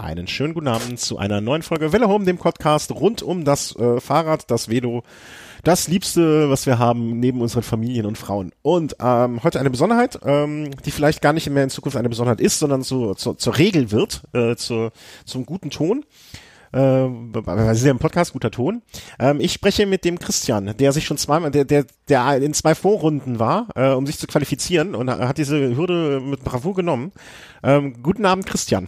Einen schönen guten Abend zu einer neuen Folge Welle Home, dem Podcast rund um das äh, Fahrrad, das Velo, das Liebste, was wir haben neben unseren Familien und Frauen. Und ähm, heute eine Besonderheit, ähm, die vielleicht gar nicht mehr in Zukunft eine Besonderheit ist, sondern so, so zur Regel wird, äh, zur, zum guten Ton. Äh, wir sind ja im Podcast guter Ton. Ähm, ich spreche mit dem Christian, der sich schon zweimal, der, der, der in zwei Vorrunden war, äh, um sich zu qualifizieren und hat diese Hürde mit Bravour genommen. Ähm, guten Abend, Christian.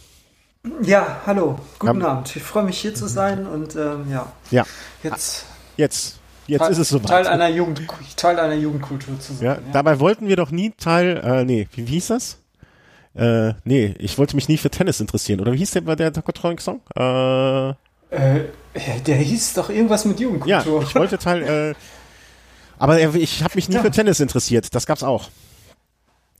Ja, hallo, guten ja. Abend. Ich freue mich hier zu sein und ähm, ja. Ja. Jetzt. Jetzt. Jetzt Teil, ist es soweit. Teil einer Jugend, Teil einer Jugendkultur zu sein. Ja, ja. Dabei wollten wir doch nie Teil, äh, nee, wie, wie hieß das? Äh, nee, ich wollte mich nie für Tennis interessieren. Oder wie hieß der bei der Tokotronic-Song? Äh, äh, der hieß doch irgendwas mit Jugendkultur. Ja, ich wollte Teil, äh, aber ich habe mich nie ja. für Tennis interessiert. Das gab's auch.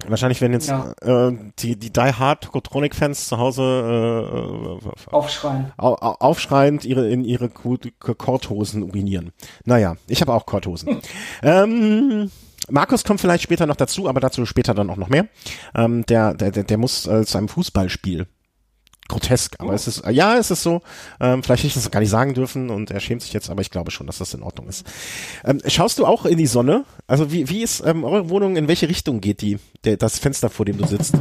Wahrscheinlich werden jetzt ja. äh, die, die Die Hard Tokotronic-Fans zu Hause äh, aufschreien. Au, aufschreiend ihre, in ihre Korthosen urinieren. Naja, ich habe auch Korthosen. ähm, Markus kommt vielleicht später noch dazu, aber dazu später dann auch noch mehr. Ähm, der, der, der muss äh, zu einem Fußballspiel grotesk, aber oh. es ist, ja, es ist so, ähm, vielleicht hätte ich das gar nicht sagen dürfen und er schämt sich jetzt, aber ich glaube schon, dass das in Ordnung ist. Ähm, schaust du auch in die Sonne? Also wie, wie ist ähm, eure Wohnung, in welche Richtung geht die, der, das Fenster, vor dem du sitzt?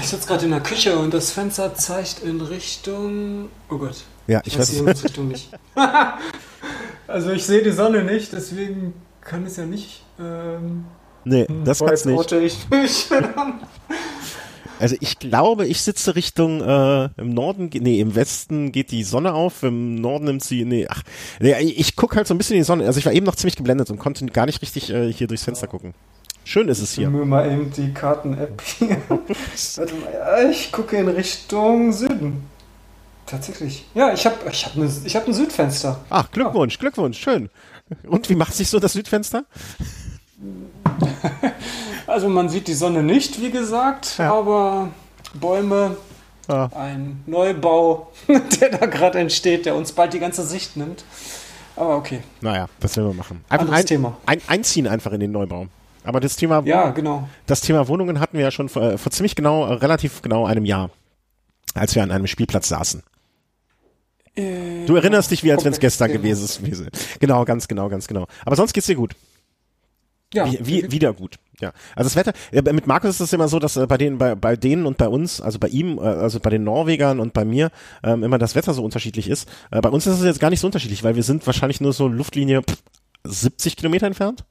Ich sitze gerade in der Küche und das Fenster zeigt in Richtung, oh Gott. Ja, ich, ich weiß, weiß Richtung nicht. also ich sehe die Sonne nicht, deswegen kann es ja nicht ähm, Nee, das kann's nicht. Ich mich. Also ich glaube, ich sitze Richtung äh, im Norden, nee, im Westen geht die Sonne auf, im Norden nimmt sie, nee, ach, nee, ich gucke halt so ein bisschen in die Sonne. Also ich war eben noch ziemlich geblendet und konnte gar nicht richtig äh, hier durchs Fenster gucken. Schön ist es hier. Ich mal eben die Karten-App hier. Warte mal, ich gucke in Richtung Süden. Tatsächlich. Ja, ich habe ich hab ne, ich hab ein Südfenster. Ach, Glückwunsch, ja. Glückwunsch, schön. Und wie macht sich so das Südfenster? Also man sieht die Sonne nicht, wie gesagt, ja. aber Bäume, ja. ein Neubau, der da gerade entsteht, der uns bald die ganze Sicht nimmt. Aber okay. Naja, das werden wir machen. Einfach ein, Thema. Ein, einziehen einfach in den Neubau. Aber das Thema, ja, genau. das Thema Wohnungen hatten wir ja schon vor, vor ziemlich genau, relativ genau einem Jahr, als wir an einem Spielplatz saßen. Äh, du erinnerst dich, wie als wenn es gestern genau. gewesen ist. Genau, ganz genau, ganz genau. Aber sonst geht's dir gut. Ja. Wie, wie, wieder gut. Ja. Also das Wetter, mit Markus ist es immer so, dass äh, bei denen, bei, bei denen und bei uns, also bei ihm, äh, also bei den Norwegern und bei mir, ähm, immer das Wetter so unterschiedlich ist. Äh, bei uns ist es jetzt gar nicht so unterschiedlich, weil wir sind wahrscheinlich nur so Luftlinie pff, 70 Kilometer entfernt.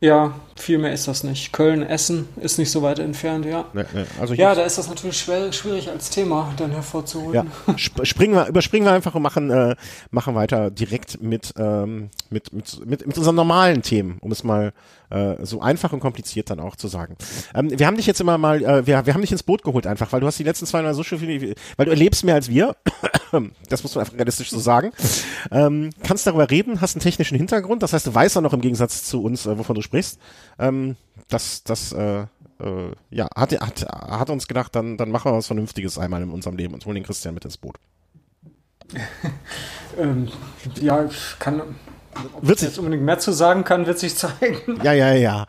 Ja, viel mehr ist das nicht. Köln, Essen ist nicht so weit entfernt, ja. Nee, nee. Also ja, da ist das natürlich schwer, schwierig als Thema dann hervorzuholen. Ja. Springen wir, überspringen wir einfach und machen, äh, machen weiter direkt mit, ähm, mit, mit, mit, mit unseren normalen Themen, um es mal äh, so einfach und kompliziert dann auch zu sagen. Ähm, wir haben dich jetzt immer mal, äh, wir, wir haben dich ins Boot geholt einfach, weil du hast die letzten zwei Mal so schön viel, weil du erlebst mehr als wir. das muss man einfach realistisch so sagen. Ähm, kannst darüber reden, hast einen technischen Hintergrund, das heißt, du weißt auch noch im Gegensatz zu uns, äh, wovon du sprichst. Ähm, das, das, äh, äh, ja, hat, hat, hat uns gedacht, dann, dann machen wir was Vernünftiges einmal in unserem Leben und holen den Christian mit ins Boot. ähm, ja, ich kann, wird sich jetzt unbedingt mehr zu sagen kann, wird sich zeigen. Ja, ja, ja.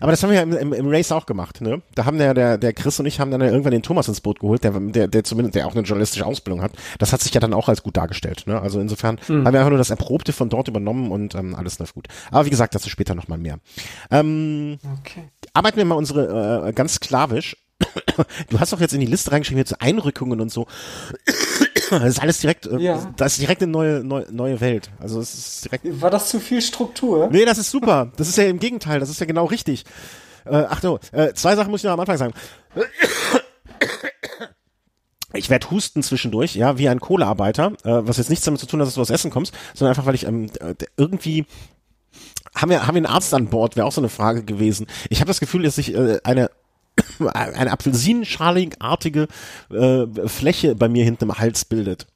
Aber das haben wir ja im, im, im Race auch gemacht, ne? Da haben der, der, der Chris und ich haben dann irgendwann den Thomas ins Boot geholt, der, der, der zumindest, der auch eine journalistische Ausbildung hat. Das hat sich ja dann auch als gut dargestellt, ne? Also insofern mhm. haben wir einfach nur das Erprobte von dort übernommen und ähm, alles läuft gut. Aber wie gesagt, dazu später nochmal mehr. Ähm, okay. Arbeiten wir mal unsere äh, ganz sklavisch. Du hast doch jetzt in die Liste reingeschrieben, jetzt Einrückungen und so. Das ist alles direkt, äh, ja. das ist direkt eine neue, neue, neue Welt. Also es ist direkt. War das zu viel Struktur? Nee, das ist super. Das ist ja im Gegenteil, das ist ja genau richtig. Äh, ach no, äh, zwei Sachen muss ich noch am Anfang sagen. Ich werde husten zwischendurch, ja, wie ein Kohlearbeiter, äh, was jetzt nichts damit zu tun hat, dass du aus Essen kommst, sondern einfach, weil ich ähm, irgendwie haben wir haben wir einen Arzt an Bord, wäre auch so eine Frage gewesen. Ich habe das Gefühl, dass sich äh, eine eine apfelsinenschalingartige äh, Fläche bei mir hinten im Hals bildet.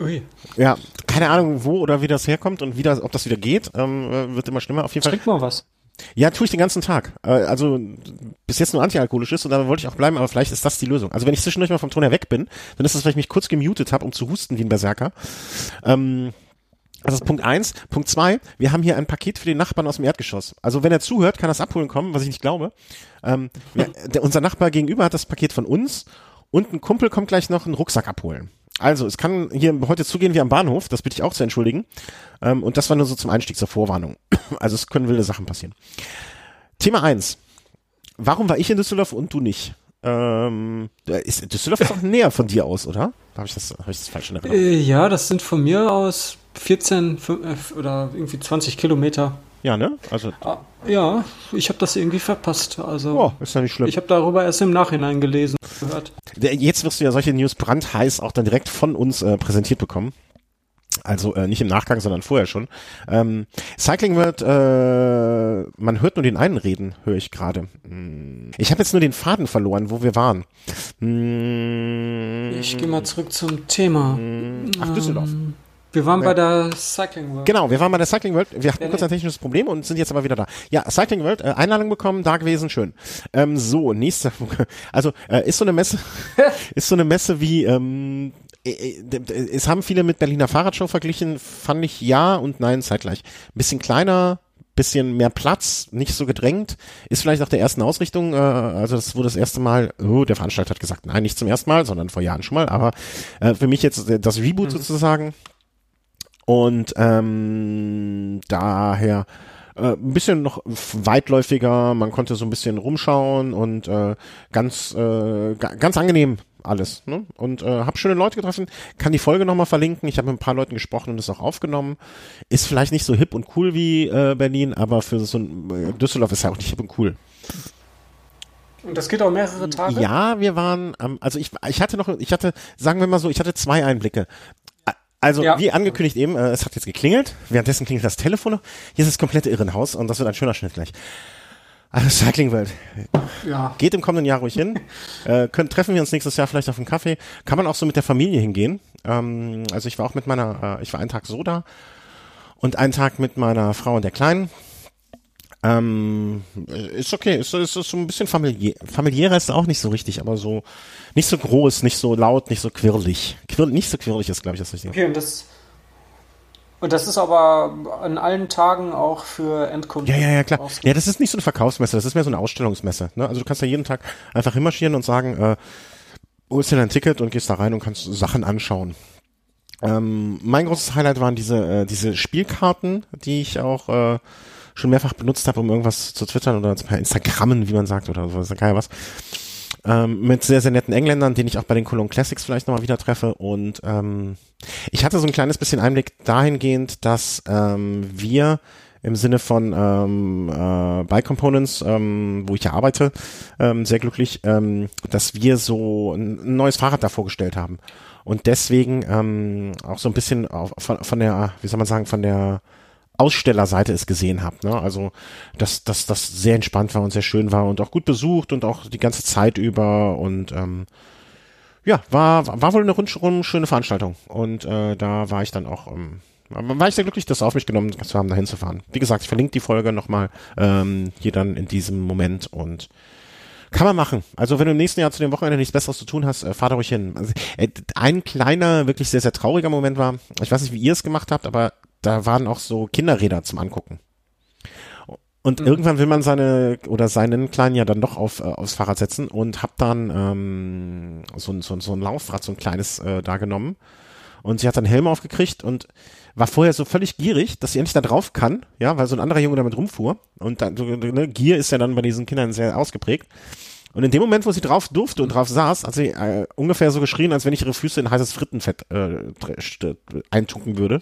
Ui. Ja, keine Ahnung, wo oder wie das herkommt und wie das, ob das wieder geht, ähm, äh, wird immer schlimmer. Auf jeden Fall. Trink mal was. Ja, tue ich den ganzen Tag. Äh, also bis jetzt nur antialkoholisch ist und da wollte ich auch bleiben, aber vielleicht ist das die Lösung. Also wenn ich zwischendurch mal vom Ton her weg bin, dann ist das, weil ich mich kurz gemutet habe, um zu husten wie ein Berserker. Ähm, das ist Punkt eins. Punkt zwei, wir haben hier ein Paket für den Nachbarn aus dem Erdgeschoss. Also wenn er zuhört, kann das abholen kommen, was ich nicht glaube. Ähm, wir, der, unser Nachbar gegenüber hat das Paket von uns Und ein Kumpel kommt gleich noch einen Rucksack abholen. Also, es kann hier heute zugehen wie am Bahnhof, das bitte ich auch zu entschuldigen. Ähm, und das war nur so zum Einstieg zur Vorwarnung. Also, es können wilde Sachen passieren. Thema eins: Warum war ich in Düsseldorf und du nicht? Ähm, ist, Düsseldorf ist doch näher von dir aus, oder? Habe ich, das, hab ich das falsch in Erinnerung? Äh, ja, das sind von mir aus 14 5, oder irgendwie 20 Kilometer. Ja, ne? Also ah, ja, ich habe das irgendwie verpasst. Also oh, ist ja nicht schlimm. Ich habe darüber erst im Nachhinein gelesen, gehört. Jetzt wirst du ja solche News brandheiß auch dann direkt von uns äh, präsentiert bekommen. Also äh, nicht im Nachgang, sondern vorher schon. Ähm, Cycling World, äh, man hört nur den einen reden, höre ich gerade. Hm. Ich habe jetzt nur den Faden verloren, wo wir waren. Hm. Ich gehe mal zurück zum Thema. Hm. Ach, Düsseldorf. Ähm, wir waren bei der Cycling World. Genau, wir waren bei der Cycling World. Wir hatten kurz ein technisches Problem und sind jetzt aber wieder da. Ja, Cycling World, äh, Einladung bekommen, da gewesen, schön. Ähm, so, nächste, also äh, ist so eine Messe, ist so eine Messe wie, ähm, äh, äh, es haben viele mit Berliner Fahrradshow verglichen, fand ich ja und nein zeitgleich. Ein bisschen kleiner, bisschen mehr Platz, nicht so gedrängt, ist vielleicht auch der ersten Ausrichtung, äh, also das wurde das erste Mal, oh, der Veranstalter hat gesagt, nein, nicht zum ersten Mal, sondern vor Jahren schon mal, aber äh, für mich jetzt das Reboot mhm. sozusagen, und ähm, daher äh, ein bisschen noch weitläufiger, man konnte so ein bisschen rumschauen und äh, ganz äh, ganz angenehm alles. Ne? Und äh, habe schöne Leute getroffen, kann die Folge nochmal verlinken. Ich habe mit ein paar Leuten gesprochen und es auch aufgenommen. Ist vielleicht nicht so hip und cool wie äh, Berlin, aber für so ein äh, Düsseldorf ist ja auch nicht hip und cool. Und das geht auch mehrere Tage? Ja, wir waren, ähm, also ich, ich hatte noch, ich hatte, sagen wir mal so, ich hatte zwei Einblicke. Also, ja. wie angekündigt eben, äh, es hat jetzt geklingelt. Währenddessen klingelt das Telefon noch. Hier ist das komplette Irrenhaus und das wird ein schöner Schnitt gleich. Also Cycling World. Ja. Geht im kommenden Jahr ruhig hin. Äh, können, treffen wir uns nächstes Jahr vielleicht auf einen Kaffee. Kann man auch so mit der Familie hingehen. Ähm, also ich war auch mit meiner, äh, ich war einen Tag so da und einen Tag mit meiner Frau und der Kleinen. Ähm, ist okay, ist, ist, ist so ein bisschen familiär. Familiärer ist auch nicht so richtig, aber so nicht so groß, nicht so laut, nicht so quirlig. Quir nicht so quirlig ist, glaube ich, das Richtige. Okay, und das, und das ist aber an allen Tagen auch für Endkunden. Ja, ja, ja, klar. Ja, das ist nicht so eine Verkaufsmesse, das ist mehr so eine Ausstellungsmesse. Ne? Also du kannst ja jeden Tag einfach hinmarschieren und sagen, äh, holst dir dein Ticket und gehst da rein und kannst Sachen anschauen. Ähm, mein großes Highlight waren diese, äh, diese Spielkarten, die ich auch äh, schon mehrfach benutzt habe, um irgendwas zu twittern oder per Instagrammen, wie man sagt, oder so, geil was. Ähm, mit sehr, sehr netten Engländern, den ich auch bei den Cologne Classics vielleicht nochmal wieder treffe. Und ähm, ich hatte so ein kleines bisschen Einblick dahingehend, dass ähm, wir im Sinne von ähm, äh, Bike Components, ähm, wo ich ja arbeite, ähm, sehr glücklich, ähm, dass wir so ein neues Fahrrad da vorgestellt haben. Und deswegen ähm, auch so ein bisschen auf, von, von der, wie soll man sagen, von der Ausstellerseite es gesehen habe. Ne? Also, dass dass das sehr entspannt war und sehr schön war und auch gut besucht und auch die ganze Zeit über und ähm, ja, war, war wohl eine rundherum schöne Veranstaltung. Und äh, da war ich dann auch, ähm, war ich sehr glücklich, das auf mich genommen zu haben, da hinzufahren. Wie gesagt, ich verlinke die Folge nochmal ähm, hier dann in diesem Moment und kann man machen. Also wenn du im nächsten Jahr zu dem Wochenende nichts Besseres zu tun hast, äh, fahr da ruhig hin. Also, äh, ein kleiner, wirklich sehr, sehr trauriger Moment war, ich weiß nicht, wie ihr es gemacht habt, aber da waren auch so Kinderräder zum Angucken. Und mhm. irgendwann will man seine oder seinen Kleinen ja dann doch auf, äh, aufs Fahrrad setzen und hab dann ähm, so, so, so ein Laufrad, so ein kleines äh, da genommen. Und sie hat dann Helm aufgekriegt und war vorher so völlig gierig, dass sie endlich da drauf kann, ja, weil so ein anderer Junge damit rumfuhr. Und dann, ne, Gier ist ja dann bei diesen Kindern sehr ausgeprägt. Und in dem Moment, wo sie drauf durfte und drauf saß, hat sie äh, ungefähr so geschrien, als wenn ich ihre Füße in heißes Frittenfett äh, eintunken würde.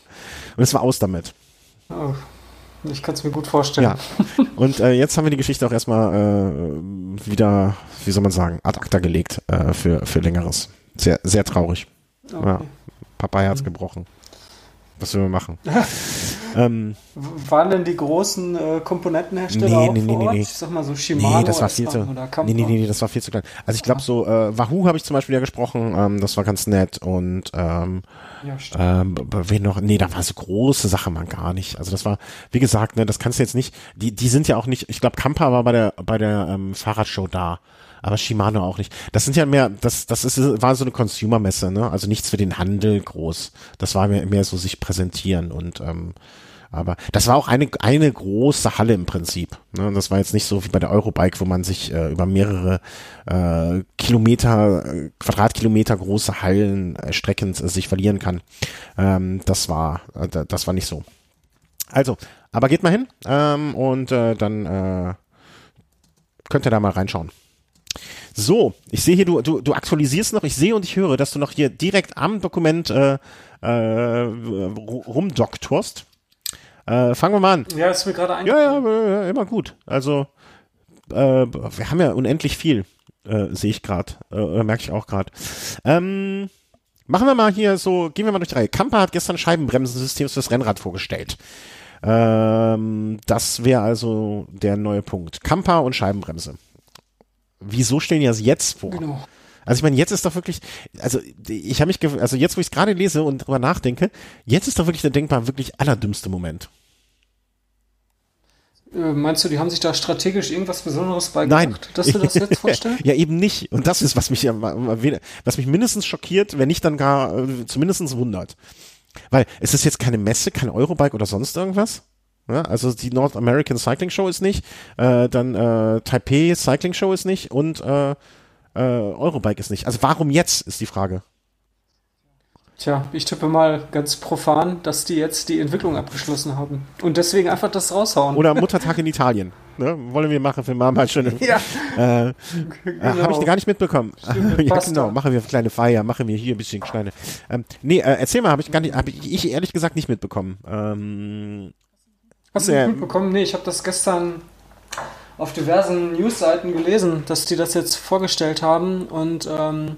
Und es war aus damit. Oh, ich kann es mir gut vorstellen. Ja. Und äh, jetzt haben wir die Geschichte auch erstmal äh, wieder, wie soll man sagen, ad acta gelegt äh, für, für längeres. Sehr, sehr traurig. Okay. Ja. Papaya hat's mhm. gebrochen. Was sollen wir machen? ähm, Waren denn die großen äh, Komponentenhersteller nee, nee, nee, nee, nee. Ich sag mal so Shimano nee, das war viel zu, nee, nee, nee, das war viel zu klein. Also ich glaube so, äh, Wahoo habe ich zum Beispiel ja gesprochen, ähm, das war ganz nett und ähm, ja, ähm, wen noch? Nee, da war so große Sache man gar nicht. Also das war, wie gesagt, ne, das kannst du jetzt nicht, die, die sind ja auch nicht, ich glaube Kampa war bei der, bei der ähm, Fahrradshow da aber Shimano auch nicht. Das sind ja mehr, das, das ist, war so eine Consumer-Messe, ne? Also nichts für den Handel groß. Das war mehr, mehr so sich präsentieren und ähm, Aber das war auch eine, eine große Halle im Prinzip. Ne? Das war jetzt nicht so wie bei der Eurobike, wo man sich äh, über mehrere äh, Kilometer, äh, Quadratkilometer große Hallen erstreckend äh, sich verlieren kann. Ähm, das war, äh, das war nicht so. Also, aber geht mal hin ähm, und äh, dann äh, könnt ihr da mal reinschauen. So, ich sehe hier, du, du, du aktualisierst noch, ich sehe und ich höre, dass du noch hier direkt am Dokument äh, äh, rumdoktorst. Äh, fangen wir mal an. Ja, ist mir gerade eingefallen. Ja, ja, ja, immer gut. Also, äh, wir haben ja unendlich viel, äh, sehe ich gerade, äh, merke ich auch gerade. Ähm, machen wir mal hier so, gehen wir mal durch die Reihe. Kampa hat gestern Scheibenbremsensystem fürs Rennrad vorgestellt. Ähm, das wäre also der neue Punkt. Kampa und Scheibenbremse. Wieso stellen die das jetzt vor? Genau. Also ich meine, jetzt ist doch wirklich, also ich habe mich, also jetzt, wo ich es gerade lese und drüber nachdenke, jetzt ist doch wirklich der denkbar wirklich allerdümmste Moment. Äh, meinst du, die haben sich da strategisch irgendwas Besonderes beigebracht, Nein. dass du das jetzt vorstellst? ja, eben nicht. Und das ist, was mich, was mich mindestens schockiert, wenn nicht dann gar äh, zumindest wundert. Weil es ist jetzt keine Messe, kein Eurobike oder sonst irgendwas. Ja, also die North American Cycling Show ist nicht, äh, dann äh, Taipei Cycling Show ist nicht und äh, äh, Eurobike ist nicht. Also warum jetzt, ist die Frage. Tja, ich tippe mal ganz profan, dass die jetzt die Entwicklung abgeschlossen haben und deswegen einfach das raushauen. Oder Muttertag in Italien. Ne? Wollen wir machen für Mama schöne. Ja. Äh, genau. äh, Habe ich gar nicht mitbekommen. ja, genau. Machen wir eine kleine Feier, machen wir hier ein bisschen kleine. Ähm, nee, äh, erzähl mal, habe ich gar nicht, habe ich, ich ehrlich gesagt nicht mitbekommen. Ähm, Hast du nicht mitbekommen? Nee, ich habe das gestern auf diversen Newsseiten gelesen, dass die das jetzt vorgestellt haben. Und ähm,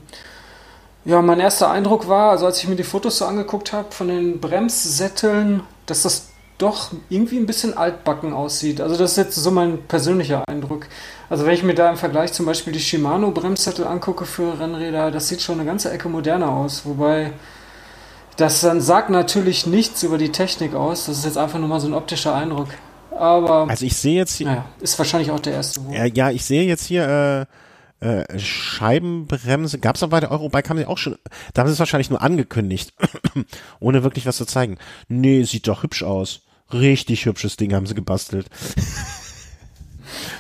ja, mein erster Eindruck war, also als ich mir die Fotos so angeguckt habe von den Bremssätteln, dass das doch irgendwie ein bisschen altbacken aussieht. Also das ist jetzt so mein persönlicher Eindruck. Also wenn ich mir da im Vergleich zum Beispiel die Shimano Bremssättel angucke für Rennräder, das sieht schon eine ganze Ecke moderner aus. Wobei das dann sagt natürlich nichts über die Technik aus. Das ist jetzt einfach nur mal so ein optischer Eindruck. Aber. Also ich sehe jetzt hier. Naja, ist wahrscheinlich auch der erste. Ja, ja, ich sehe jetzt hier äh, äh, Scheibenbremse. Gab es aber bei der Eurobike haben sie auch schon. Da haben sie es wahrscheinlich nur angekündigt, ohne wirklich was zu zeigen. Nee, sieht doch hübsch aus. Richtig hübsches Ding haben sie gebastelt.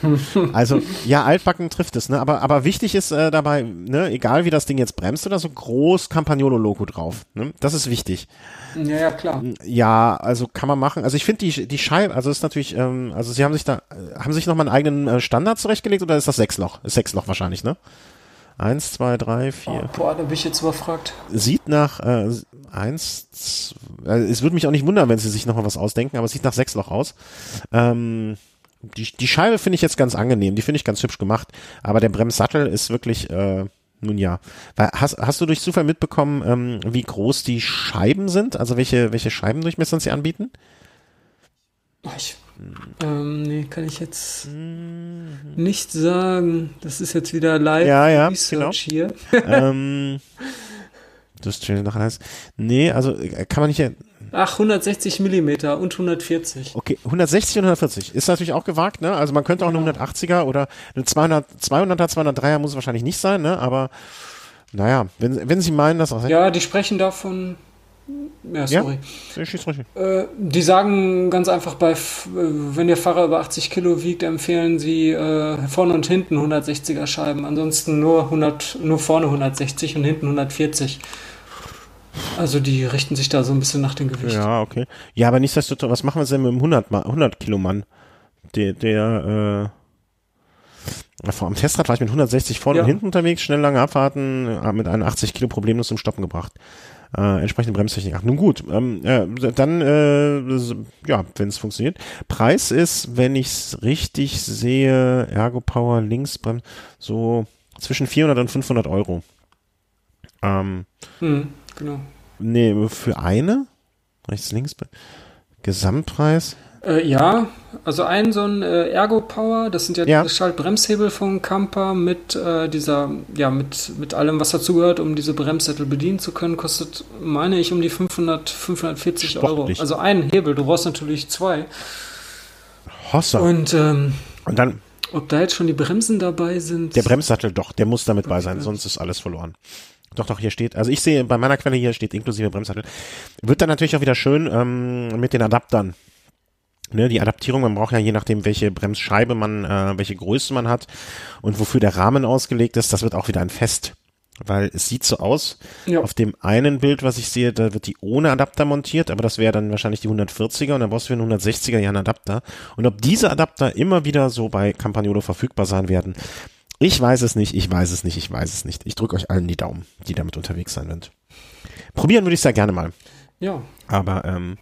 also, ja, altbacken trifft es, ne? Aber, aber wichtig ist äh, dabei, ne, egal wie das Ding jetzt bremst oder so, groß Campagnolo-Logo drauf. Ne? Das ist wichtig. Ja, ja, klar. Ja, also kann man machen. Also ich finde die, die Scheibe, also ist natürlich, ähm, also sie haben sich da, haben sich nochmal einen eigenen äh, Standard zurechtgelegt oder ist das Sechsloch? Ist Sechsloch wahrscheinlich, ne? Eins, zwei, drei, vier. Oh, boah, da bin ich jetzt überfragt. Sieht nach äh, eins, zwei, äh, es würde mich auch nicht wundern, wenn sie sich noch mal was ausdenken, aber es sieht nach Sechsloch aus. Ähm, die, die Scheibe finde ich jetzt ganz angenehm, die finde ich ganz hübsch gemacht, aber der Bremssattel ist wirklich, äh, nun ja. Hast, hast du durch Zufall mitbekommen, ähm, wie groß die Scheiben sind? Also welche, welche Scheibendurchmesser sie anbieten? Ich, ähm, nee, kann ich jetzt nicht sagen. Das ist jetzt wieder live ja, ja, Research genau. hier. ähm, das nach heißt. Nee, also äh, kann man nicht. Ach, 160 Millimeter und 140. Okay, 160 und 140. Ist natürlich auch gewagt, ne? Also man könnte auch eine 180er oder eine 200, 200er, 203er muss es wahrscheinlich nicht sein, ne? Aber naja, wenn, wenn Sie meinen, dass auch. Ja, die sprechen davon. Ja, sorry. Ja, äh, die sagen ganz einfach, bei, wenn der Fahrer über 80 Kilo wiegt, empfehlen sie äh, vorne und hinten 160er Scheiben. Ansonsten nur, 100, nur vorne 160 und hinten 140. Also die richten sich da so ein bisschen nach dem Gewicht. Ja, okay. Ja, aber nichtsdestotrotz, was machen wir denn mit dem 100, 100 Kilo Mann? Der, der, äh, vor am Testrad war ich mit 160 vorne ja. und hinten unterwegs, schnell lange Abfahrten, mit 81 Kilo problemlos zum Stoppen gebracht. Äh, entsprechende Bremstechnik. Ach, nun gut, ähm, äh, dann, äh, ja, wenn es funktioniert. Preis ist, wenn ich es richtig sehe, Ergo Power Linksbremse, so zwischen 400 und 500 Euro. Ähm, hm. Genau. Nee, für eine? Rechts, links. Gesamtpreis? Äh, ja, also ein so ein äh, Ergo Power, das sind ja, ja. Schaltbremshebel von Camper mit äh, dieser, ja, mit, mit allem, was dazugehört, um diese Bremssättel bedienen zu können, kostet, meine ich, um die 500, 540 Sportlich. Euro. Also ein Hebel, du brauchst natürlich zwei. Hossa. Und, ähm, Und dann. Ob da jetzt schon die Bremsen dabei sind? Der Bremssattel doch, der muss damit bei sein, sonst ist alles verloren. Doch, doch, hier steht, also ich sehe, bei meiner Quelle hier steht inklusive Bremssattel. Wird dann natürlich auch wieder schön ähm, mit den Adaptern. Ne, die Adaptierung, man braucht ja je nachdem, welche Bremsscheibe man, äh, welche Größe man hat und wofür der Rahmen ausgelegt ist, das wird auch wieder ein Fest. Weil es sieht so aus, ja. auf dem einen Bild, was ich sehe, da wird die ohne Adapter montiert, aber das wäre dann wahrscheinlich die 140er und dann brauchst du für den 160er ja einen Adapter. Und ob diese Adapter immer wieder so bei Campagnolo verfügbar sein werden, ich weiß es nicht, ich weiß es nicht, ich weiß es nicht. Ich drücke euch allen die Daumen, die damit unterwegs sein sind. Probieren würde ich sehr gerne mal. Ja. Aber ähm,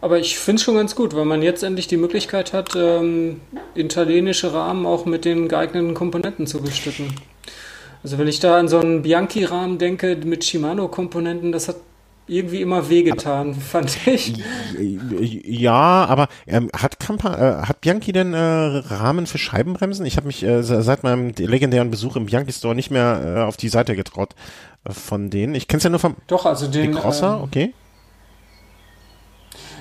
aber ich finde es schon ganz gut, weil man jetzt endlich die Möglichkeit hat, ähm, italienische Rahmen auch mit den geeigneten Komponenten zu bestücken. Also wenn ich da an so einen Bianchi-Rahmen denke mit Shimano-Komponenten, das hat irgendwie immer wehgetan, aber, fand ich. Ja, aber ähm, hat Kampa, äh, hat Bianchi denn äh, Rahmen für Scheibenbremsen? Ich habe mich äh, seit meinem legendären Besuch im Bianchi Store nicht mehr äh, auf die Seite getraut äh, von denen. Ich kenne es ja nur vom Doch, also den Crosser, ähm, okay.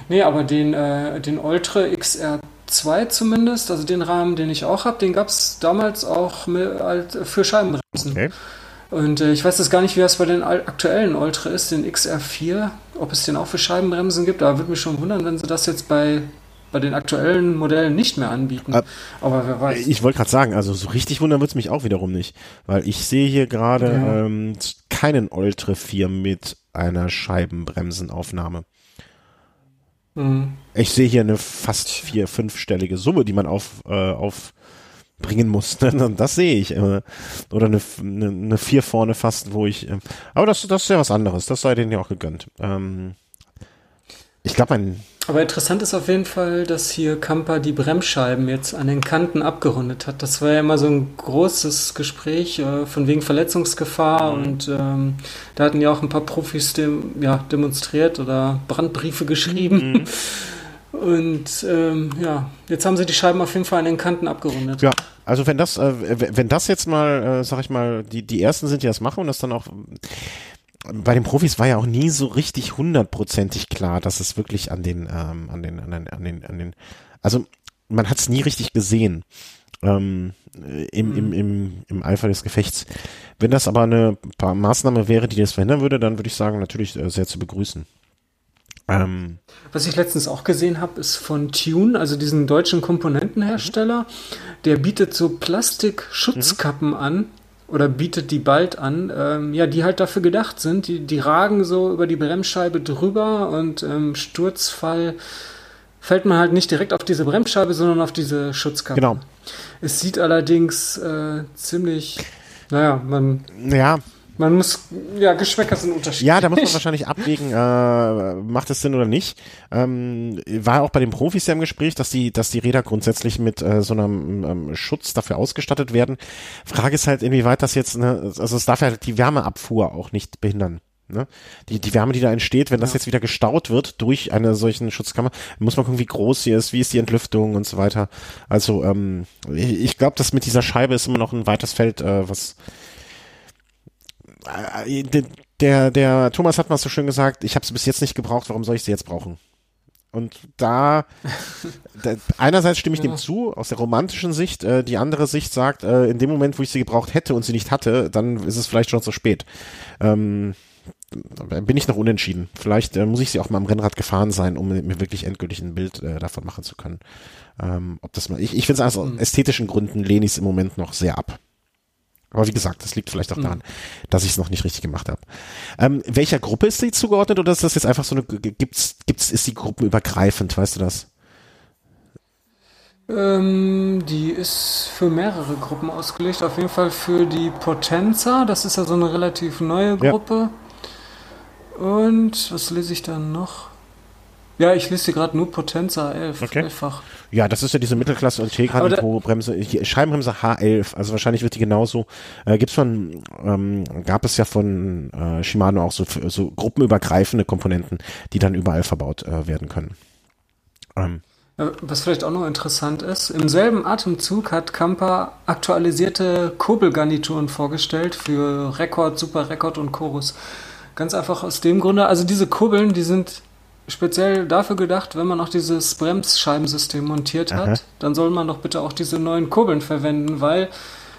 Nee, aber den, äh, den Ultra XR2 zumindest, also den Rahmen, den ich auch habe, den gab es damals auch mit, für Scheibenbremsen. Okay. Und äh, ich weiß jetzt gar nicht, wie das bei den aktuellen Ultra ist, den XR4, ob es den auch für Scheibenbremsen gibt. Da würde mich schon wundern, wenn sie das jetzt bei, bei den aktuellen Modellen nicht mehr anbieten. Ab, Aber wer weiß. Ich wollte gerade sagen, also so richtig wundern wird es mich auch wiederum nicht. Weil ich sehe hier gerade ja. ähm, keinen Ultra 4 mit einer Scheibenbremsenaufnahme. Mhm. Ich sehe hier eine fast vier-, fünfstellige Summe, die man auf, äh, aufbringen muss. das sehe ich. Oder eine, eine, eine vier vorne fast, wo ich. Äh, aber das, das ist ja was anderes. Das sei denen ja auch gegönnt. Ähm, ich glaube, ein aber interessant ist auf jeden Fall, dass hier Kampa die Bremsscheiben jetzt an den Kanten abgerundet hat. Das war ja immer so ein großes Gespräch äh, von wegen Verletzungsgefahr mhm. und ähm, da hatten ja auch ein paar Profis dem, ja, demonstriert oder Brandbriefe geschrieben. Mhm. Und ähm, ja, jetzt haben sie die Scheiben auf jeden Fall an den Kanten abgerundet. Ja, also wenn das, äh, wenn das jetzt mal, äh, sag ich mal, die, die ersten sind, die das machen und das dann auch bei den Profis war ja auch nie so richtig hundertprozentig klar, dass es wirklich an den, ähm, an den, an den, an den, an den, also man hat es nie richtig gesehen ähm, im, im, im, im Eifer des Gefechts. Wenn das aber eine Maßnahme wäre, die das verhindern würde, dann würde ich sagen, natürlich äh, sehr zu begrüßen. Ähm, Was ich letztens auch gesehen habe, ist von Tune, also diesen deutschen Komponentenhersteller. Der bietet so Plastikschutzkappen mhm. an, oder bietet die bald an, ähm, ja, die halt dafür gedacht sind. Die, die ragen so über die Bremsscheibe drüber und im ähm, Sturzfall fällt man halt nicht direkt auf diese Bremsscheibe, sondern auf diese Schutzkappe. Genau. Es sieht allerdings äh, ziemlich, naja, man. Ja, man muss, ja, Geschmäcker sind unterschiedlich. Ja, da muss man wahrscheinlich abwägen, äh, macht es Sinn oder nicht. Ähm, war auch bei den Profis ja im Gespräch, dass die, dass die Räder grundsätzlich mit äh, so einem ähm, Schutz dafür ausgestattet werden. Frage ist halt, inwieweit das jetzt, ne, also es darf ja die Wärmeabfuhr auch nicht behindern. Ne? Die, die Wärme, die da entsteht, wenn das jetzt wieder gestaut wird durch eine solchen Schutzkammer, muss man gucken, wie groß sie ist, wie ist die Entlüftung und so weiter. Also ähm, ich, ich glaube, dass mit dieser Scheibe ist immer noch ein weites Feld, äh, was der, der Thomas hat mal so schön gesagt, ich habe sie bis jetzt nicht gebraucht, warum soll ich sie jetzt brauchen? Und da, da einerseits stimme ich ja. dem zu, aus der romantischen Sicht, äh, die andere Sicht sagt, äh, in dem Moment, wo ich sie gebraucht hätte und sie nicht hatte, dann ist es vielleicht schon zu spät. Ähm, bin ich noch unentschieden. Vielleicht äh, muss ich sie auch mal am Rennrad gefahren sein, um mir wirklich endgültig ein Bild äh, davon machen zu können. Ähm, ob das mal, ich, ich finde es aus mhm. ästhetischen Gründen lehne ich es im Moment noch sehr ab. Aber wie gesagt, das liegt vielleicht auch daran, mhm. dass ich es noch nicht richtig gemacht habe. Ähm, welcher Gruppe ist sie zugeordnet oder ist das jetzt einfach so eine, gibt's, gibt's, ist die gruppenübergreifend, weißt du das? Ähm, die ist für mehrere Gruppen ausgelegt. Auf jeden Fall für die Potenza, das ist ja so eine relativ neue Gruppe. Ja. Und was lese ich dann noch? Ja, ich lese gerade nur Potenza 11. Okay. Einfach. Ja, das ist ja diese Mittelklasse und Tegra-Bremse, Scheibenbremse H11. Also wahrscheinlich wird die genauso. Äh, gibt's von, ähm, gab es ja von äh, Shimano auch so, so gruppenübergreifende Komponenten, die dann überall verbaut äh, werden können. Ähm. Was vielleicht auch noch interessant ist, im selben Atemzug hat Kampa aktualisierte Kurbelgarnituren vorgestellt für Rekord, Super Rekord und Chorus. Ganz einfach aus dem Grunde, also diese Kurbeln, die sind speziell dafür gedacht, wenn man auch dieses Bremsscheibensystem montiert hat, Aha. dann soll man doch bitte auch diese neuen Kurbeln verwenden, weil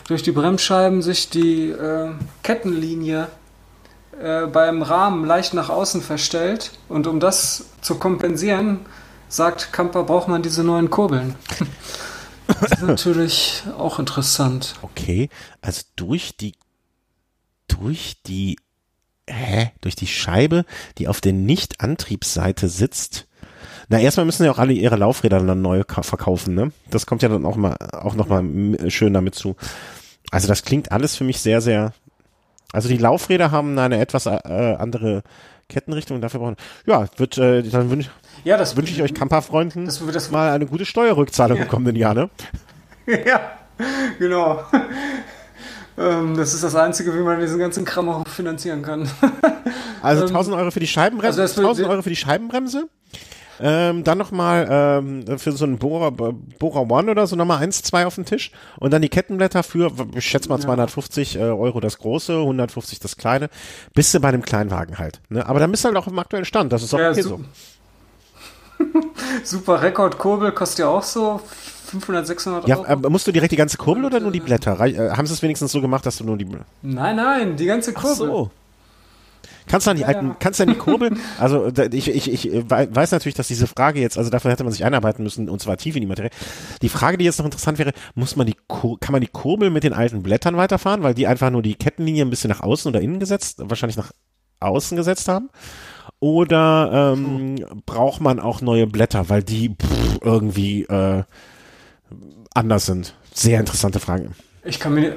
durch die Bremsscheiben sich die äh, Kettenlinie äh, beim Rahmen leicht nach außen verstellt und um das zu kompensieren, sagt Kamper, braucht man diese neuen Kurbeln. Das ist natürlich auch interessant. Okay, also durch die durch die hä, durch die Scheibe, die auf der Nicht-Antriebsseite sitzt. Na, erstmal müssen ja auch alle ihre Laufräder dann neu verkaufen, ne? Das kommt ja dann auch mal auch noch mal schön damit zu. Also das klingt alles für mich sehr sehr also die Laufräder haben eine etwas äh, andere Kettenrichtung. Dafür brauchen ja wird äh, dann wünsche ja, das wünsche ich euch Camperfreunden das, das, mal eine gute Steuerrückzahlung ja. im kommenden Jahr, ne? ja, genau. Ähm, das ist das Einzige, wie man diesen ganzen Kram auch finanzieren kann. also 1000 ähm, Euro für die Scheibenbremse, also 1000 Euro für die Scheibenbremse. Ähm, dann nochmal ähm, für so einen Bohrer, Bohrer One oder so nochmal eins, zwei auf den Tisch und dann die Kettenblätter für, ich schätze mal 250 ja. äh, Euro das große, 150 das kleine, bist du bei dem Kleinwagen halt. Ne? Aber dann bist du halt auch im aktuellen Stand, das ist auch ja, okay so. Super Rekordkurbel kostet ja auch so 500, 600 Euro. Ja, äh, musst du direkt die ganze Kurbel oder nur die Blätter? Äh, haben sie es wenigstens so gemacht, dass du nur die. Nein, nein, die ganze Kurbel. Ach so. Kannst du dann die ja, alten, ja. kannst du dann die Kurbel, also ich, ich, ich weiß natürlich, dass diese Frage jetzt, also dafür hätte man sich einarbeiten müssen und zwar tief in die Materie. Die Frage, die jetzt noch interessant wäre, muss man die, kann man die Kurbel mit den alten Blättern weiterfahren, weil die einfach nur die Kettenlinie ein bisschen nach außen oder innen gesetzt, wahrscheinlich nach außen gesetzt haben? Oder ähm, braucht man auch neue Blätter, weil die pff, irgendwie äh, anders sind? Sehr interessante Frage. Ich kann mir,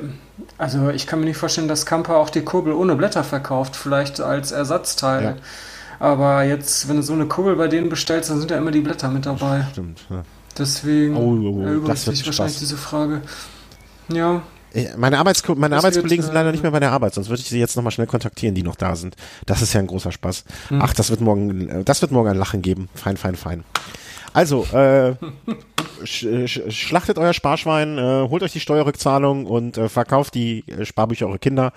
also ich kann mir nicht vorstellen, dass Kamper auch die Kurbel ohne Blätter verkauft, vielleicht als Ersatzteil. Ja. Aber jetzt, wenn du so eine Kurbel bei denen bestellst, dann sind ja immer die Blätter mit dabei. Stimmt. Ja. Deswegen oh, oh, oh, erübrigt sich wahrscheinlich diese Frage. Ja. Meine, Arbeits meine Arbeitskollegen sind leider nicht mehr bei der Arbeit, sonst würde ich sie jetzt nochmal schnell kontaktieren, die noch da sind. Das ist ja ein großer Spaß. Hm. Ach, das wird morgen, äh, das wird morgen ein Lachen geben. Fein, fein, fein. Also, äh, sch sch schlachtet euer Sparschwein, äh, holt euch die Steuerrückzahlung und äh, verkauft die Sparbücher eurer Kinder.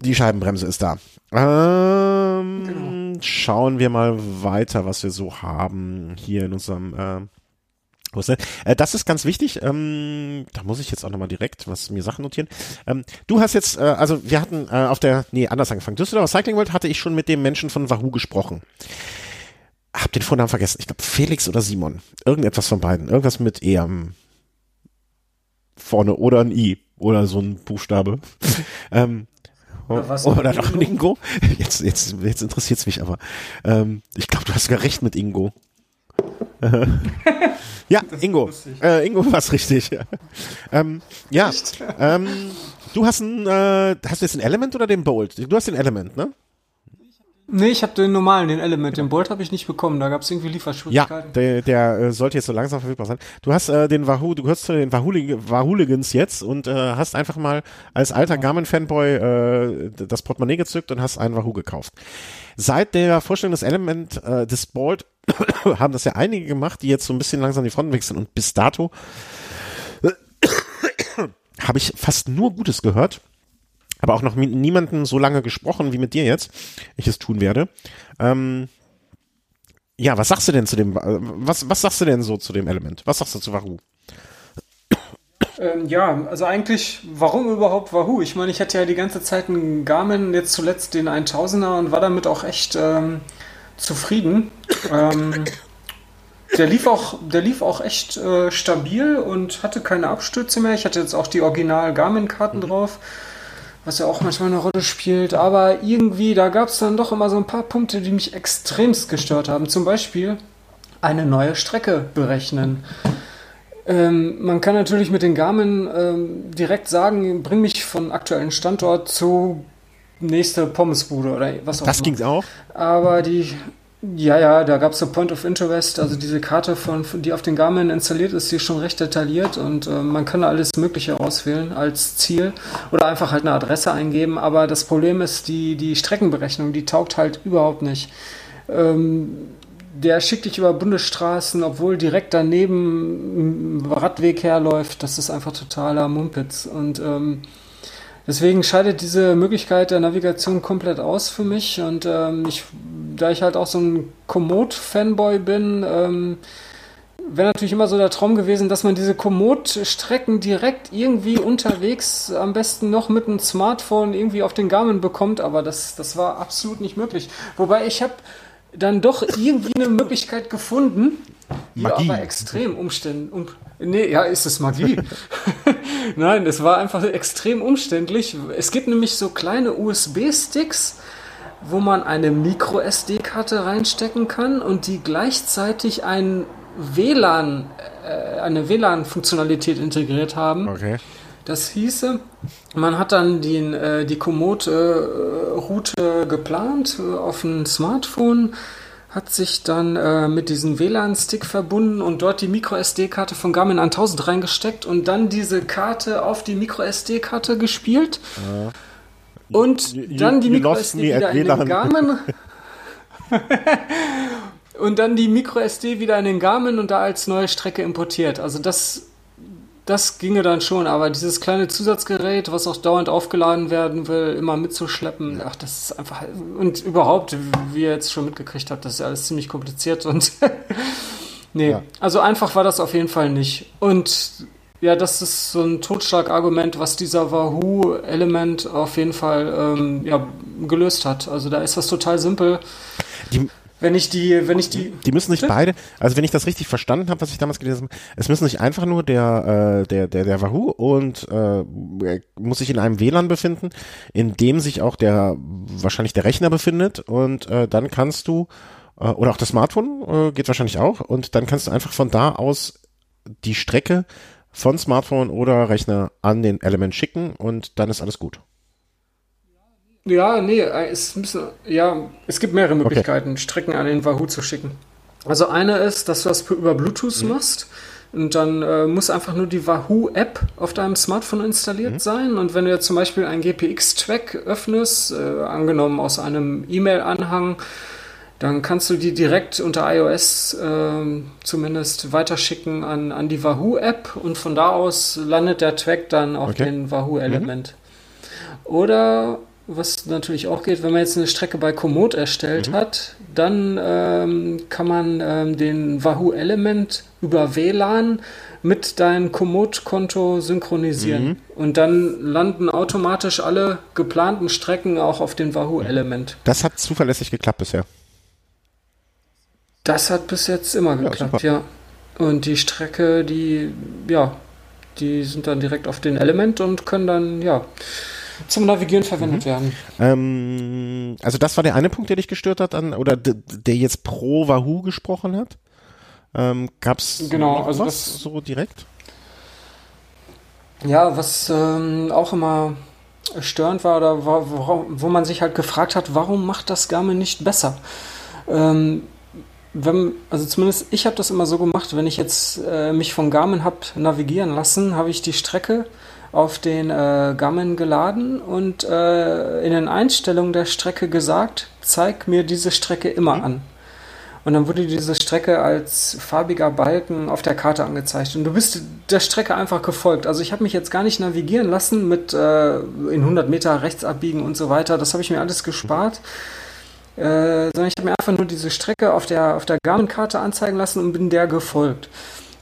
Die Scheibenbremse ist da. Ähm, genau. Schauen wir mal weiter, was wir so haben hier in unserem äh, äh, das ist ganz wichtig. Ähm, da muss ich jetzt auch nochmal direkt was mir Sachen notieren. Ähm, du hast jetzt, äh, also wir hatten äh, auf der, nee, anders angefangen. Düsseldorf Cycling World hatte ich schon mit dem Menschen von Wahoo gesprochen. Hab den Vornamen vergessen. Ich glaube Felix oder Simon. Irgendetwas von beiden. Irgendwas mit E am vorne oder ein I oder so ein Buchstabe. ähm, oder, was oder noch ein Ingo. Jetzt, jetzt, jetzt interessiert es mich aber. Ähm, ich glaube, du hast sogar recht mit Ingo. ja, Ingo. Äh, Ingo war es richtig. ähm, ja. Ähm, du hast ein, äh, hast du jetzt ein Element oder den Bolt? Du hast den Element, ne? Nee, ich habe den normalen, den Element. Den Bolt habe ich nicht bekommen. Da gab es irgendwie Lieferschwierigkeiten. Ja, der, der äh, sollte jetzt so langsam verfügbar sein. Du hast äh, den Wahoo, du gehörst zu den Wahooligans jetzt und äh, hast einfach mal als alter Garmin-Fanboy äh, das Portemonnaie gezückt und hast einen Wahoo gekauft. Seit der Vorstellung des Element äh, des Bolt haben das ja einige gemacht, die jetzt so ein bisschen langsam die Fronten wechseln und bis dato habe ich fast nur Gutes gehört aber auch noch mit niemandem so lange gesprochen wie mit dir jetzt, ich es tun werde. Ähm, ja, was sagst du denn zu dem, was, was sagst du denn so zu dem Element? Was sagst du zu Wahoo? Ähm, ja, also eigentlich, warum überhaupt Wahoo? Ich meine, ich hatte ja die ganze Zeit einen Garmin, jetzt zuletzt den 1000er und war damit auch echt ähm, zufrieden. Ähm, der lief auch, der lief auch echt äh, stabil und hatte keine Abstürze mehr. Ich hatte jetzt auch die Original Garmin-Karten mhm. drauf was ja auch manchmal eine Rolle spielt. Aber irgendwie, da gab es dann doch immer so ein paar Punkte, die mich extremst gestört haben. Zum Beispiel eine neue Strecke berechnen. Ähm, man kann natürlich mit den Garmin ähm, direkt sagen, bring mich von aktuellen Standort zu nächste Pommesbude oder was auch immer. Das ging's auch. Aber die ja, ja, da gab es so Point of Interest, also diese Karte, von, die auf den Garmin installiert ist, die ist schon recht detailliert und äh, man kann alles Mögliche auswählen als Ziel oder einfach halt eine Adresse eingeben. Aber das Problem ist, die, die Streckenberechnung, die taugt halt überhaupt nicht. Ähm, der schickt dich über Bundesstraßen, obwohl direkt daneben ein Radweg herläuft. Das ist einfach totaler Mumpitz. Und ähm, Deswegen scheidet diese Möglichkeit der Navigation komplett aus für mich. Und ähm, ich, da ich halt auch so ein Komoot-Fanboy bin, ähm, wäre natürlich immer so der Traum gewesen, dass man diese Komoot-Strecken direkt irgendwie unterwegs, am besten noch mit einem Smartphone irgendwie auf den Garmin bekommt. Aber das, das war absolut nicht möglich. Wobei ich habe dann doch irgendwie eine Möglichkeit gefunden, Magie. aber extrem umständlich. Um, nee, ja, ist es Magie? Nein, es war einfach extrem umständlich. Es gibt nämlich so kleine USB-Sticks, wo man eine Micro-SD-Karte reinstecken kann und die gleichzeitig ein WLAN, äh, eine WLAN-Funktionalität integriert haben. Okay. Das hieße, man hat dann die, äh, die Komoot-Route geplant äh, auf ein Smartphone, hat sich dann äh, mit diesem WLAN-Stick verbunden und dort die Micro-SD-Karte von Garmin 1000 reingesteckt und dann diese Karte auf die Micro-SD-Karte gespielt. Und you, dann die Micro-SD wieder in den Garmin. und dann die Micro-SD wieder in den Garmin und da als neue Strecke importiert. Also das das ginge dann schon, aber dieses kleine Zusatzgerät, was auch dauernd aufgeladen werden will, immer mitzuschleppen, ach, das ist einfach. Und überhaupt, wie ihr jetzt schon mitgekriegt habt, das ist ja alles ziemlich kompliziert und. nee, ja. also einfach war das auf jeden Fall nicht. Und ja, das ist so ein Totschlagargument, was dieser Wahoo-Element auf jeden Fall ähm, ja, gelöst hat. Also da ist das total simpel. Die wenn ich die, wenn ich die. Die müssen nicht beide, also wenn ich das richtig verstanden habe, was ich damals gelesen habe, es müssen nicht einfach nur der, äh, der, der, der Wahoo und äh, muss sich in einem WLAN befinden, in dem sich auch der, wahrscheinlich der Rechner befindet und äh, dann kannst du, äh, oder auch das Smartphone äh, geht wahrscheinlich auch und dann kannst du einfach von da aus die Strecke von Smartphone oder Rechner an den Element schicken und dann ist alles gut. Ja, nee, äh, es müssen, ja, es gibt mehrere Möglichkeiten, okay. Strecken an den Wahoo zu schicken. Also eine ist, dass du das über Bluetooth mhm. machst. Und dann äh, muss einfach nur die Wahoo-App auf deinem Smartphone installiert mhm. sein. Und wenn du jetzt zum Beispiel einen GPX-Track öffnest, äh, angenommen aus einem E-Mail-Anhang, dann kannst du die direkt unter iOS äh, zumindest weiterschicken an, an die Wahoo-App und von da aus landet der Track dann auf okay. den Wahoo-Element. Mhm. Oder was natürlich auch geht, wenn man jetzt eine Strecke bei Komoot erstellt mhm. hat, dann ähm, kann man ähm, den Wahoo Element über WLAN mit deinem Komoot-Konto synchronisieren. Mhm. Und dann landen automatisch alle geplanten Strecken auch auf den Wahoo Element. Das hat zuverlässig geklappt bisher. Das hat bis jetzt immer geklappt, ja. ja. Und die Strecke, die, ja, die sind dann direkt auf den Element und können dann, ja, zum Navigieren verwendet mhm. werden. Ähm, also das war der eine Punkt, der dich gestört hat, an, oder der jetzt pro Wahoo gesprochen hat. Ähm, Gab es genau, also was das, so direkt? Ja, was ähm, auch immer störend war oder wo, wo, man sich halt gefragt hat, warum macht das Garmin nicht besser? Ähm, wenn, also zumindest ich habe das immer so gemacht, wenn ich jetzt äh, mich von Garmin habe navigieren lassen, habe ich die Strecke auf den äh, Garmin geladen und äh, in den Einstellungen der Strecke gesagt, zeig mir diese Strecke immer mhm. an. Und dann wurde diese Strecke als farbiger Balken auf der Karte angezeigt. Und du bist der Strecke einfach gefolgt. Also ich habe mich jetzt gar nicht navigieren lassen mit äh, in 100 Meter rechts abbiegen und so weiter. Das habe ich mir alles gespart. Äh, sondern ich habe mir einfach nur diese Strecke auf der, auf der Garmin-Karte anzeigen lassen und bin der gefolgt.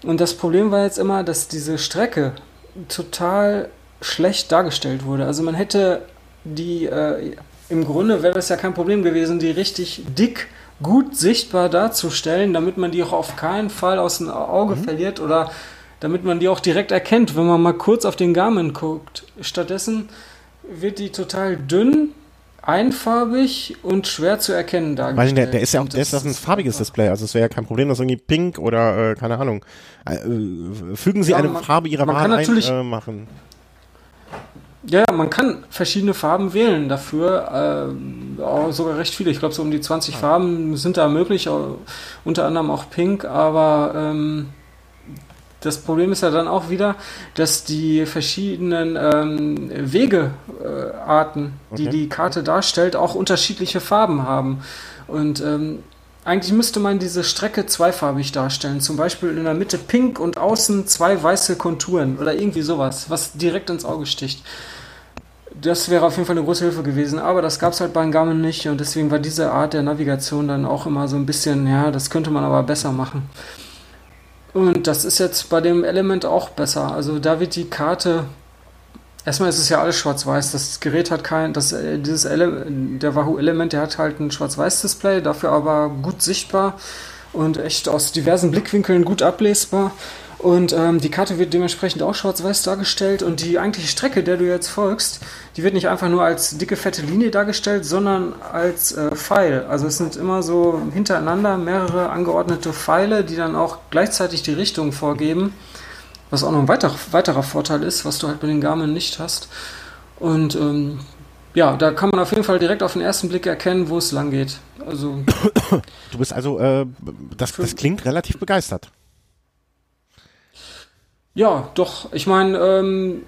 Und das Problem war jetzt immer, dass diese Strecke total schlecht dargestellt wurde. Also man hätte die, äh, im Grunde wäre das ja kein Problem gewesen, die richtig dick, gut sichtbar darzustellen, damit man die auch auf keinen Fall aus dem Auge mhm. verliert oder damit man die auch direkt erkennt, wenn man mal kurz auf den Garmin guckt. Stattdessen wird die total dünn, einfarbig und schwer zu erkennen dargestellt. Weil der, der ist ja auch, der ist auch ein farbiges Display, also es wäre ja kein Problem, dass irgendwie pink oder äh, keine Ahnung. Äh, fügen Sie ja, eine man, Farbe Ihrer Wahl ein, äh, machen. Ja, man kann verschiedene Farben wählen dafür, äh, sogar recht viele. Ich glaube, so um die 20 ah. Farben sind da möglich, unter anderem auch Pink, aber ähm, das Problem ist ja dann auch wieder, dass die verschiedenen ähm, Wegearten, äh, die okay. die Karte darstellt, auch unterschiedliche Farben haben. Und ähm, eigentlich müsste man diese Strecke zweifarbig darstellen. Zum Beispiel in der Mitte pink und außen zwei weiße Konturen oder irgendwie sowas, was direkt ins Auge sticht. Das wäre auf jeden Fall eine große Hilfe gewesen, aber das gab es halt bei Garmin nicht und deswegen war diese Art der Navigation dann auch immer so ein bisschen, ja, das könnte man aber besser machen. Und das ist jetzt bei dem Element auch besser. Also da wird die Karte Erstmal ist es ja alles schwarz-weiß. Das Gerät hat kein, das, äh, dieses Ele der Wahoo Element, der hat halt ein schwarz-weiß-Display, dafür aber gut sichtbar und echt aus diversen Blickwinkeln gut ablesbar. Und ähm, die Karte wird dementsprechend auch schwarz-weiß dargestellt und die eigentliche Strecke, der du jetzt folgst, die wird nicht einfach nur als dicke, fette Linie dargestellt, sondern als äh, Pfeil. Also es sind immer so hintereinander mehrere angeordnete Pfeile, die dann auch gleichzeitig die Richtung vorgeben. Was auch noch ein weiter, weiterer Vorteil ist, was du halt bei den Garmin nicht hast. Und ähm, ja, da kann man auf jeden Fall direkt auf den ersten Blick erkennen, wo es lang geht. Also du bist also, äh, das, das klingt relativ begeistert. Ja, doch. Ich meine, ähm,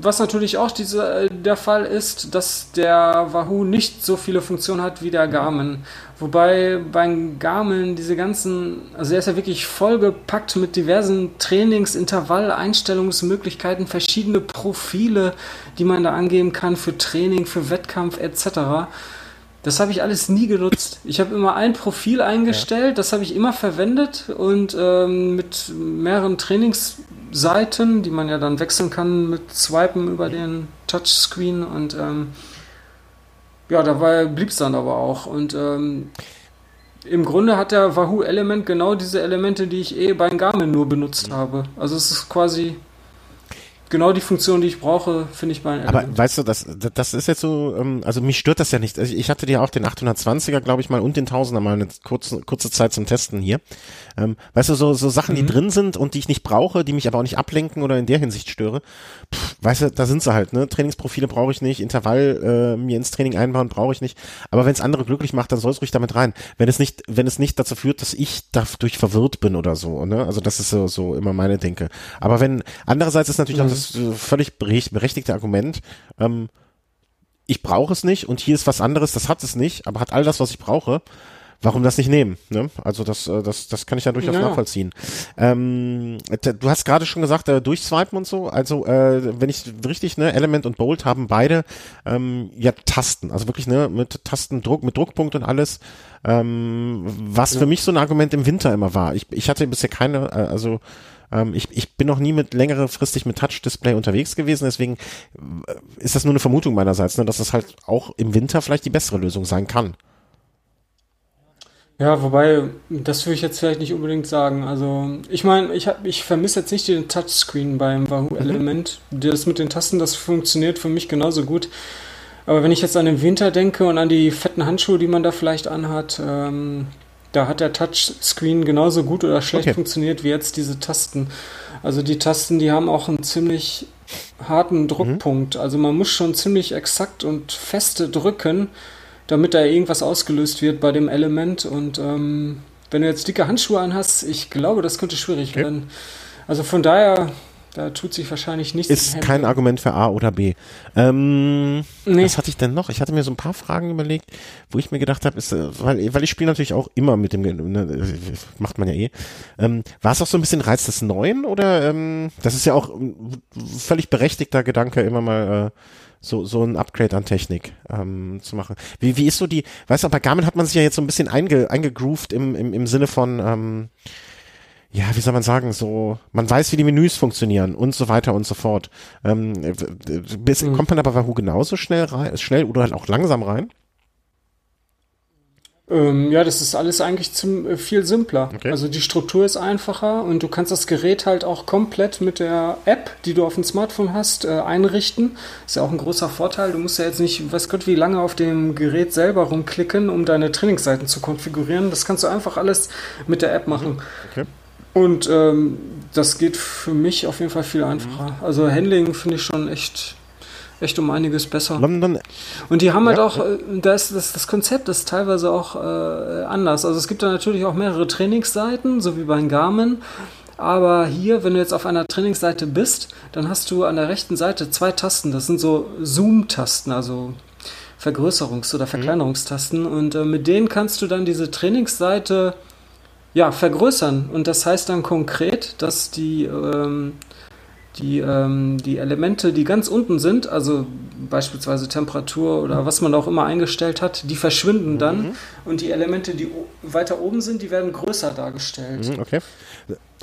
was natürlich auch diese, äh, der Fall ist, dass der Wahoo nicht so viele Funktionen hat wie der Garmin. Wobei beim Garmin diese ganzen, also er ist ja wirklich vollgepackt mit diversen Trainings, Intervall, Einstellungsmöglichkeiten, verschiedene Profile, die man da angeben kann für Training, für Wettkampf etc. Das habe ich alles nie genutzt. Ich habe immer ein Profil eingestellt, ja. das habe ich immer verwendet und ähm, mit mehreren Trainingsseiten, die man ja dann wechseln kann mit Swipen über den Touchscreen und ähm, ja, dabei blieb es dann aber auch. Und ähm, im Grunde hat der Wahoo Element genau diese Elemente, die ich eh bei Garmin nur benutzt habe. Also es ist quasi genau die Funktion, die ich brauche, finde ich bei Aber weißt du, das, das ist jetzt so, ähm, also mich stört das ja nicht. Also ich hatte dir auch den 820er, glaube ich mal, und den 1000er mal eine kurze, kurze Zeit zum Testen hier. Ähm, weißt du, so, so Sachen, mhm. die drin sind und die ich nicht brauche, die mich aber auch nicht ablenken oder in der Hinsicht störe. Pff, weißt du, da sind sie halt, ne? Trainingsprofile brauche ich nicht, Intervall äh, mir ins Training einbauen brauche ich nicht. Aber wenn es andere glücklich macht, dann soll es ruhig damit rein. Wenn es nicht, wenn es nicht dazu führt, dass ich dadurch verwirrt bin oder so, ne? Also das ist so, so immer meine Denke. Aber wenn, andererseits ist natürlich mhm. auch das äh, völlig berechtigte Argument, ähm, ich brauche es nicht und hier ist was anderes, das hat es nicht, aber hat all das, was ich brauche warum das nicht nehmen? Ne? Also das, äh, das, das kann ich ja durchaus ja. nachvollziehen. Ähm, du hast gerade schon gesagt, äh, durchswipen und so. Also äh, wenn ich richtig ne, Element und Bolt haben beide ähm, ja Tasten, also wirklich ne mit Tastendruck, mit Druckpunkt und alles. Ähm, was ja. für mich so ein Argument im Winter immer war. Ich, ich hatte bisher keine, äh, also ähm, ich, ich bin noch nie mit längerefristig mit Touch-Display unterwegs gewesen, deswegen äh, ist das nur eine Vermutung meinerseits, ne, dass das halt auch im Winter vielleicht die bessere Lösung sein kann. Ja, wobei, das würde ich jetzt vielleicht nicht unbedingt sagen. Also, ich meine, ich, ich vermisse jetzt nicht den Touchscreen beim Wahoo mhm. Element. Das mit den Tasten, das funktioniert für mich genauso gut. Aber wenn ich jetzt an den Winter denke und an die fetten Handschuhe, die man da vielleicht anhat, ähm, da hat der Touchscreen genauso gut oder schlecht okay. funktioniert wie jetzt diese Tasten. Also die Tasten, die haben auch einen ziemlich harten Druckpunkt. Mhm. Also man muss schon ziemlich exakt und feste drücken damit da irgendwas ausgelöst wird bei dem Element. Und ähm, wenn du jetzt dicke Handschuhe anhast, ich glaube, das könnte schwierig okay. werden. Also von daher, da tut sich wahrscheinlich nichts. Ist kein Argument für A oder B. Ähm, nee. Was hatte ich denn noch? Ich hatte mir so ein paar Fragen überlegt, wo ich mir gedacht habe, ist, äh, weil, weil ich spiele natürlich auch immer mit dem, ne, macht man ja eh. Ähm, war es auch so ein bisschen Reiz des Neuen oder ähm, das ist ja auch völlig berechtigter Gedanke, immer mal äh, so, so ein Upgrade an Technik ähm, zu machen. Wie, wie ist so die, weißt du, bei Garmin hat man sich ja jetzt so ein bisschen einge, eingegroovt im, im, im Sinne von, ähm, ja, wie soll man sagen, so, man weiß, wie die Menüs funktionieren und so weiter und so fort. Ähm, bis, mhm. Kommt man aber Wahoo genauso schnell rein, schnell oder halt auch langsam rein? Ähm, ja, das ist alles eigentlich zum, äh, viel simpler. Okay. Also die Struktur ist einfacher und du kannst das Gerät halt auch komplett mit der App, die du auf dem Smartphone hast, äh, einrichten. Ist ja auch ein großer Vorteil. Du musst ja jetzt nicht, weiß Gott, wie lange auf dem Gerät selber rumklicken, um deine Trainingsseiten zu konfigurieren. Das kannst du einfach alles mit der App machen. Okay. Und ähm, das geht für mich auf jeden Fall viel einfacher. Also Handling finde ich schon echt echt um einiges besser. London. Und die haben halt ja, auch. Äh, das, das, das Konzept ist teilweise auch äh, anders. Also es gibt da natürlich auch mehrere Trainingsseiten, so wie bei Garmin. Aber hier, wenn du jetzt auf einer Trainingsseite bist, dann hast du an der rechten Seite zwei Tasten. Das sind so Zoom-Tasten, also Vergrößerungs- oder mhm. Verkleinerungstasten. Mhm. Und äh, mit denen kannst du dann diese Trainingsseite ja, vergrößern. Und das heißt dann konkret, dass die ähm, die, ähm, die Elemente, die ganz unten sind, also beispielsweise Temperatur oder was man auch immer eingestellt hat, die verschwinden dann mhm. und die Elemente, die weiter oben sind, die werden größer dargestellt. Mhm, okay.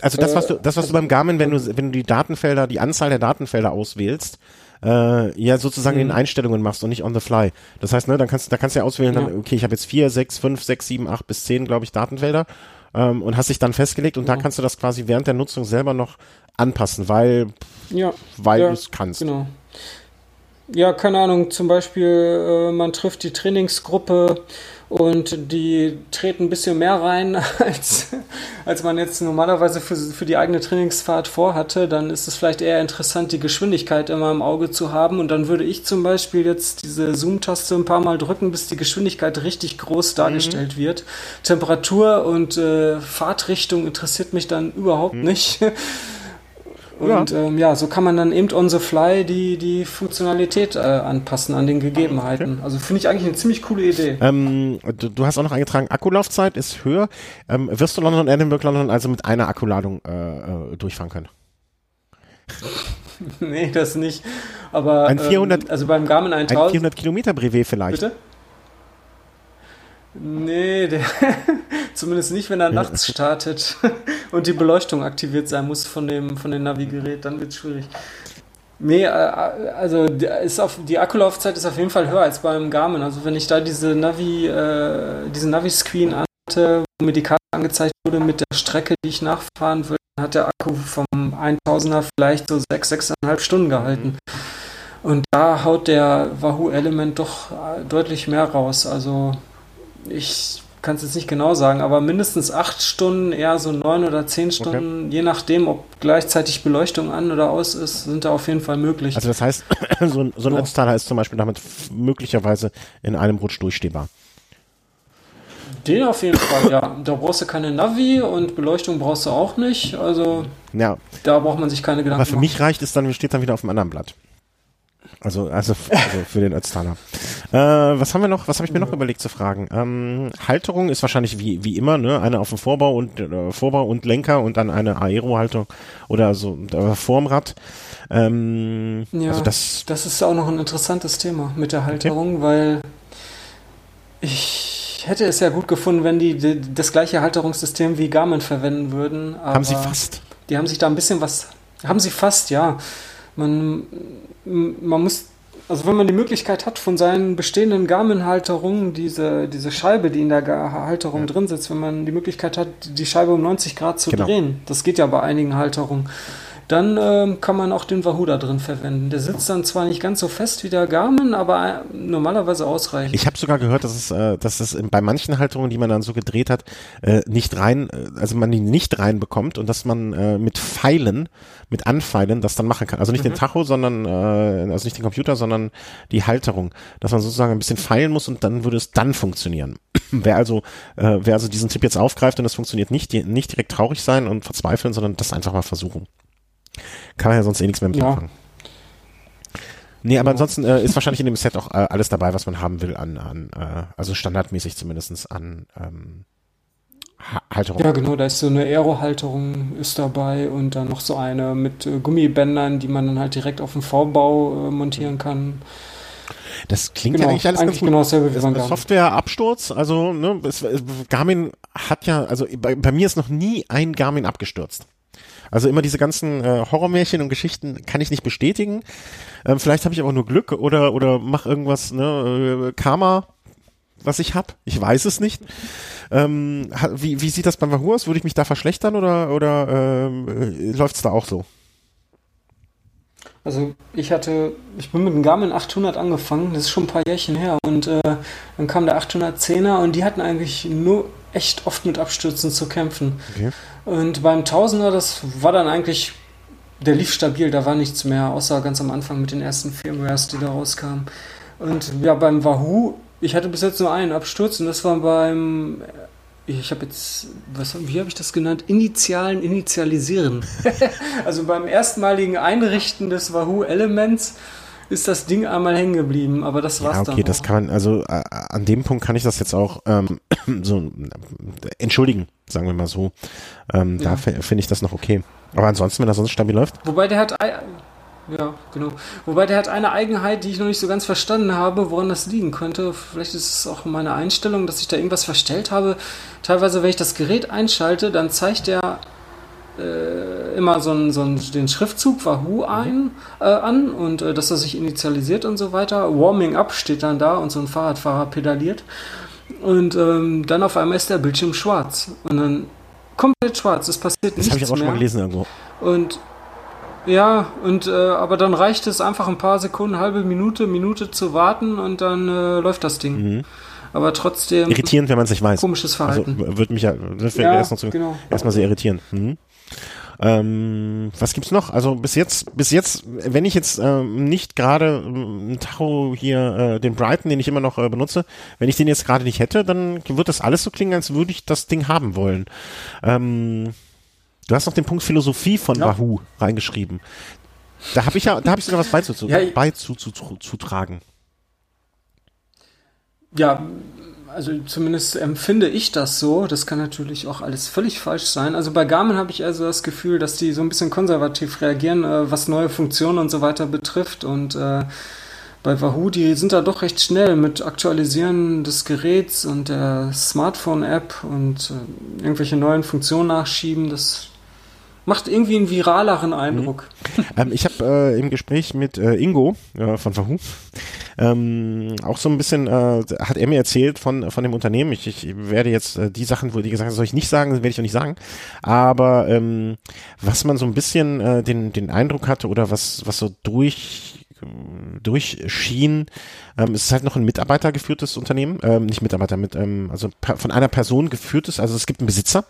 Also das, was du, das, was du beim Garmin, wenn du, wenn du die Datenfelder, die Anzahl der Datenfelder auswählst, äh, ja sozusagen mhm. in Einstellungen machst und nicht on the fly. Das heißt, ne, dann kannst da kannst du ja auswählen, ja. Dann, okay, ich habe jetzt vier, sechs, fünf, sechs, sieben, acht bis zehn, glaube ich, Datenfelder ähm, und hast dich dann festgelegt und ja. da kannst du das quasi während der Nutzung selber noch anpassen, weil ja, weil ja, du es kannst. Genau. Ja, keine Ahnung, zum Beispiel, äh, man trifft die Trainingsgruppe und die treten ein bisschen mehr rein, als, als man jetzt normalerweise für, für die eigene Trainingsfahrt vorhatte, dann ist es vielleicht eher interessant, die Geschwindigkeit immer im Auge zu haben. Und dann würde ich zum Beispiel jetzt diese Zoom-Taste ein paar Mal drücken, bis die Geschwindigkeit richtig groß dargestellt mhm. wird. Temperatur und äh, Fahrtrichtung interessiert mich dann überhaupt mhm. nicht. Und ja. Ähm, ja. so kann man dann eben on the fly die, die Funktionalität äh, anpassen an den Gegebenheiten. Okay. Also finde ich eigentlich eine ziemlich coole Idee. Ähm, du, du, hast auch noch eingetragen, Akkulaufzeit ist höher. Ähm, wirst du London und Edinburgh London also mit einer Akkuladung äh, äh durchfahren können? nee, das nicht. Aber ein 400, ähm, also beim Garmin 1000 ein 400 Kilometer Brevet vielleicht. Bitte? Nee, der, zumindest nicht, wenn er nachts startet und die Beleuchtung aktiviert sein muss von dem, von dem Navigerät, dann wird es schwierig. Nee, äh, also ist auf, die Akkulaufzeit ist auf jeden Fall höher als beim Garmin. Also wenn ich da diese Navi, äh, diesen Navi-Screen hatte, wo mir die Karte angezeigt wurde mit der Strecke, die ich nachfahren will, hat der Akku vom 1000er vielleicht so 6, 6,5 Stunden gehalten. Und da haut der Wahoo Element doch äh, deutlich mehr raus. Also ich kann es jetzt nicht genau sagen, aber mindestens acht Stunden, eher so neun oder zehn Stunden, okay. je nachdem, ob gleichzeitig Beleuchtung an oder aus ist, sind da auf jeden Fall möglich. Also das heißt, so ein, so ein Netzteiler ist zum Beispiel damit möglicherweise in einem Rutsch durchstehbar. Den auf jeden Fall, ja. Da brauchst du keine Navi und Beleuchtung brauchst du auch nicht. Also ja. da braucht man sich keine Gedanken machen. Aber für mich reicht es dann, steht dann wieder auf dem anderen Blatt. Also, also, also für den Ötztaler. Äh, was haben wir noch, was habe ich mir noch überlegt zu fragen? Ähm, Halterung ist wahrscheinlich wie, wie immer, ne? Eine auf dem Vorbau und äh, Vorbau und Lenker und dann eine Aero-Haltung oder so äh, vorm Rad. Ähm, ja, also das, das ist auch noch ein interessantes Thema mit der Halterung, okay. weil ich hätte es ja gut gefunden, wenn die, die, das gleiche Halterungssystem wie Garmin verwenden würden. haben sie fast. Die haben sich da ein bisschen was, haben sie fast, ja. Man, man muss, also wenn man die Möglichkeit hat, von seinen bestehenden Garmin-Halterungen, diese, diese Scheibe, die in der Halterung ja. drin sitzt, wenn man die Möglichkeit hat, die Scheibe um 90 Grad zu genau. drehen, das geht ja bei einigen Halterungen, dann ähm, kann man auch den Wahoo da drin verwenden. Der sitzt dann zwar nicht ganz so fest wie der Garmin, aber äh, normalerweise ausreichend. Ich habe sogar gehört, dass es, äh, dass es bei manchen Halterungen, die man dann so gedreht hat, äh, nicht rein, äh, also man die nicht reinbekommt und dass man äh, mit Pfeilen, mit Anpfeilen das dann machen kann. Also nicht mhm. den Tacho, sondern äh, also nicht den Computer, sondern die Halterung, dass man sozusagen ein bisschen feilen muss und dann würde es dann funktionieren. wer also äh, wer also diesen Tipp jetzt aufgreift und es funktioniert nicht, die, nicht direkt traurig sein und verzweifeln, sondern das einfach mal versuchen. Kann man ja sonst eh nichts mehr mit ja. anfangen. Nee, aber ansonsten äh, ist wahrscheinlich in dem Set auch äh, alles dabei, was man haben will an, an äh, also standardmäßig zumindest an ähm, Halterung. Ja, genau, da ist so eine Aero-Halterung ist dabei und dann noch so eine mit äh, Gummibändern, die man dann halt direkt auf dem Vorbau äh, montieren kann. Das klingt genau, ja eigentlich alles eigentlich ganz gut. Genau dasselbe wie beim Software-Absturz, also ne, es, Garmin hat ja, also bei, bei mir ist noch nie ein Garmin abgestürzt. Also immer diese ganzen äh, Horrormärchen und Geschichten kann ich nicht bestätigen. Ähm, vielleicht habe ich aber nur Glück oder oder mach irgendwas, ne, äh, Karma, was ich hab. Ich weiß es nicht. Ähm, wie, wie sieht das beim Wahoo aus? Würde ich mich da verschlechtern oder oder ähm, äh, läuft's da auch so? Also ich hatte, ich bin mit dem Garmin 800 angefangen, das ist schon ein paar Jährchen her und äh, dann kam der 810er und die hatten eigentlich nur echt oft mit Abstürzen zu kämpfen. Okay. Und beim Tausender, das war dann eigentlich, der lief stabil, da war nichts mehr, außer ganz am Anfang mit den ersten Firmwares, die da rauskamen. Und ja, beim Wahoo, ich hatte bis jetzt nur einen Absturz und das war beim, ich habe jetzt, was, wie habe ich das genannt? Initialen Initialisieren. also beim erstmaligen Einrichten des Wahoo Elements ist das Ding einmal hängen geblieben, aber das war's ja, okay, dann. Okay, das kann man, also äh, an dem Punkt kann ich das jetzt auch ähm, so äh, entschuldigen, sagen wir mal so. Ähm, ja. Da finde ich das noch okay. Aber ansonsten, wenn das sonst stabil läuft. Wobei der hat, ja, genau. Wobei der hat eine Eigenheit, die ich noch nicht so ganz verstanden habe, woran das liegen könnte. Vielleicht ist es auch meine Einstellung, dass ich da irgendwas verstellt habe. Teilweise, wenn ich das Gerät einschalte, dann zeigt er äh, immer so, ein, so ein, den Schriftzug Wahoo ein, äh, an und äh, dass er sich initialisiert und so weiter. Warming Up steht dann da und so ein Fahrradfahrer pedaliert. Und ähm, dann auf einmal ist der Bildschirm schwarz. Und dann komplett schwarz. Es passiert das nichts Das habe ich auch schon mal gelesen irgendwo. Und ja, und äh, aber dann reicht es einfach ein paar Sekunden, halbe Minute, Minute zu warten und dann äh, läuft das Ding. Mhm. Aber trotzdem. Irritierend, wenn man es nicht weiß. Komisches also, Verhalten. Also, wird mich ja, das ja erst so, genau. erstmal sehr irritieren. Mhm. Ähm, was gibt's noch? Also bis jetzt, bis jetzt, wenn ich jetzt ähm, nicht gerade ähm, ein Tacho hier, äh, den Brighton, den ich immer noch äh, benutze, wenn ich den jetzt gerade nicht hätte, dann wird das alles so klingen, als würde ich das Ding haben wollen. Ähm, du hast noch den Punkt Philosophie von ja. Wahoo reingeschrieben. Da habe ich ja, da habe ich sogar was beizutragen. Ja, beizutragen. Ja, also zumindest empfinde ich das so. Das kann natürlich auch alles völlig falsch sein. Also bei Garmin habe ich also das Gefühl, dass die so ein bisschen konservativ reagieren, äh, was neue Funktionen und so weiter betrifft. Und äh, bei Wahoo, die sind da doch recht schnell mit Aktualisieren des Geräts und der Smartphone-App und äh, irgendwelche neuen Funktionen nachschieben. Das macht irgendwie einen viraleren Eindruck. Mhm. Ähm, ich habe äh, im Gespräch mit äh, Ingo äh, von Wahoo ähm, auch so ein bisschen, äh, hat er mir erzählt von, von dem Unternehmen. Ich, ich werde jetzt äh, die Sachen, wo die gesagt haben, soll ich nicht sagen, werde ich auch nicht sagen. Aber ähm, was man so ein bisschen äh, den, den Eindruck hatte oder was, was so durch durchschien. Ähm, es ist halt noch ein mitarbeitergeführtes Unternehmen, ähm, nicht Mitarbeiter, mit, ähm, also von einer Person geführtes, also es gibt einen Besitzer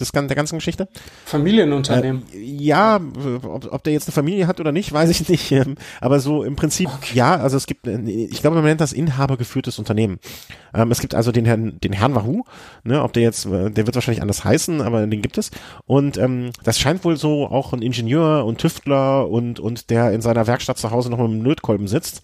des, der ganzen Geschichte. Familienunternehmen. Äh, ja, ob, ob der jetzt eine Familie hat oder nicht, weiß ich nicht. Ähm, aber so im Prinzip, okay. ja, also es gibt, äh, ich glaube, man nennt das inhabergeführtes Unternehmen. Ähm, es gibt also den Herrn, den Herrn Wahoo, ne, ob der jetzt, äh, der wird wahrscheinlich anders heißen, aber den gibt es. Und ähm, das scheint wohl so auch ein Ingenieur und Tüftler und, und der in seiner Werkstatt zu Hause noch mit einem Lötkolben sitzt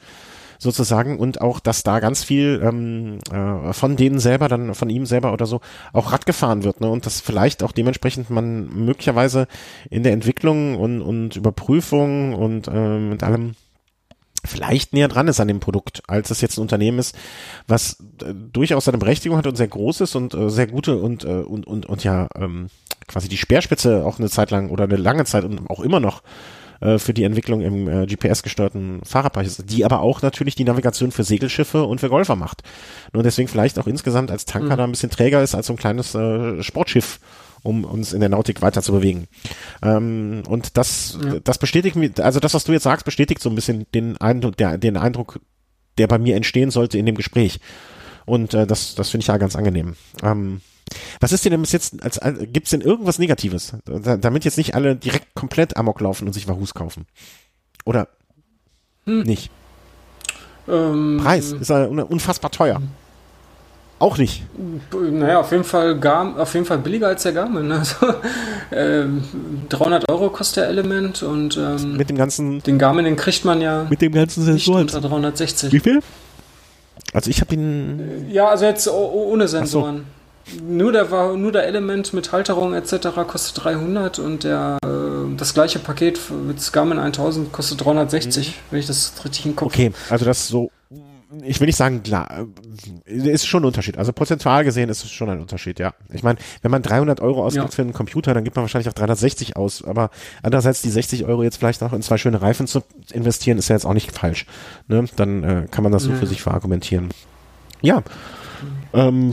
sozusagen und auch, dass da ganz viel ähm, äh, von denen selber, dann von ihm selber oder so, auch Rad gefahren wird, ne? Und dass vielleicht auch dementsprechend man möglicherweise in der Entwicklung und, und Überprüfung und äh, mit allem vielleicht näher dran ist an dem Produkt, als es jetzt ein Unternehmen ist, was äh, durchaus seine Berechtigung hat und sehr groß ist und äh, sehr gute und, äh, und, und, und ja ähm, quasi die Speerspitze auch eine Zeit lang oder eine lange Zeit und auch immer noch äh, für die Entwicklung im äh, GPS-gesteuerten Fahrradbereich ist, die aber auch natürlich die Navigation für Segelschiffe und für Golfer macht. Nur deswegen vielleicht auch insgesamt als Tanker mhm. da ein bisschen träger ist als so ein kleines äh, Sportschiff um uns in der Nautik weiter zu bewegen. Ähm, und das, ja. das bestätigt mir, also das, was du jetzt sagst, bestätigt so ein bisschen den Eindruck, der, den Eindruck, der bei mir entstehen sollte in dem Gespräch. Und äh, das, das finde ich ja ganz angenehm. Ähm, was ist denn bis jetzt, als, als gibt es denn irgendwas Negatives, damit jetzt nicht alle direkt komplett amok laufen und sich Wahoos kaufen? Oder hm. nicht? Ähm, Preis ist unfassbar teuer. Auch nicht. Naja, auf jeden Fall Gar auf jeden Fall billiger als der Garmin. Also, ähm, 300 Euro kostet der Element und ähm, mit dem ganzen den Garmin, den kriegt man ja mit dem ganzen Sensor unter 360. Wie viel? Also ich habe ihn. Ja, also jetzt ohne Sensoren. Nur der, nur der Element mit Halterung etc. kostet 300 und der, äh, das gleiche Paket mit Garmin 1000 kostet 360, mhm. wenn ich das richtig Kopf Okay, also das so, ich will nicht sagen, klar, äh, ist schon ein Unterschied. Also prozentual gesehen ist es schon ein Unterschied, ja. Ich meine, wenn man 300 Euro ausgibt ja. für einen Computer, dann gibt man wahrscheinlich auch 360 aus. Aber andererseits die 60 Euro jetzt vielleicht noch in zwei schöne Reifen zu investieren, ist ja jetzt auch nicht falsch. Ne? Dann äh, kann man das so ja. für sich verargumentieren. Ja. Mhm. Ähm,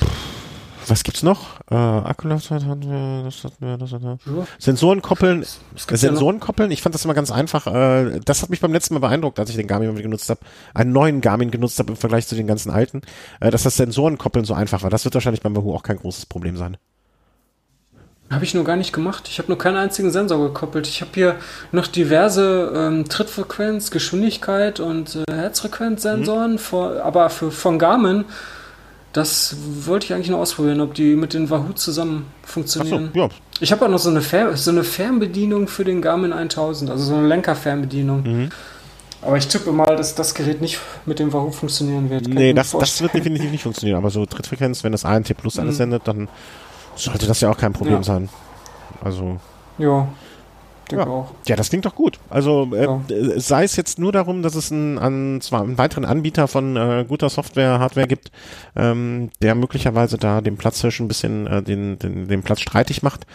was gibt's noch? Äh, Akkulaufzeit hatten wir, das hatten wir, das hatten wir. Ja. Sensoren koppeln, Sensoren ja koppeln, ich fand das immer ganz einfach. Äh, das hat mich beim letzten Mal beeindruckt, als ich den Garmin genutzt habe, einen neuen Garmin genutzt habe im Vergleich zu den ganzen alten, äh, dass das Sensoren koppeln so einfach war. Das wird wahrscheinlich beim Wahoo auch kein großes Problem sein. Habe ich nur gar nicht gemacht. Ich habe nur keinen einzigen Sensor gekoppelt. Ich habe hier noch diverse ähm, Trittfrequenz, Geschwindigkeit und äh, Herzfrequenzsensoren, mhm. aber für, von Garmin das wollte ich eigentlich noch ausprobieren, ob die mit den Wahoo zusammen funktionieren. So, ja. Ich habe auch noch so eine, Fer so eine Fernbedienung für den Garmin 1000, also so eine Lenkerfernbedienung. Mhm. Aber ich tippe mal, dass das Gerät nicht mit dem Wahoo funktionieren wird. Kann nee, das, das wird definitiv nicht funktionieren. Aber so Trittfrequenz, wenn das ANT Plus alles mhm. sendet, dann sollte das ja auch kein Problem ja. sein. Also. Ja, denke ja. auch. Ja, das klingt doch gut. Also äh, ja. sei es jetzt nur darum, dass es einen, einen, zwar einen weiteren Anbieter von äh, guter Software, Hardware gibt, ähm, der möglicherweise da dem Platzhirsch ein bisschen äh, den, den, den Platz streitig macht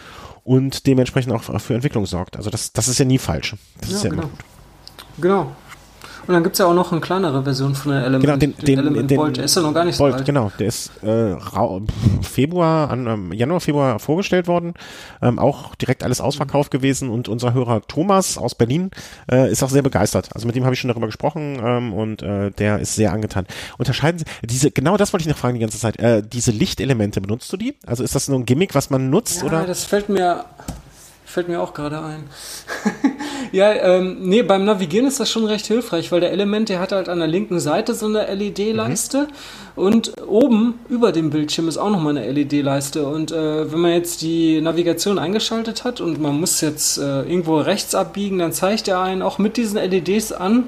und dementsprechend auch für Entwicklung sorgt. Also das, das ist ja nie falsch. Das ja, ist ja genau. immer gut. Genau. Und dann gibt es ja auch noch eine kleinere Version von der Element, genau, den, den, den, Element den Bolt. Der ist ja noch gar nicht so alt. Genau, der ist äh, Februar, an, ähm, Januar, Februar vorgestellt worden. Ähm, auch direkt alles ausverkauft gewesen und unser Hörer Thomas aus Berlin äh, ist auch sehr begeistert. Also mit dem habe ich schon darüber gesprochen ähm, und äh, der ist sehr angetan. Unterscheiden Sie, diese, genau das wollte ich noch fragen die ganze Zeit, äh, diese Lichtelemente, benutzt du die? Also ist das nur ein Gimmick, was man nutzt? Ja, oder? das fällt mir Fällt mir auch gerade ein. ja, ähm, nee, beim Navigieren ist das schon recht hilfreich, weil der Element, der hat halt an der linken Seite so eine LED-Leiste mhm. und oben über dem Bildschirm ist auch nochmal eine LED-Leiste. Und äh, wenn man jetzt die Navigation eingeschaltet hat und man muss jetzt äh, irgendwo rechts abbiegen, dann zeigt er einen auch mit diesen LEDs an,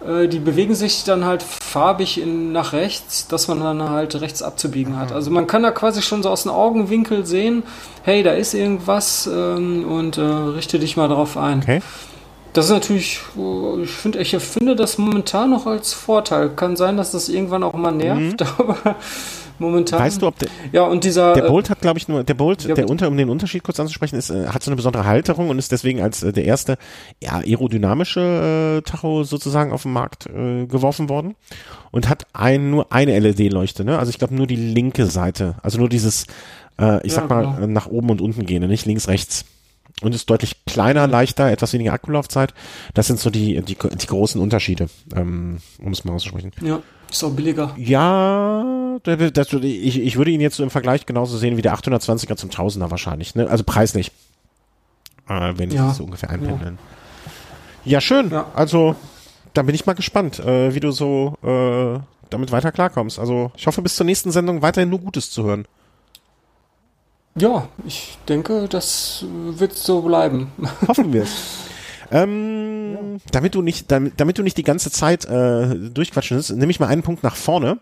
die bewegen sich dann halt farbig in, nach rechts, dass man dann halt rechts abzubiegen hat. Also man kann da quasi schon so aus dem Augenwinkel sehen, hey, da ist irgendwas ähm, und äh, richte dich mal darauf ein. Okay. Das ist natürlich, äh, ich finde, ich finde das momentan noch als Vorteil. Kann sein, dass das irgendwann auch mal nervt, mhm. aber momentan. Weißt du, ob der, ja, und dieser, der Bolt hat, glaube ich, nur, der Bolt, ja, der unter, um den Unterschied kurz anzusprechen, ist, äh, hat so eine besondere Halterung und ist deswegen als äh, der erste, ja, aerodynamische äh, Tacho sozusagen auf den Markt äh, geworfen worden und hat ein, nur eine LED-Leuchte, ne? Also ich glaube nur die linke Seite, also nur dieses, äh, ich ja, sag mal, genau. nach oben und unten gehen, nicht links, rechts und ist deutlich kleiner, leichter, etwas weniger Akkulaufzeit. Das sind so die, die, die großen Unterschiede, ähm, um es mal auszusprechen. Ja, ist auch billiger. Ja, das, das, ich, ich würde ihn jetzt so im Vergleich genauso sehen wie der 820er zum 1000er wahrscheinlich, ne? Also preislich. Äh, wenn ich ja. das so ungefähr einpendeln. Ja. ja, schön. Ja. Also, da bin ich mal gespannt, äh, wie du so äh, damit weiter klarkommst. Also, ich hoffe, bis zur nächsten Sendung weiterhin nur Gutes zu hören. Ja, ich denke, das wird so bleiben. Hoffen wir es. Ähm, ja. damit du nicht, damit, damit du nicht die ganze Zeit äh, durchquatschen willst, nehme ich mal einen Punkt nach vorne,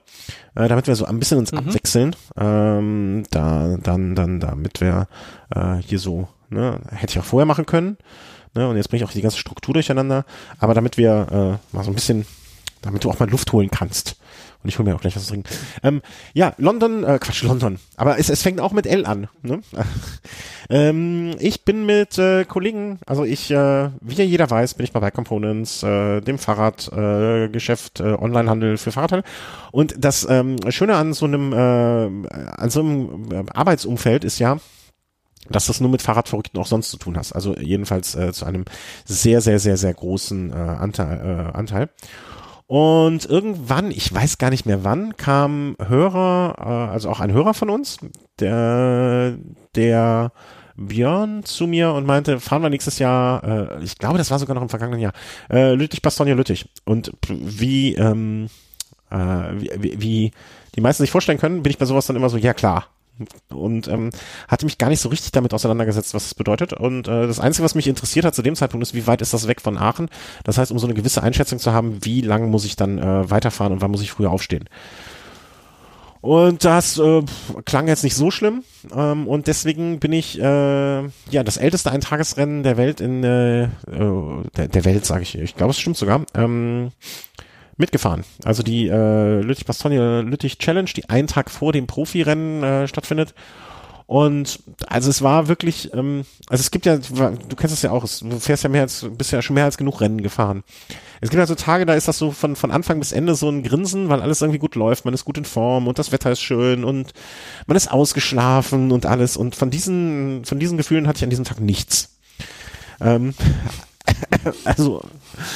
äh, damit wir so ein bisschen uns mhm. abwechseln. Ähm, da, dann, dann, damit wir äh, hier so, ne, hätte ich auch vorher machen können. Ne, und jetzt bringe ich auch die ganze Struktur durcheinander. Aber damit wir äh, mal so ein bisschen, damit du auch mal Luft holen kannst. Und ich hole mir auch gleich was zu trinken. Ähm, ja, London, äh, Quatsch, London. Aber es, es fängt auch mit L an. Ne? ähm, ich bin mit äh, Kollegen, also ich, äh, wie ja jeder weiß, bin ich bei Bike Components, äh, dem Fahrradgeschäft, äh, äh, Onlinehandel für Fahrradteile. Und das ähm, Schöne an so einem, äh, an so einem äh, Arbeitsumfeld ist ja, dass das nur mit Fahrradverrückten auch sonst zu tun hast. Also jedenfalls äh, zu einem sehr, sehr, sehr, sehr großen äh, Anteil. Äh, Anteil. Und irgendwann, ich weiß gar nicht mehr wann, kam Hörer, äh, also auch ein Hörer von uns, der, der Björn zu mir und meinte, fahren wir nächstes Jahr, äh, ich glaube, das war sogar noch im vergangenen Jahr, äh, Lüttich, Bastogne, Lüttich. Und wie, ähm, äh, wie, wie die meisten sich vorstellen können, bin ich bei sowas dann immer so, ja klar, und ähm, hatte mich gar nicht so richtig damit auseinandergesetzt, was das bedeutet. Und äh, das Einzige, was mich interessiert hat zu dem Zeitpunkt, ist, wie weit ist das weg von Aachen? Das heißt, um so eine gewisse Einschätzung zu haben, wie lange muss ich dann äh, weiterfahren und wann muss ich früher aufstehen. Und das äh, klang jetzt nicht so schlimm. Ähm, und deswegen bin ich äh, ja das älteste Eintagesrennen der Welt in äh, äh der, der Welt, sage ich. Ich glaube, es stimmt sogar. Ähm, mitgefahren. Also die äh, Lüttich-Bastogne Lüttich Challenge, die einen Tag vor dem Profirennen äh, stattfindet. Und also es war wirklich, ähm, also es gibt ja, du kennst es ja auch, du fährst ja mehr als, bist ja schon mehr als genug Rennen gefahren. Es gibt also Tage, da ist das so von, von Anfang bis Ende so ein Grinsen, weil alles irgendwie gut läuft, man ist gut in Form und das Wetter ist schön und man ist ausgeschlafen und alles. Und von diesen, von diesen Gefühlen hatte ich an diesem Tag nichts. Ähm, also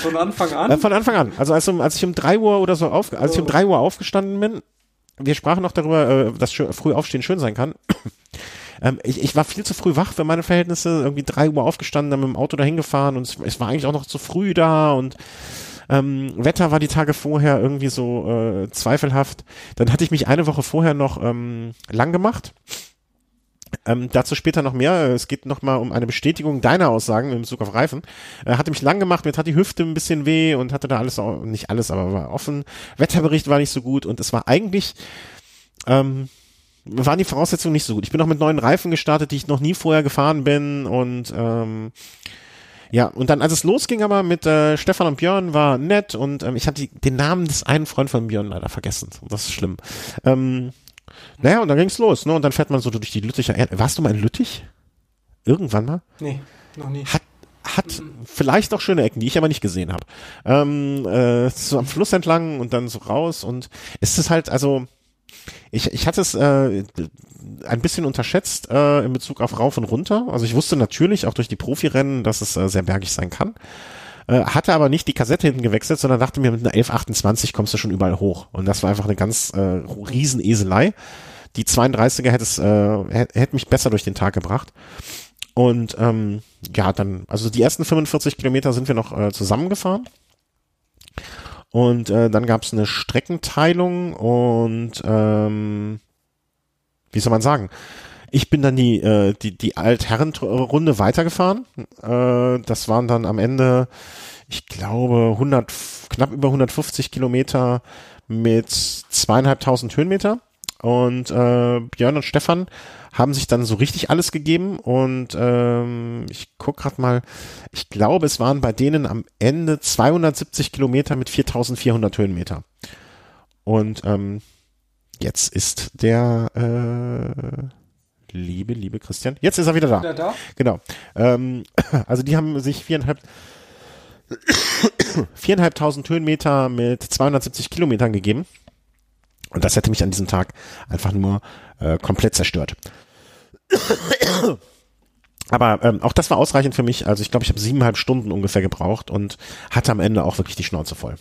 von Anfang an? Äh, von Anfang an. Also als, als ich um drei Uhr oder so auf, als ich um oh. drei Uhr aufgestanden bin, wir sprachen noch darüber, äh, dass früh aufstehen schön sein kann. ähm, ich, ich war viel zu früh wach für meine Verhältnisse, irgendwie drei Uhr aufgestanden, dann mit dem Auto dahin gefahren und es, es war eigentlich auch noch zu früh da und ähm, Wetter war die Tage vorher irgendwie so äh, zweifelhaft. Dann hatte ich mich eine Woche vorher noch ähm, lang gemacht ähm, dazu später noch mehr. Es geht nochmal um eine Bestätigung deiner Aussagen in Bezug auf Reifen. Äh, hatte mich lang gemacht, mir hat die Hüfte ein bisschen weh und hatte da alles, auch, nicht alles, aber war offen. Wetterbericht war nicht so gut und es war eigentlich, ähm, waren die Voraussetzungen nicht so gut. Ich bin noch mit neuen Reifen gestartet, die ich noch nie vorher gefahren bin und ähm, Ja, und dann, als es losging aber mit äh, Stefan und Björn, war nett und ähm, ich habe den Namen des einen Freund von Björn leider vergessen. Das ist schlimm. Ähm, naja, und dann ging's los, ne? Und dann fährt man so durch die Lütticher Erde. Warst du mal in Lüttich? Irgendwann mal? Nee, noch nie. Hat hat vielleicht auch schöne Ecken, die ich aber nicht gesehen habe. Ähm, äh, so am Fluss entlang und dann so raus und es ist halt, also ich, ich hatte es äh, ein bisschen unterschätzt äh, in Bezug auf rauf und runter. Also ich wusste natürlich auch durch die Profirennen, dass es äh, sehr bergig sein kann. Äh, hatte aber nicht die Kassette hinten gewechselt, sondern dachte mir, mit einer 1128 kommst du schon überall hoch. Und das war einfach eine ganz äh, riesen Eselei. Die 32er hätte es, äh, hätte mich besser durch den Tag gebracht. Und ähm, ja, dann, also die ersten 45 Kilometer sind wir noch äh, zusammengefahren. Und äh, dann gab es eine Streckenteilung und ähm, wie soll man sagen? Ich bin dann die, äh, die, die Altherrenrunde weitergefahren. Äh, das waren dann am Ende, ich glaube, 100, knapp über 150 Kilometer mit zweieinhalbtausend Höhenmeter. Und äh, Björn und Stefan haben sich dann so richtig alles gegeben und ähm, ich guck gerade mal, ich glaube, es waren bei denen am Ende 270 Kilometer mit 4400 Höhenmeter. Und ähm, jetzt ist der äh, liebe, liebe Christian, jetzt ist er wieder da. Wieder da? Genau. Ähm, also die haben sich viereinhalb viereinhalbtausend Höhenmeter mit 270 Kilometern gegeben. Und das hätte mich an diesem Tag einfach nur äh, komplett zerstört. Aber ähm, auch das war ausreichend für mich. Also ich glaube, ich habe siebeneinhalb Stunden ungefähr gebraucht und hatte am Ende auch wirklich die Schnauze voll.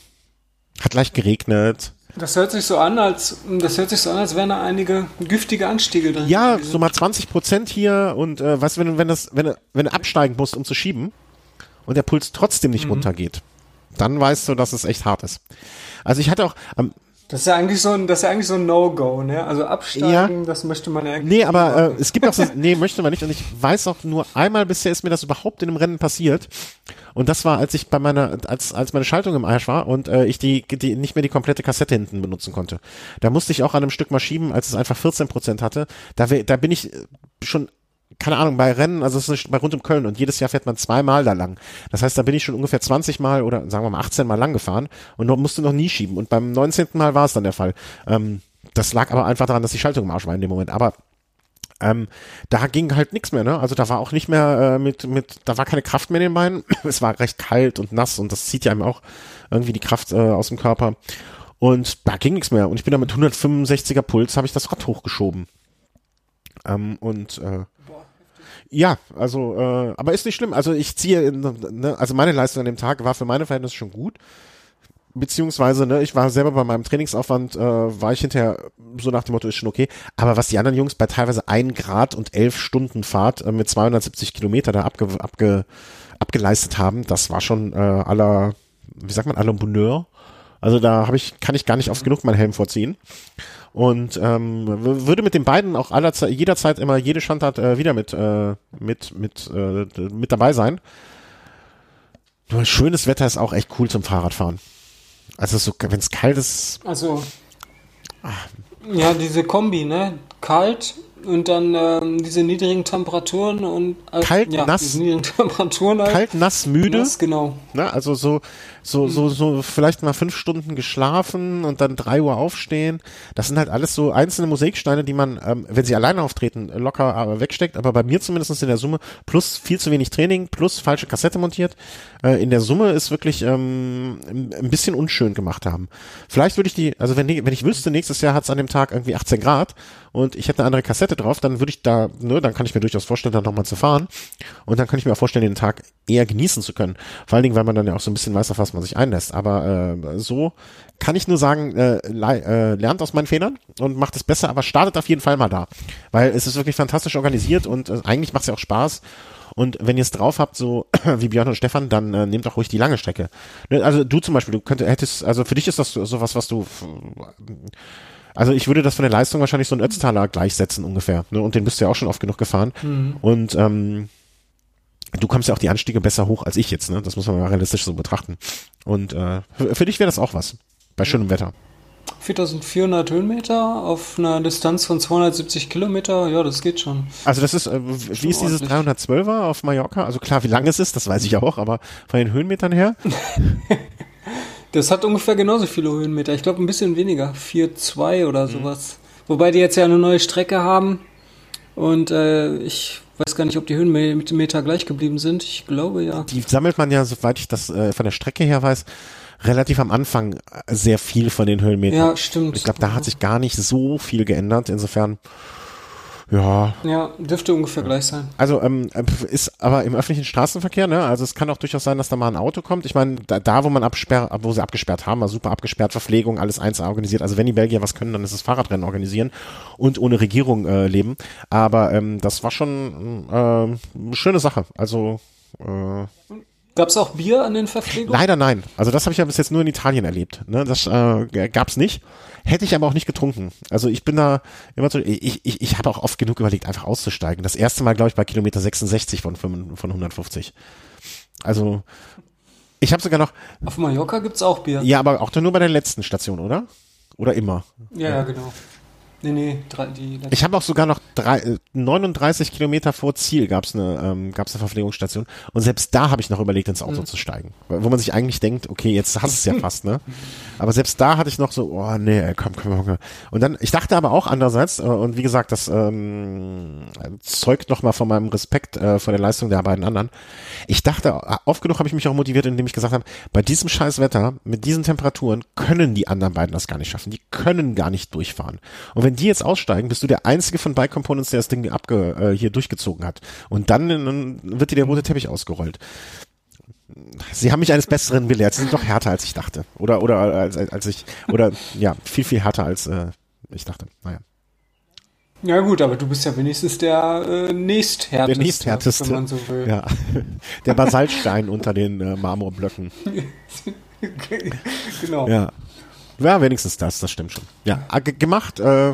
Hat leicht geregnet. Das hört sich so an, als das hört sich so an, als wären da einige giftige Anstiege drin. Ja, so mal 20 Prozent hier und äh, weißt du, wenn, wenn das, wenn, wenn du absteigen musst, um zu schieben und der Puls trotzdem nicht mhm. runtergeht, dann weißt du, dass es echt hart ist. Also ich hatte auch, am, das ist ja eigentlich so ein, das ist ja eigentlich so ein No-Go, ne? Also absteigen, ja. das möchte man ja eigentlich. Nee, aber äh, es gibt auch so, nee, möchte man nicht. Und ich weiß auch nur einmal bisher ist mir das überhaupt in einem Rennen passiert. Und das war, als ich bei meiner, als, als meine Schaltung im Arsch war und äh, ich die, die nicht mehr die komplette Kassette hinten benutzen konnte. Da musste ich auch an einem Stück mal schieben, als es einfach 14 Prozent hatte. Da, da bin ich schon keine Ahnung, bei Rennen, also es ist bei rund um Köln und jedes Jahr fährt man zweimal da lang. Das heißt, da bin ich schon ungefähr 20 Mal oder sagen wir mal 18 Mal lang gefahren und musste noch nie schieben. Und beim 19. Mal war es dann der Fall. Ähm, das lag aber einfach daran, dass die Schaltung im Arsch war in dem Moment. Aber ähm, da ging halt nichts mehr, ne? Also da war auch nicht mehr äh, mit, mit, da war keine Kraft mehr in den Beinen. es war recht kalt und nass und das zieht ja einem auch irgendwie die Kraft äh, aus dem Körper. Und da ging nichts mehr. Und ich bin da mit 165er Puls, habe ich das Rad hochgeschoben. Ähm, und äh, ja, also, äh, aber ist nicht schlimm. Also ich ziehe, ne, also meine Leistung an dem Tag war für meine Verhältnisse schon gut. Beziehungsweise, ne, ich war selber bei meinem Trainingsaufwand, äh, war ich hinterher so nach dem Motto, ist schon okay. Aber was die anderen Jungs bei teilweise ein Grad und elf Stunden Fahrt äh, mit 270 Kilometer da abge, abge, abgeleistet haben, das war schon äh, aller, wie sagt man, aller Bonheur. Also da habe ich, kann ich gar nicht oft genug meinen Helm vorziehen. Und ähm, würde mit den beiden auch aller, jederzeit immer jede Schandtat äh, wieder mit, äh, mit, mit, äh, mit dabei sein. Nur schönes Wetter ist auch echt cool zum Fahrradfahren. Also so, wenn es kalt ist. Also. Ja, diese Kombi, ne? Kalt, und dann ähm, diese niedrigen Temperaturen und äh, kalt, ja, nass, niedrigen Temperaturen halt. kalt, nass, müde. Nass, genau. Na, also so, so, so, so vielleicht mal fünf Stunden geschlafen und dann drei Uhr aufstehen. Das sind halt alles so einzelne Musiksteine, die man, ähm, wenn sie alleine auftreten, locker äh, wegsteckt. Aber bei mir zumindest in der Summe plus viel zu wenig Training plus falsche Kassette montiert. Äh, in der Summe ist wirklich ähm, ein bisschen unschön gemacht haben. Vielleicht würde ich die, also wenn, wenn ich wüsste, nächstes Jahr hat es an dem Tag irgendwie 18 Grad und ich hätte eine andere Kassette drauf, dann würde ich da, ne, dann kann ich mir durchaus vorstellen, da nochmal zu fahren. Und dann kann ich mir auch vorstellen, den Tag eher genießen zu können. Vor allen Dingen, weil man dann ja auch so ein bisschen weiß, auf was man sich einlässt. Aber äh, so kann ich nur sagen, äh, äh, lernt aus meinen Fehlern und macht es besser, aber startet auf jeden Fall mal da. Weil es ist wirklich fantastisch organisiert und äh, eigentlich macht es ja auch Spaß. Und wenn ihr es drauf habt, so wie Björn und Stefan, dann äh, nehmt auch ruhig die lange Strecke. Ne, also du zum Beispiel, du könntest, hättest, also für dich ist das sowas, was du also ich würde das von der Leistung wahrscheinlich so ein Ötztaler gleichsetzen ungefähr. Ne? Und den bist du ja auch schon oft genug gefahren. Mhm. Und ähm, du kommst ja auch die Anstiege besser hoch als ich jetzt. Ne? Das muss man mal realistisch so betrachten. Und äh, für, für dich wäre das auch was. Bei schönem Wetter. 4400 Höhenmeter auf einer Distanz von 270 Kilometer, ja, das geht schon. Also das ist, äh, wie ist dieses 312er auf Mallorca? Also klar, wie lang es ist, das weiß ich auch, aber von den Höhenmetern her? das hat ungefähr genauso viele Höhenmeter. Ich glaube ein bisschen weniger, 4,2 oder mhm. sowas. Wobei die jetzt ja eine neue Strecke haben und äh, ich weiß gar nicht, ob die Höhenmeter gleich geblieben sind. Ich glaube ja. Die sammelt man ja, soweit ich das äh, von der Strecke her weiß, relativ am Anfang sehr viel von den Höhenmetern. Ja, stimmt. Ich glaube, da hat sich gar nicht so viel geändert. Insofern ja. Ja, dürfte ungefähr gleich sein. Also ähm, ist aber im öffentlichen Straßenverkehr, ne? Also es kann auch durchaus sein, dass da mal ein Auto kommt. Ich meine, da, da, wo man absperrt, wo sie abgesperrt haben, war super abgesperrt, Verpflegung, alles eins organisiert. Also wenn die Belgier was können, dann ist es Fahrradrennen organisieren und ohne Regierung äh, leben. Aber ähm, das war schon äh, eine schöne Sache. Also äh, Gab es auch Bier an den Verpflegungen? Leider nein. Also das habe ich ja bis jetzt nur in Italien erlebt. Ne? Das äh, gab es nicht. Hätte ich aber auch nicht getrunken. Also ich bin da immer so, ich, ich, ich habe auch oft genug überlegt, einfach auszusteigen. Das erste Mal, glaube ich, bei Kilometer 66 von, von 150. Also ich habe sogar noch. Auf Mallorca gibt's auch Bier. Ja, aber auch nur bei der letzten Station, oder? Oder immer? Ja, ja, genau. Nee, nee, drei, die Ich habe auch sogar noch drei, 39 äh, Kilometer vor Ziel gab's eine, ähm, gab's eine Verpflegungsstation. Und selbst da habe ich noch überlegt, ins Auto mhm. zu steigen. Wo man sich eigentlich denkt, okay, jetzt hast du es ja fast, ne? Aber selbst da hatte ich noch so, oh nee, komm, komm, komm. Und dann, ich dachte aber auch andererseits, äh, und wie gesagt, das ähm, zeugt noch mal von meinem Respekt äh, vor der Leistung der beiden anderen. Ich dachte, oft genug habe ich mich auch motiviert, indem ich gesagt habe, bei diesem scheiß Wetter, mit diesen Temperaturen, können die anderen beiden das gar nicht schaffen. Die können gar nicht durchfahren. Und wenn die jetzt aussteigen, bist du der einzige von Bike Components, der das Ding abge, äh, hier durchgezogen hat. Und dann, dann wird dir der rote Teppich ausgerollt. Sie haben mich eines Besseren belehrt. Sie sind doch härter als ich dachte. Oder, oder als, als ich, oder ja, viel, viel härter als äh, ich dachte. Naja. Ja gut, aber du bist ja wenigstens der äh, nächsthärteste. Der nächsthärteste. Wenn man so will. Ja. Der Basaltstein unter den äh, Marmorblöcken. genau. Ja. Ja, wenigstens das, das stimmt schon. Ja, äh, gemacht, äh,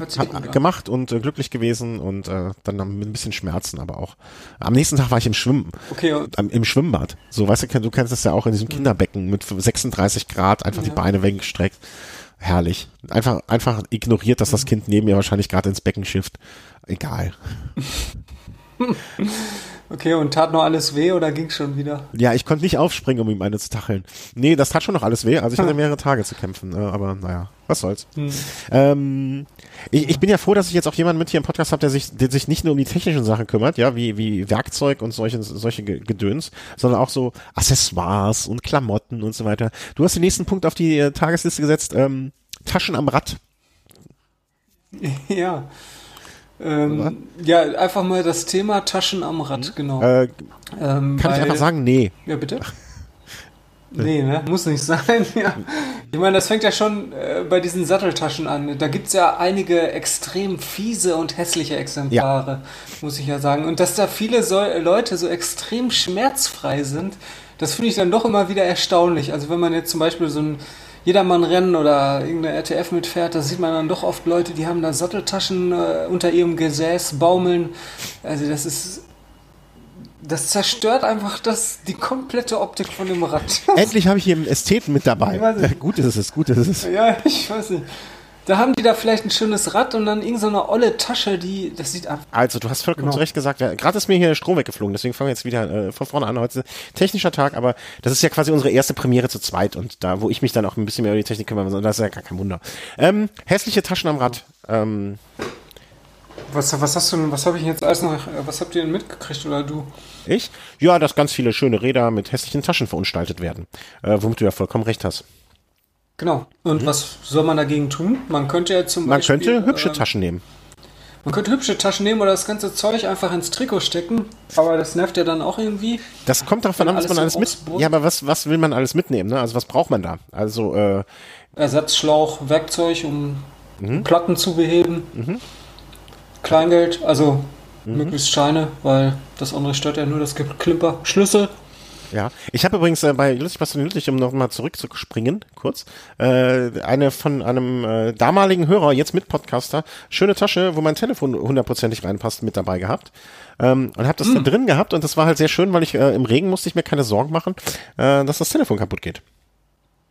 gemacht und äh, glücklich gewesen und äh, dann mit ein bisschen Schmerzen, aber auch. Am nächsten Tag war ich im Schwimmen. Okay. Am, Im Schwimmbad. So, weißt du, du kennst das ja auch in diesem mhm. Kinderbecken mit 36 Grad, einfach ja. die Beine weggestreckt. Herrlich. Einfach, einfach ignoriert, dass das mhm. Kind neben mir wahrscheinlich gerade ins Becken schifft. Egal. Okay, und tat noch alles weh oder ging schon wieder? Ja, ich konnte nicht aufspringen, um ihm eine zu tacheln. Nee, das tat schon noch alles weh. Also ich hatte mehrere Tage zu kämpfen. Äh, aber naja, was soll's. Hm. Ähm, ich, ich bin ja froh, dass ich jetzt auch jemanden mit hier im Podcast habe, der sich, der sich nicht nur um die technischen Sachen kümmert, ja, wie, wie Werkzeug und solche, solche Gedöns, sondern auch so Accessoires und Klamotten und so weiter. Du hast den nächsten Punkt auf die äh, Tagesliste gesetzt, ähm, Taschen am Rad. Ja. Ähm, ja, einfach mal das Thema Taschen am Rad, mhm. genau. Äh, ähm, kann weil, ich einfach sagen, nee. Ja, bitte? Nee, ne? Muss nicht sein, ja. Ich meine, das fängt ja schon äh, bei diesen Satteltaschen an. Da gibt es ja einige extrem fiese und hässliche Exemplare, ja. muss ich ja sagen. Und dass da viele so Leute so extrem schmerzfrei sind, das finde ich dann doch immer wieder erstaunlich. Also wenn man jetzt zum Beispiel so ein Jedermann-Rennen oder irgendeine RTF mitfährt, da sieht man dann doch oft Leute, die haben da Satteltaschen äh, unter ihrem Gesäß baumeln. Also das ist das zerstört einfach das, die komplette Optik von dem Rad. Endlich habe ich hier einen Ästheten mit dabei. gut ist es, gut ist es. Ja, ich weiß nicht. Da haben die da vielleicht ein schönes Rad und dann irgendeine so olle Tasche, die, das sieht ab. Also, du hast vollkommen genau. zu Recht gesagt, ja, gerade ist mir hier der Strom weggeflogen, deswegen fangen wir jetzt wieder äh, von vorne an. Heute ist technischer Tag, aber das ist ja quasi unsere erste Premiere zu zweit und da, wo ich mich dann auch ein bisschen mehr um die Technik kümmere, das ist ja gar kein Wunder. Ähm, hässliche Taschen am Rad. Ähm, was, was hast du was habe ich jetzt alles noch, was habt ihr denn mitgekriegt oder du? Ich? Ja, dass ganz viele schöne Räder mit hässlichen Taschen verunstaltet werden, äh, womit du ja vollkommen recht hast. Genau. Und mhm. was soll man dagegen tun? Man könnte ja zum man Beispiel... Man könnte hübsche äh, Taschen nehmen. Man könnte hübsche Taschen nehmen oder das ganze Zeug einfach ins Trikot stecken, aber das nervt ja dann auch irgendwie. Das kommt darauf an, was man alles mit. Ja, aber was, was will man alles mitnehmen? Ne? Also was braucht man da? Also äh, Ersatzschlauch, Werkzeug, um mhm. Platten zu beheben. Mhm. Kleingeld, also mhm. möglichst Scheine, weil das andere stört ja nur das Klimper. Schlüssel, ja, ich habe übrigens äh, bei Lustig was nötig, um nochmal zurückzuspringen, kurz, äh, eine von einem äh, damaligen Hörer, jetzt mit Podcaster, schöne Tasche, wo mein Telefon hundertprozentig reinpasst, mit dabei gehabt. Ähm, und habe das mm. da drin gehabt und das war halt sehr schön, weil ich äh, im Regen musste ich mir keine Sorgen machen, äh, dass das Telefon kaputt geht.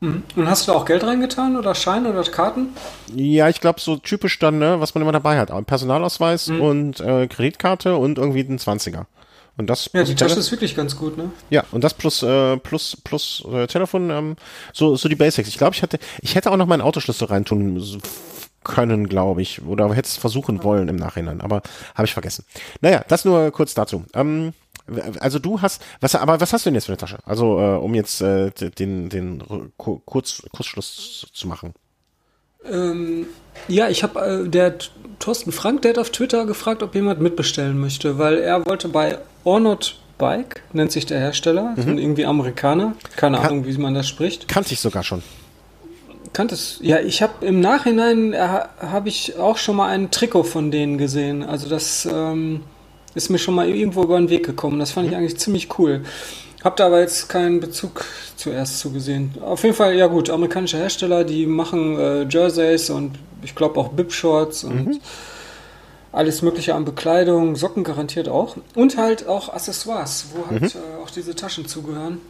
Mhm. Und hast du da auch Geld reingetan oder Schein oder Karten? Ja, ich glaube so typisch dann, ne, was man immer dabei hat. Personalausweis mhm. und äh, Kreditkarte und irgendwie ein 20er. Und das ja, die Tasche ist wirklich ganz gut, ne? Ja, und das plus äh, plus plus äh, Telefon, ähm, so so die Basics. Ich glaube, ich hatte ich hätte auch noch meinen Autoschlüssel reintun können, glaube ich, oder hätte es versuchen wollen im Nachhinein, aber habe ich vergessen. Naja, das nur kurz dazu. Ähm, also du hast, was, aber was hast du denn jetzt für eine Tasche? Also äh, um jetzt äh, den den Kurz, Kurzschluss zu machen. Ähm, ja, ich habe äh, der Thorsten Frank, der hat auf Twitter gefragt, ob jemand mitbestellen möchte, weil er wollte bei Ornot Bike, nennt sich der Hersteller, mhm. irgendwie Amerikaner, keine Kann, Ahnung, wie man das spricht. Kannte ich sogar schon. Kannte es. Ja, ich habe im Nachhinein äh, habe ich auch schon mal ein Trikot von denen gesehen. Also das ähm, ist mir schon mal irgendwo über den Weg gekommen. Das fand ich mhm. eigentlich ziemlich cool. Hab da aber jetzt keinen Bezug zuerst zugesehen. Auf jeden Fall, ja gut, amerikanische Hersteller, die machen äh, Jerseys und ich glaube auch Bib-Shorts und mhm. alles mögliche an Bekleidung, Socken garantiert auch. Und halt auch Accessoires, wo halt mhm. äh, auch diese Taschen zugehören.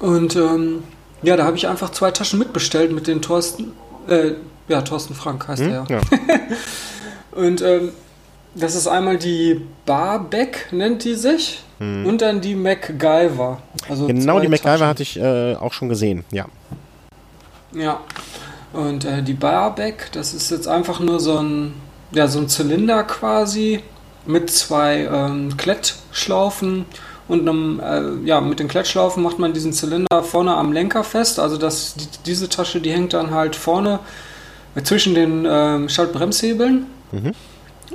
Und ähm, ja, da habe ich einfach zwei Taschen mitbestellt mit den Thorsten, äh, ja, Thorsten Frank heißt mhm, er ja. und ähm, das ist einmal die Barbeck, nennt die sich. Hm. Und dann die MacGyver. Also genau, die MacGyver hatte ich äh, auch schon gesehen, ja. Ja. Und äh, die Barbeck, das ist jetzt einfach nur so ein, ja, so ein Zylinder quasi mit zwei ähm, Klettschlaufen und einem, äh, ja, mit den Klettschlaufen macht man diesen Zylinder vorne am Lenker fest. Also das, die, diese Tasche, die hängt dann halt vorne zwischen den ähm, Schaltbremshebeln. Mhm.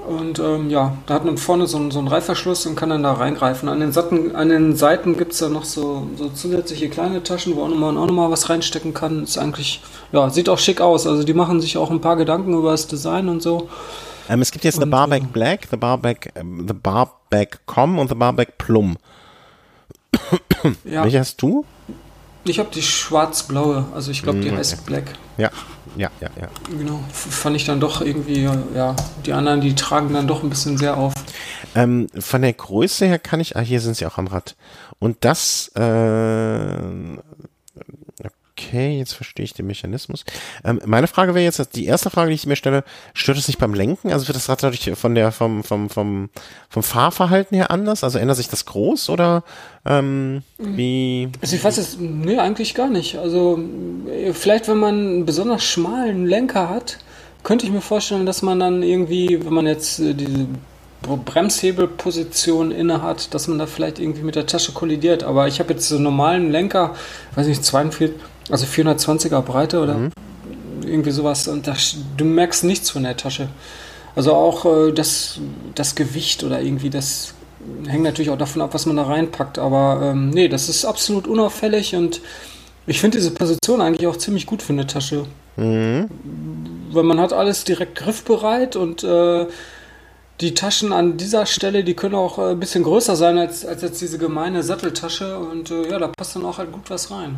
Und ähm, ja, da hat man vorne so, so einen Reifverschluss und kann dann da reingreifen. An den, Satten, an den Seiten gibt es da noch so, so zusätzliche kleine Taschen, wo man auch nochmal was reinstecken kann. Ist eigentlich, ja, sieht auch schick aus. Also die machen sich auch ein paar Gedanken über das Design und so. Ähm, es gibt jetzt und, The Barback äh, Black, The Barback, äh, The Barback Com und The Barback Plum. ja. Welche hast du? Ich habe die schwarz-blaue, also ich glaube, die mm, heißt Black. Ja, ja, ja, ja. Genau, fand ich dann doch irgendwie, ja, die anderen, die tragen dann doch ein bisschen sehr auf. Ähm, von der Größe her kann ich, ah, hier sind sie auch am Rad. Und das, äh, Okay, jetzt verstehe ich den Mechanismus. Ähm, meine Frage wäre jetzt, die erste Frage, die ich mir stelle, stört es sich beim Lenken? Also wird das Rad dadurch von der, vom, vom, vom, vom Fahrverhalten her anders? Also ändert sich das groß oder ähm, wie? Also ich weiß es, nee, eigentlich gar nicht. Also vielleicht, wenn man einen besonders schmalen Lenker hat, könnte ich mir vorstellen, dass man dann irgendwie, wenn man jetzt äh, diese Bremshebelposition inne hat, dass man da vielleicht irgendwie mit der Tasche kollidiert. Aber ich habe jetzt so einen normalen Lenker, weiß nicht, 42, also 420er Breite oder mhm. irgendwie sowas. Und das, du merkst nichts von der Tasche. Also auch äh, das, das Gewicht oder irgendwie das hängt natürlich auch davon ab, was man da reinpackt. Aber ähm, nee, das ist absolut unauffällig und ich finde diese Position eigentlich auch ziemlich gut für eine Tasche. Mhm. Weil man hat alles direkt griffbereit und äh, die Taschen an dieser Stelle, die können auch äh, ein bisschen größer sein als, als jetzt diese gemeine Satteltasche und äh, ja, da passt dann auch halt gut was rein.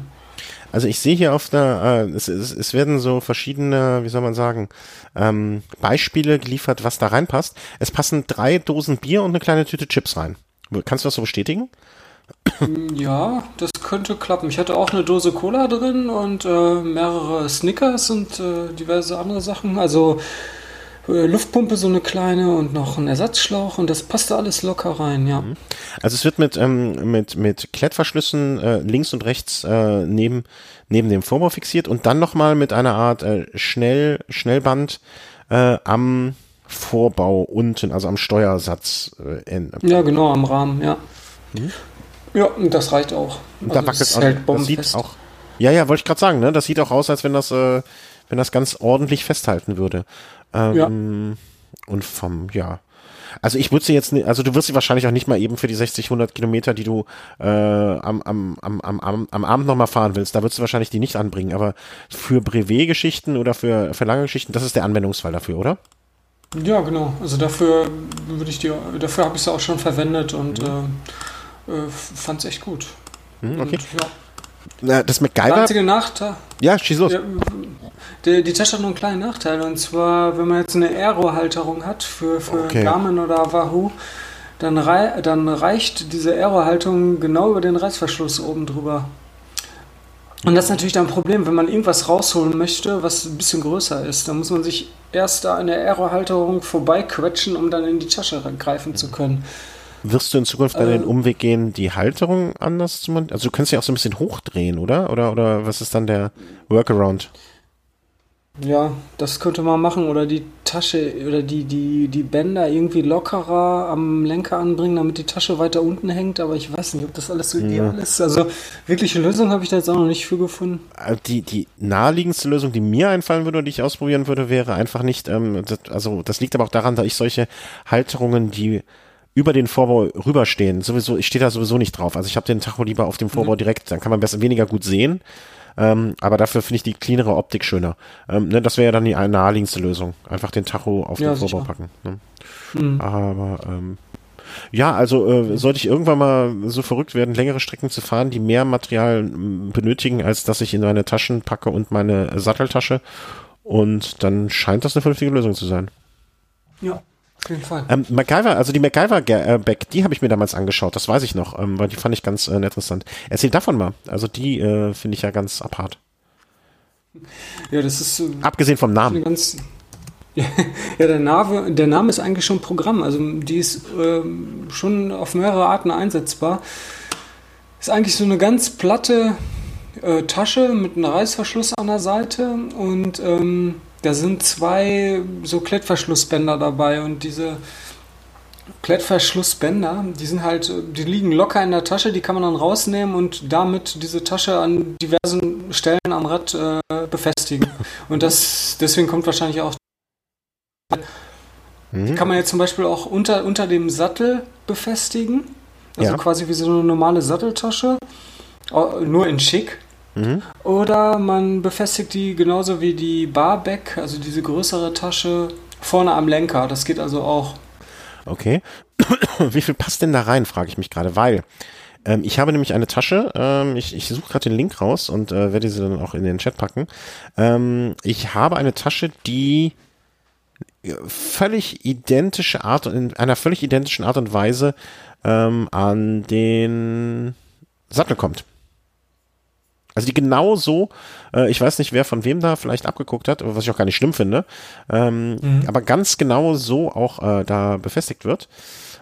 Also ich sehe hier auf der, äh, es, es, es werden so verschiedene, wie soll man sagen, ähm, Beispiele geliefert, was da reinpasst. Es passen drei Dosen Bier und eine kleine Tüte Chips rein. Kannst du das so bestätigen? Mm, ja, das könnte klappen. Ich hatte auch eine Dose Cola drin und äh, mehrere Snickers und äh, diverse andere Sachen. Also Luftpumpe so eine kleine und noch ein Ersatzschlauch und das passte alles locker rein, ja. Mhm. Also es wird mit ähm, mit mit Klettverschlüssen äh, links und rechts äh, neben neben dem Vorbau fixiert und dann nochmal mit einer Art äh, Schnell Schnellband äh, am Vorbau unten, also am Steuersatz. Äh, in, ja, genau, am Rahmen, ja. Mhm. Ja, und das reicht auch. Also da wackelt auch, das sieht auch. Ja, ja, wollte ich gerade sagen, ne? Das sieht auch aus, als wenn das, äh, wenn das ganz ordentlich festhalten würde. Ähm, ja. Und vom, ja. Also ich würde sie jetzt nicht, also du wirst sie wahrscheinlich auch nicht mal eben für die 60, 100 Kilometer, die du äh, am, am, am, am, am Abend nochmal fahren willst, da würdest du wahrscheinlich die nicht anbringen. Aber für Brevet-Geschichten oder für, für lange Geschichten, das ist der Anwendungsfall dafür, oder? Ja, genau. Also dafür würde ich die, dafür habe ich sie auch schon verwendet und mhm. äh, äh, fand es echt gut. Mhm, okay. Und, ja. Na, das MacGyver. Der einzige Nachteil. Ja, schieß los. Die, die Tasche hat noch einen kleinen Nachteil. Und zwar, wenn man jetzt eine Aero-Halterung hat für, für okay. Garmin oder Wahoo, dann, rei dann reicht diese Aero-Halterung genau über den Reißverschluss oben drüber. Und das ist natürlich dann ein Problem, wenn man irgendwas rausholen möchte, was ein bisschen größer ist. Dann muss man sich erst da an der Aero-Halterung vorbeiquetschen, um dann in die Tasche greifen zu können. Wirst du in Zukunft äh, den Umweg gehen, die Halterung anders zu montieren? Also du kannst ja auch so ein bisschen hochdrehen, oder? Oder, oder was ist dann der Workaround? Ja, das könnte man machen oder die Tasche oder die, die, die Bänder irgendwie lockerer am Lenker anbringen, damit die Tasche weiter unten hängt, aber ich weiß nicht, ob das alles so ideal ja. ist. Also wirkliche Lösung habe ich da jetzt auch noch nicht für gefunden. Äh, die, die naheliegendste Lösung, die mir einfallen würde und die ich ausprobieren würde, wäre einfach nicht, ähm, das, also das liegt aber auch daran, da ich solche Halterungen, die über den Vorbau rüberstehen, sowieso, ich stehe da sowieso nicht drauf. Also ich habe den Tacho lieber auf dem Vorbau mhm. direkt, dann kann man besser weniger gut sehen. Ähm, aber dafür finde ich die cleanere Optik schöner. Ähm, ne, das wäre ja dann die naheliegendste Lösung. Einfach den Tacho auf ja, den Vorbau packen. Ne? Mhm. Aber ähm, ja, also äh, sollte ich irgendwann mal so verrückt werden, längere Strecken zu fahren, die mehr Material benötigen, als dass ich in meine Taschen packe und meine Satteltasche. Und dann scheint das eine vernünftige Lösung zu sein. Ja. Auf jeden Fall. Ähm, MacGyver, also die MacGyver-Back, die habe ich mir damals angeschaut, das weiß ich noch, ähm, weil die fand ich ganz äh, interessant. Erzähl davon mal. Also die äh, finde ich ja ganz apart. Ja, das ist. Äh, Abgesehen vom Namen. Ganz, ja, der Name, der Name ist eigentlich schon Programm. Also die ist äh, schon auf mehrere Arten einsetzbar. Ist eigentlich so eine ganz platte äh, Tasche mit einem Reißverschluss an der Seite und ähm, da sind zwei so Klettverschlussbänder dabei und diese Klettverschlussbänder, die sind halt, die liegen locker in der Tasche, die kann man dann rausnehmen und damit diese Tasche an diversen Stellen am Rad äh, befestigen. Und das, deswegen kommt wahrscheinlich auch. Mhm. Die kann man jetzt zum Beispiel auch unter, unter dem Sattel befestigen. Also ja. quasi wie so eine normale Satteltasche. Nur in schick. Mhm. Oder man befestigt die genauso wie die Barback, also diese größere Tasche, vorne am Lenker. Das geht also auch. Okay. wie viel passt denn da rein, frage ich mich gerade, weil ähm, ich habe nämlich eine Tasche, ähm, ich, ich suche gerade den Link raus und äh, werde sie dann auch in den Chat packen. Ähm, ich habe eine Tasche, die völlig identische Art in einer völlig identischen Art und Weise ähm, an den Sattel kommt. Also die genau so, äh, ich weiß nicht, wer von wem da vielleicht abgeguckt hat, was ich auch gar nicht schlimm finde, ähm, mhm. aber ganz genau so auch äh, da befestigt wird.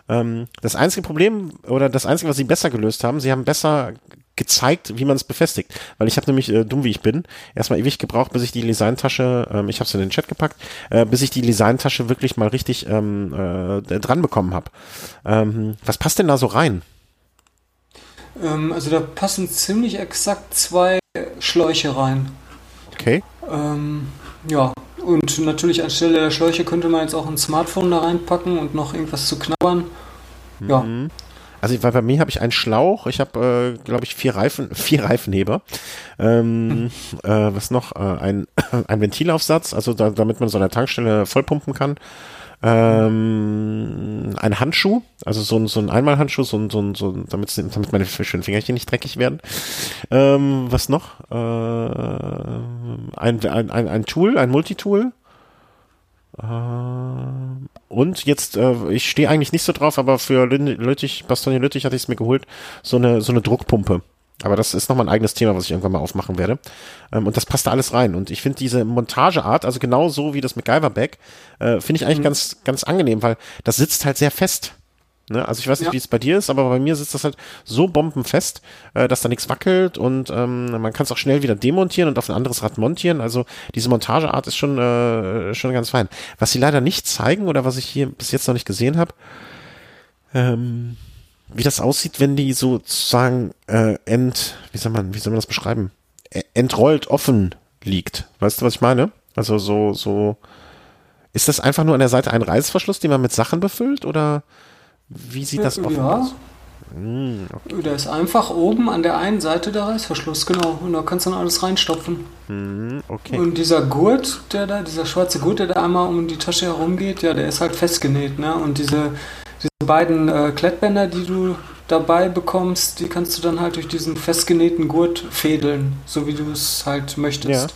Ähm, das einzige Problem oder das einzige, was sie besser gelöst haben, sie haben besser gezeigt, wie man es befestigt. Weil ich habe nämlich, äh, dumm wie ich bin, erstmal ewig gebraucht, bis ich die Designtasche, ähm, ich habe es in den Chat gepackt, äh, bis ich die Designtasche wirklich mal richtig ähm, äh, dran bekommen habe. Ähm, was passt denn da so rein? Ähm, also da passen ziemlich exakt zwei Schläuche rein. Okay. Ähm, ja, und natürlich anstelle der Schläuche könnte man jetzt auch ein Smartphone da reinpacken und noch irgendwas zu knabbern. Ja. Mhm. Also bei mir habe ich einen Schlauch, ich habe, äh, glaube ich, vier Reifen, vier Reifenheber. Ähm, äh, was noch? Äh, ein, ein Ventilaufsatz, also da, damit man so eine Tankstelle vollpumpen kann ähm, ein Handschuh, also so ein, so ein Einmalhandschuh, so ein, so ein, so damit, damit meine schönen Fingerchen nicht dreckig werden. Ähm, was noch? Äh, ein, ein, ein, ein Tool, ein Multitool. Äh, und jetzt, äh, ich stehe eigentlich nicht so drauf, aber für Lüttich, Bastogne Lüttich hatte ich es mir geholt, so eine, so eine Druckpumpe. Aber das ist nochmal ein eigenes Thema, was ich irgendwann mal aufmachen werde. Ähm, und das passt da alles rein. Und ich finde diese Montageart, also genau so wie das MacGyver-Bag, äh, finde ich eigentlich mhm. ganz, ganz angenehm, weil das sitzt halt sehr fest. Ne? Also ich weiß nicht, ja. wie es bei dir ist, aber bei mir sitzt das halt so bombenfest, äh, dass da nichts wackelt und ähm, man kann es auch schnell wieder demontieren und auf ein anderes Rad montieren. Also diese Montageart ist schon, äh, schon ganz fein. Was sie leider nicht zeigen oder was ich hier bis jetzt noch nicht gesehen habe, ähm, wie das aussieht, wenn die sozusagen äh, ent, wie soll man, wie soll man das beschreiben? Entrollt offen liegt. Weißt du, was ich meine? Also so, so, ist das einfach nur an der Seite ein Reißverschluss, den man mit Sachen befüllt oder wie sieht das offen ja. aus? Hm, okay. Der ist einfach oben an der einen Seite der Reißverschluss, genau. Und da kannst du dann alles reinstopfen. Hm, okay. Und dieser Gurt, der da, dieser schwarze Gurt, der da einmal um die Tasche herumgeht, ja, der ist halt festgenäht, ne? Und diese, diese beiden äh, Klettbänder, die du dabei bekommst, die kannst du dann halt durch diesen festgenähten Gurt fädeln, so wie du es halt möchtest. Ja.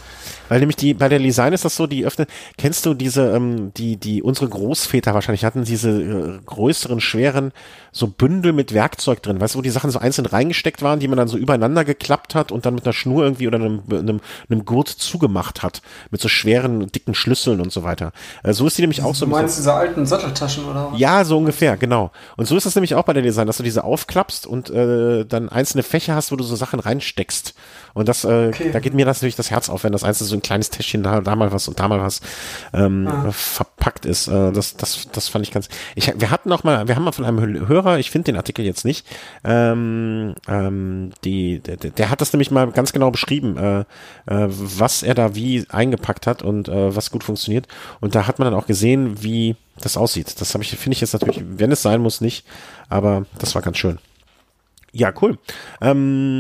Weil nämlich die, bei der Design ist das so, die öffnen, kennst du diese, ähm, die, die, unsere Großväter wahrscheinlich hatten diese äh, größeren, schweren, so Bündel mit Werkzeug drin, weißt du, wo die Sachen so einzeln reingesteckt waren, die man dann so übereinander geklappt hat und dann mit einer Schnur irgendwie oder einem, einem, einem Gurt zugemacht hat, mit so schweren, dicken Schlüsseln und so weiter. Äh, so ist die nämlich auch so. Du meinst diese alten Satteltaschen oder was? Ja, so ungefähr, genau. Und so ist das nämlich auch bei der Design, dass du diese aufklappst und äh, dann einzelne Fächer hast, wo du so Sachen reinsteckst. Und das, äh, okay. da geht mir das natürlich das Herz auf, wenn das einzelne so ein kleines Täschchen da, da mal was und da mal was ähm, ah. verpackt ist. Äh, das, das, das fand ich ganz. Ich, wir hatten auch mal, wir haben mal von einem Hörer, ich finde den Artikel jetzt nicht, ähm, ähm, die, der, der hat das nämlich mal ganz genau beschrieben, äh, äh, was er da wie eingepackt hat und äh, was gut funktioniert. Und da hat man dann auch gesehen, wie das aussieht. Das ich, finde ich jetzt natürlich, wenn es sein muss, nicht, aber das war ganz schön. Ja, cool. Ähm,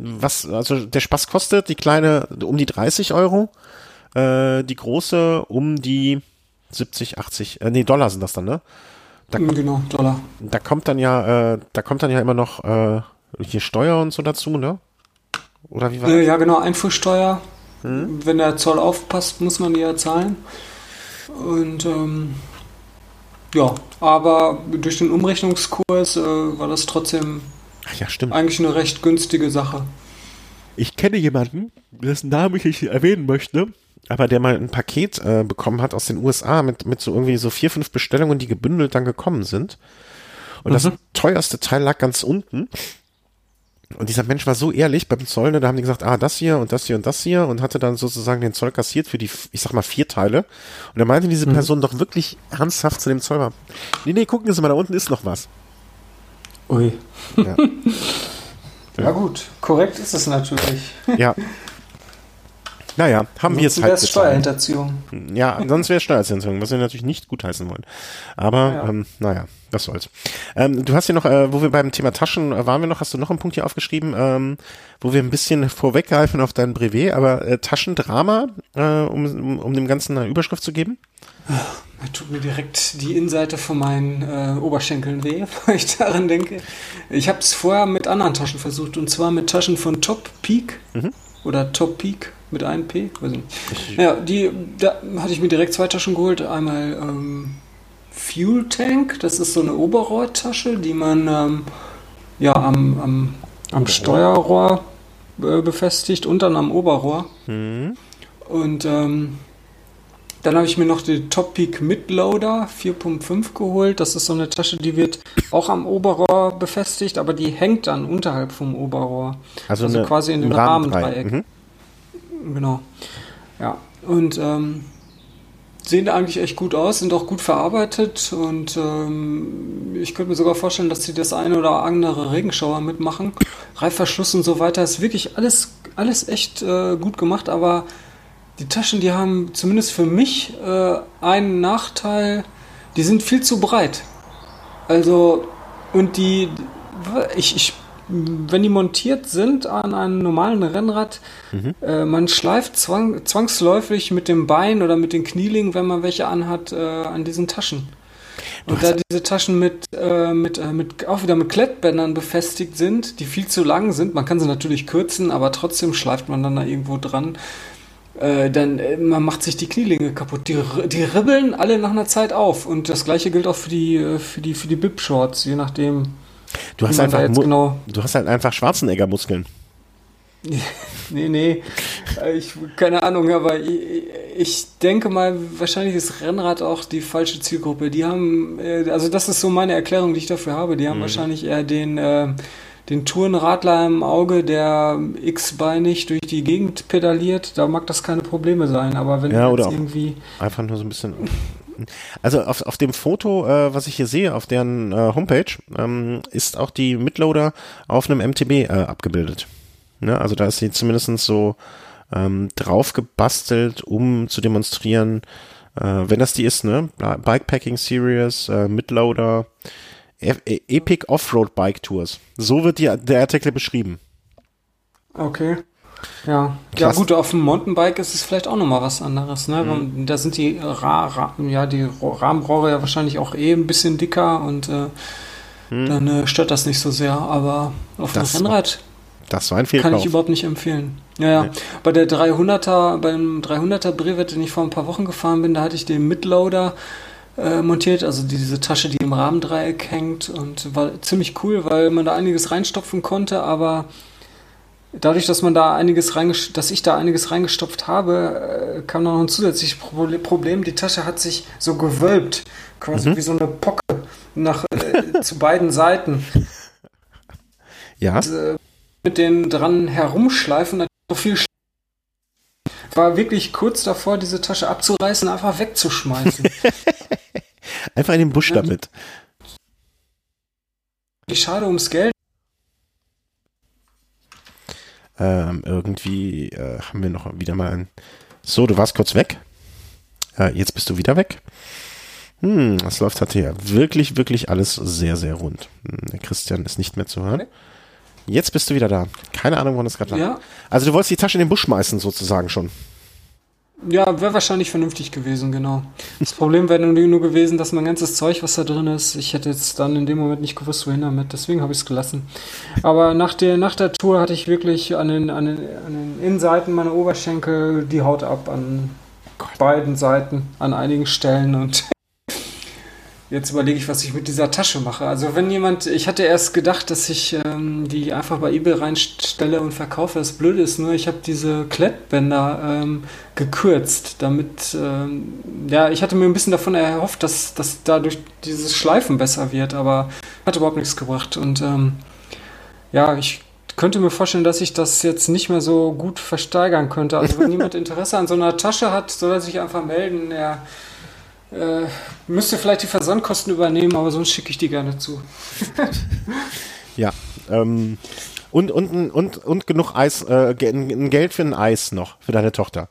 was, also der Spaß kostet die kleine um die 30 Euro, äh, die große um die 70, 80, äh, nee, Dollar sind das dann, ne? Da kommt, genau, Dollar. Da kommt dann ja, äh, da kommt dann ja immer noch äh, hier Steuer und so dazu, ne? Oder wie war äh, das? Ja, genau, Einfuhrsteuer. Hm? Wenn der Zoll aufpasst, muss man die ja zahlen. Und ähm, ja, aber durch den Umrechnungskurs äh, war das trotzdem Ach ja, stimmt. eigentlich eine recht günstige Sache. Ich kenne jemanden, dessen Namen ich nicht erwähnen möchte, aber der mal ein Paket äh, bekommen hat aus den USA mit, mit so irgendwie so vier, fünf Bestellungen, die gebündelt dann gekommen sind. Und mhm. das teuerste Teil lag ganz unten. Und dieser Mensch war so ehrlich beim Zoll, ne, da haben die gesagt, ah, das hier und das hier und das hier und hatte dann sozusagen den Zoll kassiert für die, ich sag mal, vier Teile. Und er meinte diese mhm. Person mhm. doch wirklich ernsthaft zu dem Zoll war, nee, nee, gucken Sie mal, da unten ist noch was. Ui. Ja. ja gut, korrekt ist es natürlich. Ja. Naja, haben wir es halt. Sonst Steuerhinterziehung. Ja, sonst wäre es Steuerhinterziehung, was wir natürlich nicht gutheißen wollen. Aber, ja. ähm, naja, was soll's. Ähm, du hast hier noch, äh, wo wir beim Thema Taschen äh, waren wir noch, hast du noch einen Punkt hier aufgeschrieben, ähm, wo wir ein bisschen vorweggreifen auf dein Brevet, aber äh, Taschendrama, äh, um, um, um dem Ganzen eine Überschrift zu geben? Da tut mir direkt die Innenseite von meinen äh, Oberschenkeln weh, weil ich daran denke. Ich habe es vorher mit anderen Taschen versucht und zwar mit Taschen von Top Peak mhm. oder Top Peak mit einem P, weiß ich nicht. Ja, die, da hatte ich mir direkt zwei Taschen geholt. Einmal ähm, Fuel Tank, das ist so eine Oberrohrtasche, die man ähm, ja am, am, am Steuerrohr äh, befestigt und dann am Oberrohr. Mhm. Und ähm, dann habe ich mir noch die Top Peak Midloader 4.5 geholt. Das ist so eine Tasche, die wird auch am Oberrohr befestigt, aber die hängt dann unterhalb vom Oberrohr. Also, also quasi in dem Rahmendreieck. Mhm genau. Ja, und ähm, sehen eigentlich echt gut aus, sind auch gut verarbeitet und ähm, ich könnte mir sogar vorstellen, dass sie das eine oder andere Regenschauer mitmachen. Reifverschluss und so weiter ist wirklich alles, alles echt äh, gut gemacht, aber die Taschen, die haben zumindest für mich äh, einen Nachteil, die sind viel zu breit. Also, und die, ich, ich wenn die montiert sind an einem normalen Rennrad, mhm. äh, man schleift zwang, zwangsläufig mit dem Bein oder mit den Knielingen, wenn man welche anhat, äh, an diesen Taschen. Und da diese Taschen mit, äh, mit, äh, mit, auch wieder mit Klettbändern befestigt sind, die viel zu lang sind, man kann sie natürlich kürzen, aber trotzdem schleift man dann da irgendwo dran. Äh, dann äh, man macht sich die Knielinge kaputt. Die, die ribbeln alle nach einer Zeit auf. Und das gleiche gilt auch für die, für die, für die Bib-Shorts, je nachdem, Du hast einfach, genau du hast halt einfach Schwarzenegger-Muskeln. nee, nee, ich, keine Ahnung, aber ich, ich, denke mal, wahrscheinlich ist Rennrad auch die falsche Zielgruppe. Die haben, äh, also das ist so meine Erklärung, die ich dafür habe. Die haben mhm. wahrscheinlich eher den, äh, den Tourenradler im Auge, der x-beinig durch die Gegend pedaliert. Da mag das keine Probleme sein, aber wenn ja, jetzt irgendwie. Einfach nur so ein bisschen also auf, auf dem Foto, äh, was ich hier sehe, auf deren äh, Homepage, ähm, ist auch die Midloader auf einem MTB äh, abgebildet. Ne? Also da ist sie zumindest so ähm, drauf gebastelt, um zu demonstrieren, äh, wenn das die ist, ne? Bikepacking Series, äh, Midloader, e Epic Offroad Bike Tours. So wird die, der Artikel beschrieben. Okay. Ja, ja gut, auf dem Mountainbike ist es vielleicht auch nochmal was anderes. Ne? Mhm. Da sind die, Ra Ra ja, die Rahmenrohre ja wahrscheinlich auch eh ein bisschen dicker und äh, mhm. dann äh, stört das nicht so sehr. Aber auf dem Rennrad Das war ein Fehlkauf. Kann ich überhaupt nicht empfehlen. Ja, ja. Nee. Bei der 300er, beim 300er Brevet, den ich vor ein paar Wochen gefahren bin, da hatte ich den Midloader äh, montiert, also diese Tasche, die im Rahmendreieck hängt und war ziemlich cool, weil man da einiges reinstopfen konnte, aber dadurch, dass man da einiges dass ich da einiges reingestopft habe, äh, kam noch ein zusätzliches Problem. Die Tasche hat sich so gewölbt, quasi mhm. wie so eine Pocke nach äh, zu beiden Seiten. Ja. Und, äh, mit den dran herumschleifen, so viel war wirklich kurz davor, diese Tasche abzureißen einfach wegzuschmeißen. einfach in den Busch damit. Die Schade ums Geld. Ähm, irgendwie äh, haben wir noch wieder mal ein. So, du warst kurz weg. Äh, jetzt bist du wieder weg. Hm, das läuft halt hier wirklich, wirklich alles sehr, sehr rund. Hm, der Christian ist nicht mehr zu hören. Jetzt bist du wieder da. Keine Ahnung, wann das gerade lag. Ja. Also du wolltest die Tasche in den Busch schmeißen, sozusagen schon. Ja, wäre wahrscheinlich vernünftig gewesen, genau. Das Problem wäre nur gewesen, dass mein ganzes Zeug, was da drin ist, ich hätte jetzt dann in dem Moment nicht gewusst, wohin damit. Deswegen habe ich es gelassen. Aber nach der, nach der Tour hatte ich wirklich an den, an, den, an den Innenseiten meiner Oberschenkel die Haut ab, an beiden Seiten, an einigen Stellen und Jetzt überlege ich, was ich mit dieser Tasche mache. Also wenn jemand, ich hatte erst gedacht, dass ich ähm, die einfach bei eBay reinstelle und verkaufe. Das Blöde ist nur, ich habe diese Klettbänder ähm, gekürzt, damit, ähm, ja, ich hatte mir ein bisschen davon erhofft, dass, dass dadurch dieses Schleifen besser wird, aber hat überhaupt nichts gebracht. Und ähm, ja, ich könnte mir vorstellen, dass ich das jetzt nicht mehr so gut versteigern könnte. Also wenn jemand Interesse an so einer Tasche hat, soll er sich einfach melden. Er äh, müsste vielleicht die Versandkosten übernehmen, aber sonst schicke ich die gerne zu. ja. Ähm, und, und, und, und genug Eis, äh, Geld für ein Eis noch, für deine Tochter.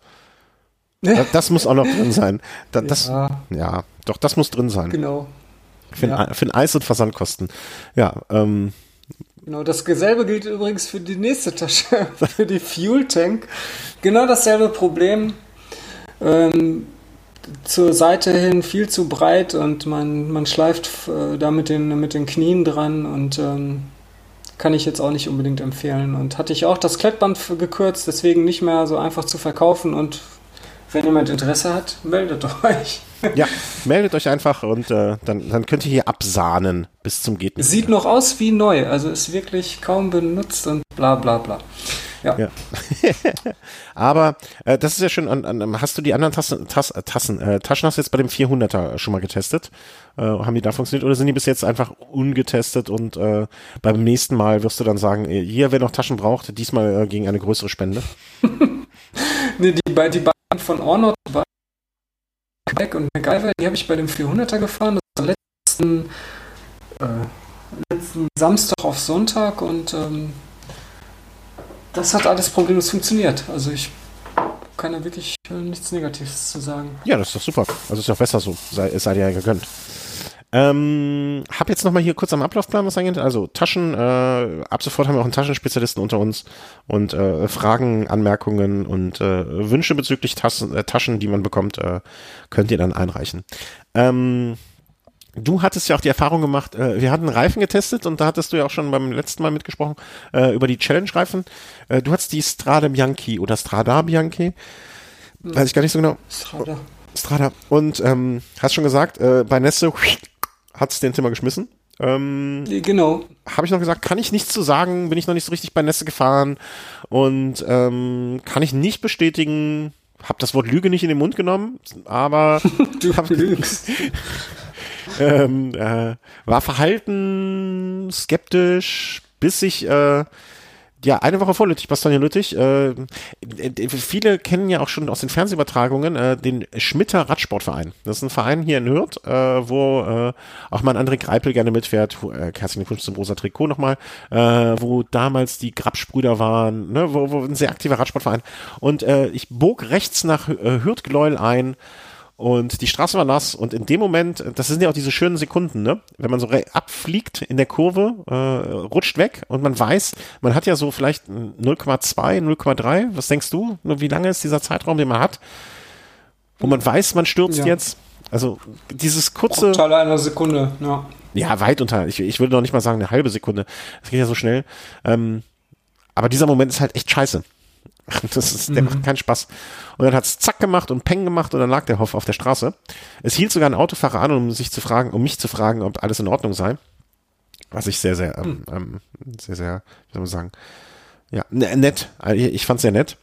Das, das muss auch noch drin sein. Das, ja. ja, doch, das muss drin sein. Genau. Für, ja. ein, für ein Eis und Versandkosten. Ja, ähm, Genau, dasselbe gilt übrigens für die nächste Tasche, für die Fuel Tank. Genau dasselbe Problem. Ähm, zur Seite hin viel zu breit und man, man schleift äh, da mit den, mit den Knien dran und ähm, kann ich jetzt auch nicht unbedingt empfehlen. Und hatte ich auch das Klettband gekürzt, deswegen nicht mehr so einfach zu verkaufen und wenn jemand Interesse hat, meldet euch. Ja, meldet euch einfach und äh, dann, dann könnt ihr hier absahnen bis zum geht nicht. Sieht noch aus wie neu, also ist wirklich kaum benutzt und bla bla bla. Ja. ja. Aber äh, das ist ja schön. An, an, hast du die anderen Tassen, Tass, äh, Tassen äh, Taschen hast du jetzt bei dem 400er schon mal getestet? Äh, haben die da funktioniert oder sind die bis jetzt einfach ungetestet und äh, beim nächsten Mal wirst du dann sagen, äh, hier, wer noch Taschen braucht, diesmal äh, gegen eine größere Spende? nee, die, die beiden von Ornot, Beck und MacGyver, die habe ich bei dem 400er gefahren. Das war letzten, äh, letzten Samstag auf Sonntag und ähm, das hat alles problemlos funktioniert. Also ich kann da wirklich äh, nichts Negatives zu sagen. Ja, das ist doch super. Also ist doch besser so. Sei, es sei dir ja gegönnt. Ähm, hab jetzt nochmal hier kurz am Ablaufplan was angeht. Also Taschen, äh, ab sofort haben wir auch einen Taschenspezialisten unter uns und äh, Fragen, Anmerkungen und äh, Wünsche bezüglich Tassen, äh, Taschen, die man bekommt, äh, könnt ihr dann einreichen. Ähm, Du hattest ja auch die Erfahrung gemacht, äh, wir hatten Reifen getestet und da hattest du ja auch schon beim letzten Mal mitgesprochen äh, über die Challenge-Reifen. Äh, du hattest die Strade Bianchi oder Strada Bianchi. Weiß ich gar nicht so genau. Strada. Strada. Und ähm, hast schon gesagt, äh, bei Nesse hat es den Zimmer geschmissen. Ähm, genau. Habe ich noch gesagt, kann ich nichts zu sagen, bin ich noch nicht so richtig bei Nesse gefahren und ähm, kann ich nicht bestätigen, habe das Wort Lüge nicht in den Mund genommen, aber du hab, lügst. ähm, äh, war verhalten, skeptisch, bis ich äh, ja, eine Woche vor Lüttich, Bastogne Lüttich. Äh, äh, viele kennen ja auch schon aus den Fernsehübertragungen äh, den Schmitter Radsportverein. Das ist ein Verein hier in Hürth, äh, wo äh, auch mal ein André Greipel gerne mitfährt. Äh, herzlichen Glückwunsch zum rosa Trikot nochmal. Äh, wo damals die Grabsbrüder waren, ne, wo, wo ein sehr aktiver Radsportverein. Und äh, ich bog rechts nach äh, Hürth-Gläul ein und die Straße war nass und in dem Moment, das sind ja auch diese schönen Sekunden, ne? Wenn man so abfliegt in der Kurve, äh, rutscht weg und man weiß, man hat ja so vielleicht 0,2, 0,3. Was denkst du? Wie lange ist dieser Zeitraum, den man hat? Wo man weiß, man stürzt ja. jetzt. Also dieses kurze. Teil einer Sekunde, ja. Ja, weit unter. Ich, ich würde noch nicht mal sagen eine halbe Sekunde. Das geht ja so schnell. Ähm, aber dieser Moment ist halt echt scheiße. Das ist, der mhm. macht keinen Spaß. Und dann hat's zack gemacht und peng gemacht und dann lag der Hoff auf der Straße. Es hielt sogar ein Autofahrer an, um sich zu fragen, um mich zu fragen, ob alles in Ordnung sei. Was ich sehr, sehr, ähm, hm. ähm, sehr, sehr, wie soll man sagen, ja, ne, nett. Ich fand's sehr nett.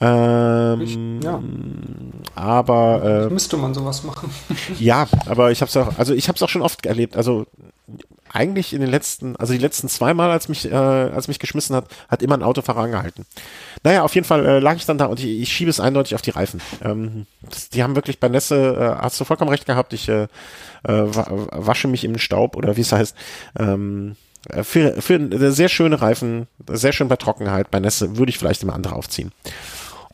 Ähm, ich, ja. Aber äh, müsste man sowas machen. ja, aber ich habe es auch, also ich habe es auch schon oft erlebt. Also eigentlich in den letzten, also die letzten zwei Mal, als mich, äh, als mich geschmissen hat, hat immer ein Autofahrer angehalten. Naja, auf jeden Fall äh, lag ich dann da und ich, ich schiebe es eindeutig auf die Reifen. Ähm, das, die haben wirklich bei Nässe, äh, hast du vollkommen recht gehabt, ich äh, äh, wasche mich im Staub oder wie es heißt. Ähm, äh, für, für sehr schöne Reifen, sehr schön bei Trockenheit, bei Nässe würde ich vielleicht immer andere aufziehen.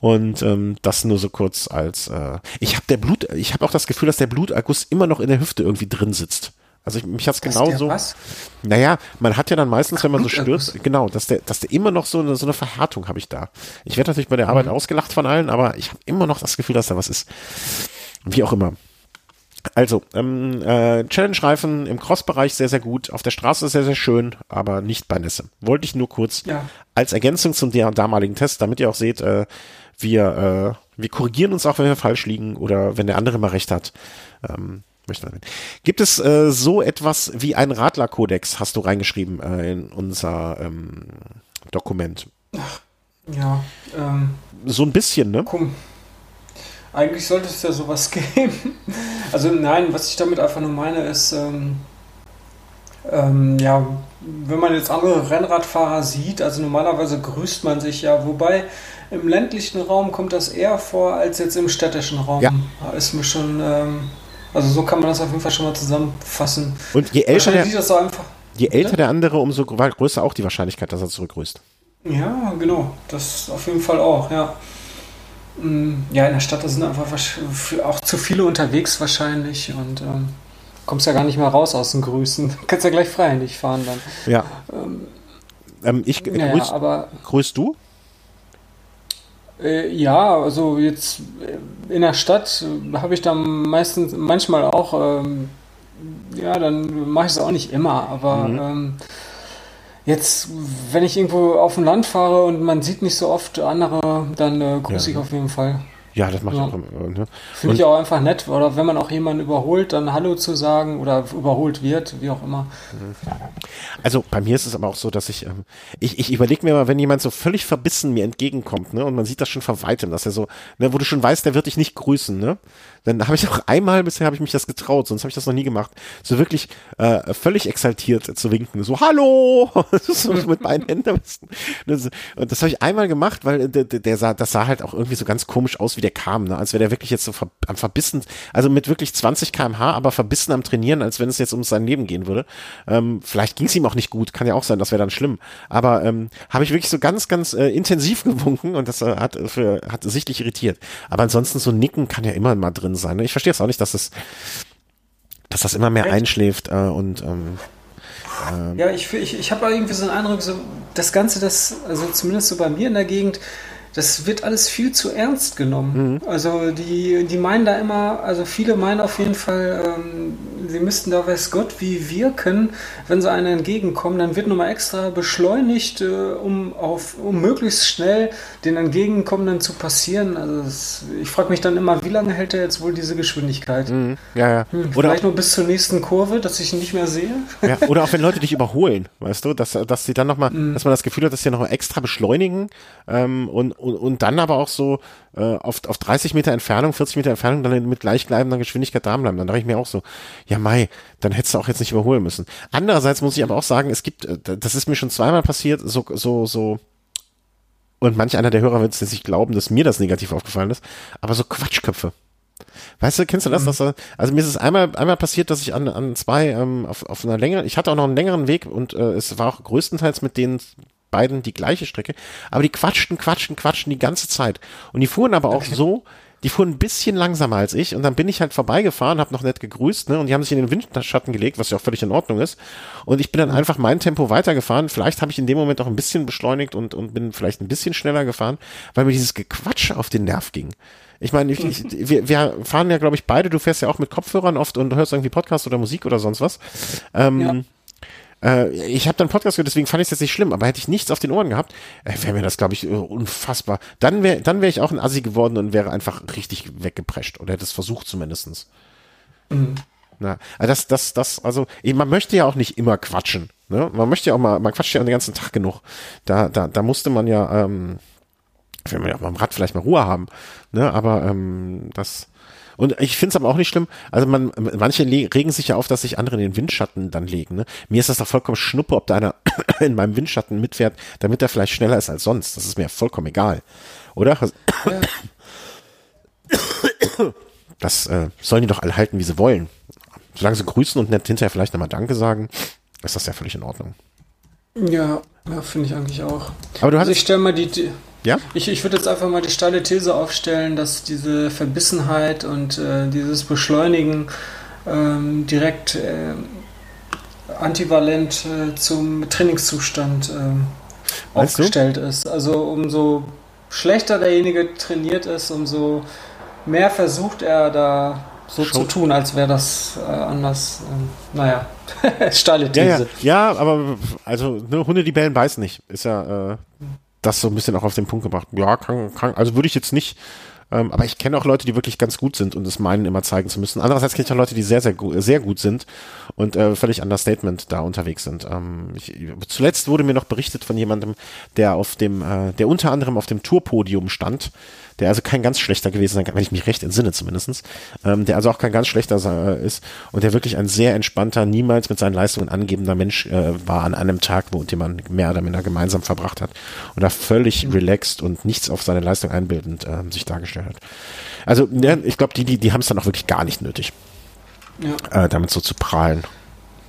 Und ähm, das nur so kurz als äh, ich habe der Blut, ich habe auch das Gefühl, dass der Bluterguss immer noch in der Hüfte irgendwie drin sitzt. Also ich, mich hat's genau so. Was? Naja, man hat ja dann meistens, wenn man so stürzt, genau, dass der, dass der immer noch so eine, so eine Verhärtung habe ich da. Ich werde natürlich bei der Arbeit mhm. ausgelacht von allen, aber ich habe immer noch das Gefühl, dass da was ist. Wie auch immer. Also, ähm, äh, Challenge-Reifen im Cross-Bereich sehr, sehr gut, auf der Straße sehr, sehr schön, aber nicht bei Nässe. Wollte ich nur kurz ja. als Ergänzung zum damaligen Test, damit ihr auch seht, äh, wir, äh, wir korrigieren uns auch, wenn wir falsch liegen oder wenn der andere mal recht hat. Ähm, Gibt es äh, so etwas wie ein Radlerkodex, hast du reingeschrieben äh, in unser ähm, Dokument? Ach, ja. Ähm, so ein bisschen, ne? Komm. Eigentlich sollte es ja sowas geben. Also nein, was ich damit einfach nur meine, ist, ähm, ähm, ja, wenn man jetzt andere Rennradfahrer sieht, also normalerweise grüßt man sich ja, wobei im ländlichen Raum kommt das eher vor als jetzt im städtischen Raum. Ja. Da ist mir schon, ähm, also so kann man das auf jeden Fall schon mal zusammenfassen. Und je älter, der, je älter der andere, umso größer auch die Wahrscheinlichkeit, dass er zurückgrüßt. Ja, genau. Das auf jeden Fall auch, ja. Mm, ja, in der Stadt da sind einfach auch zu viele unterwegs wahrscheinlich und ähm, kommst ja gar nicht mehr raus aus den Grüßen. Du kannst ja gleich freihändig fahren dann. Ja. Ähm, ähm, ich naja, grüß, aber, grüßt du? Äh, ja, also jetzt äh, in der Stadt äh, habe ich dann meistens, manchmal auch, ähm, ja, dann mache ich es auch nicht immer, aber mhm. ähm, jetzt, wenn ich irgendwo auf dem Land fahre und man sieht nicht so oft andere, dann äh, grüße ja. ich auf jeden Fall. Ja, das macht ja. auch. Ne? Finde ich auch einfach nett. Oder wenn man auch jemanden überholt, dann Hallo zu sagen oder überholt wird, wie auch immer. Also bei mir ist es aber auch so, dass ich, ähm, ich, ich überlege mir mal, wenn jemand so völlig verbissen mir entgegenkommt, ne, und man sieht das schon von weitem, dass er so, ne, wo du schon weißt, der wird dich nicht grüßen, ne, dann habe ich auch einmal bisher habe ich mich das getraut, sonst habe ich das noch nie gemacht. So wirklich äh, völlig exaltiert zu winken, so Hallo, so mit meinen Händen. Und das habe ich einmal gemacht, weil der, der sah, das sah halt auch irgendwie so ganz komisch aus, wie der kam, ne? als wäre der wirklich jetzt so ver, am verbissen, also mit wirklich 20 km/h, aber verbissen am Trainieren, als wenn es jetzt um sein Leben gehen würde. Ähm, vielleicht ging es ihm auch nicht gut, kann ja auch sein, das wäre dann schlimm. Aber ähm, habe ich wirklich so ganz, ganz äh, intensiv gewunken und das äh, hat für hat sichtlich irritiert. Aber ansonsten so nicken kann ja immer mal drin sein. Ich verstehe es auch nicht, dass es, dass das immer mehr einschläft äh, und ähm, ähm, ja, ich, ich, ich habe irgendwie so einen Eindruck, so das Ganze, das, also zumindest so bei mir in der Gegend, das wird alles viel zu ernst genommen. Mhm. Also die, die meinen da immer, also viele meinen auf jeden Fall, ähm, sie müssten da weiß Gott wie wirken, wenn so einer entgegenkommt, dann wird nochmal extra beschleunigt, äh, um, auf, um möglichst schnell den Entgegenkommenden zu passieren. Also das, ich frage mich dann immer, wie lange hält er jetzt wohl diese Geschwindigkeit? Mhm. Ja, ja. Hm, oder vielleicht nur bis zur nächsten Kurve, dass ich ihn nicht mehr sehe. Ja, oder auch wenn Leute dich überholen, weißt du, dass, dass sie dann nochmal, mhm. dass man das Gefühl hat, dass sie nochmal extra beschleunigen ähm, und und, und dann aber auch so äh, auf, auf 30 Meter Entfernung, 40 Meter Entfernung dann mit gleichbleibender Geschwindigkeit da bleiben. Dann dachte ich mir auch so, ja Mai, dann hättest du auch jetzt nicht überholen müssen. Andererseits muss ich aber auch sagen, es gibt, äh, das ist mir schon zweimal passiert, so, so, so, und manch einer der Hörer wird es jetzt nicht glauben, dass mir das negativ aufgefallen ist, aber so Quatschköpfe. Weißt du, kennst du das? Mhm. Dass, also mir ist es einmal, einmal passiert, dass ich an, an zwei ähm, auf, auf einer längeren, ich hatte auch noch einen längeren Weg und äh, es war auch größtenteils mit denen beiden die gleiche Strecke, aber die quatschten, quatschten, quatschten die ganze Zeit. Und die fuhren aber auch so, die fuhren ein bisschen langsamer als ich und dann bin ich halt vorbeigefahren, habe noch nett gegrüßt, ne, und die haben sich in den Windschatten gelegt, was ja auch völlig in Ordnung ist. Und ich bin dann einfach mein Tempo weitergefahren. Vielleicht habe ich in dem Moment auch ein bisschen beschleunigt und, und bin vielleicht ein bisschen schneller gefahren, weil mir dieses Gequatsch auf den Nerv ging. Ich meine, ich, ich, wir, wir fahren ja, glaube ich, beide, du fährst ja auch mit Kopfhörern oft und hörst irgendwie Podcast oder Musik oder sonst was. Ähm, ja äh, ich habe dann Podcast gehört, deswegen fand ich es jetzt nicht schlimm, aber hätte ich nichts auf den Ohren gehabt, äh, wäre mir das, glaube ich, äh, unfassbar. Dann wäre dann wäre ich auch ein Assi geworden und wäre einfach richtig weggeprescht oder hätte es versucht zumindestens. Mhm. Na, also das, das, das, also man möchte ja auch nicht immer quatschen. Ne? Man möchte ja auch mal, man quatscht ja den ganzen Tag genug. Da, da, da musste man ja, ähm, will man ja auch mal am Rad vielleicht mal Ruhe haben. Ne? Aber ähm, das, und ich finde es aber auch nicht schlimm. Also man, manche regen sich ja auf, dass sich andere in den Windschatten dann legen. Ne? Mir ist das doch vollkommen schnuppe, ob da einer in meinem Windschatten mitfährt, damit er vielleicht schneller ist als sonst. Das ist mir vollkommen egal. Oder? Ja. Das äh, sollen die doch alle halten, wie sie wollen. Solange sie grüßen und nett hinterher vielleicht nochmal Danke sagen, ist das ja völlig in Ordnung. Ja, ja finde ich eigentlich auch. Aber du hast also ich stelle mal die, die ja? Ich, ich würde jetzt einfach mal die steile These aufstellen, dass diese Verbissenheit und äh, dieses Beschleunigen ähm, direkt äh, antivalent äh, zum Trainingszustand äh, aufgestellt du? ist. Also umso schlechter derjenige trainiert ist, umso mehr versucht er da so Show. zu tun, als wäre das äh, anders. Ähm, naja, steile These. Ja, ja. ja, aber also ne, Hunde, die bellen, beißen nicht. Ist ja äh, das so ein bisschen auch auf den Punkt gebracht. Ja, kann, kann, also würde ich jetzt nicht, ähm, aber ich kenne auch Leute, die wirklich ganz gut sind und es meinen, immer zeigen zu müssen. Andererseits kenne ich auch Leute, die sehr, sehr, sehr gut sind und äh, völlig Understatement da unterwegs sind. Ähm, ich, zuletzt wurde mir noch berichtet von jemandem, der auf dem, äh, der unter anderem auf dem Tourpodium stand der also kein ganz schlechter gewesen sein kann, wenn ich mich recht entsinne zumindestens, ähm, der also auch kein ganz schlechter ist und der wirklich ein sehr entspannter, niemals mit seinen Leistungen angebender Mensch äh, war an einem Tag, wo den man mehr oder minder gemeinsam verbracht hat und da völlig mhm. relaxed und nichts auf seine Leistung einbildend äh, sich dargestellt hat. Also ja, ich glaube, die, die, die haben es dann auch wirklich gar nicht nötig, ja. äh, damit so zu prahlen.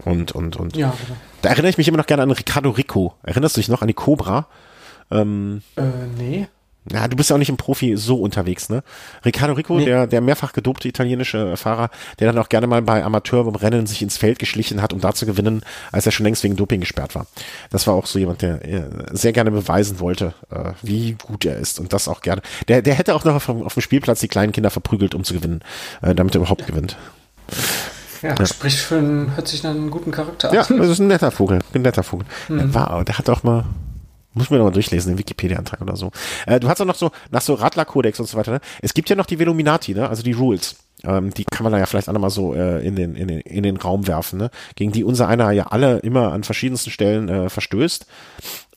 Und, und, und. Ja, Da erinnere ich mich immer noch gerne an Ricardo Rico. Erinnerst du dich noch an die Cobra? Ähm, äh, nee. Ja, du bist ja auch nicht im Profi so unterwegs, ne? Riccardo Rico, nee. der, der mehrfach gedopte italienische Fahrer, der dann auch gerne mal bei Amateurrennen sich ins Feld geschlichen hat, um da zu gewinnen, als er schon längst wegen Doping gesperrt war. Das war auch so jemand, der äh, sehr gerne beweisen wollte, äh, wie gut er ist und das auch gerne. Der, der hätte auch noch auf, auf dem Spielplatz die kleinen Kinder verprügelt, um zu gewinnen, äh, damit er überhaupt gewinnt. Ja, ja. spricht für einen, hört sich nach einem guten Charakter an. Ja, das ist ein netter Vogel, ein netter Vogel. Mhm. Der war, der hat auch mal, muss mir noch mal durchlesen, den Wikipedia-Antrag oder so. Äh, du hast auch noch so, nach so Radler-Kodex und so weiter, ne? Es gibt ja noch die Veluminati, ne? Also die Rules. Ähm, die kann man da ja vielleicht auch nochmal so äh, in, den, in, den, in den Raum werfen, ne? Gegen die unser einer ja alle immer an verschiedensten Stellen äh, verstößt,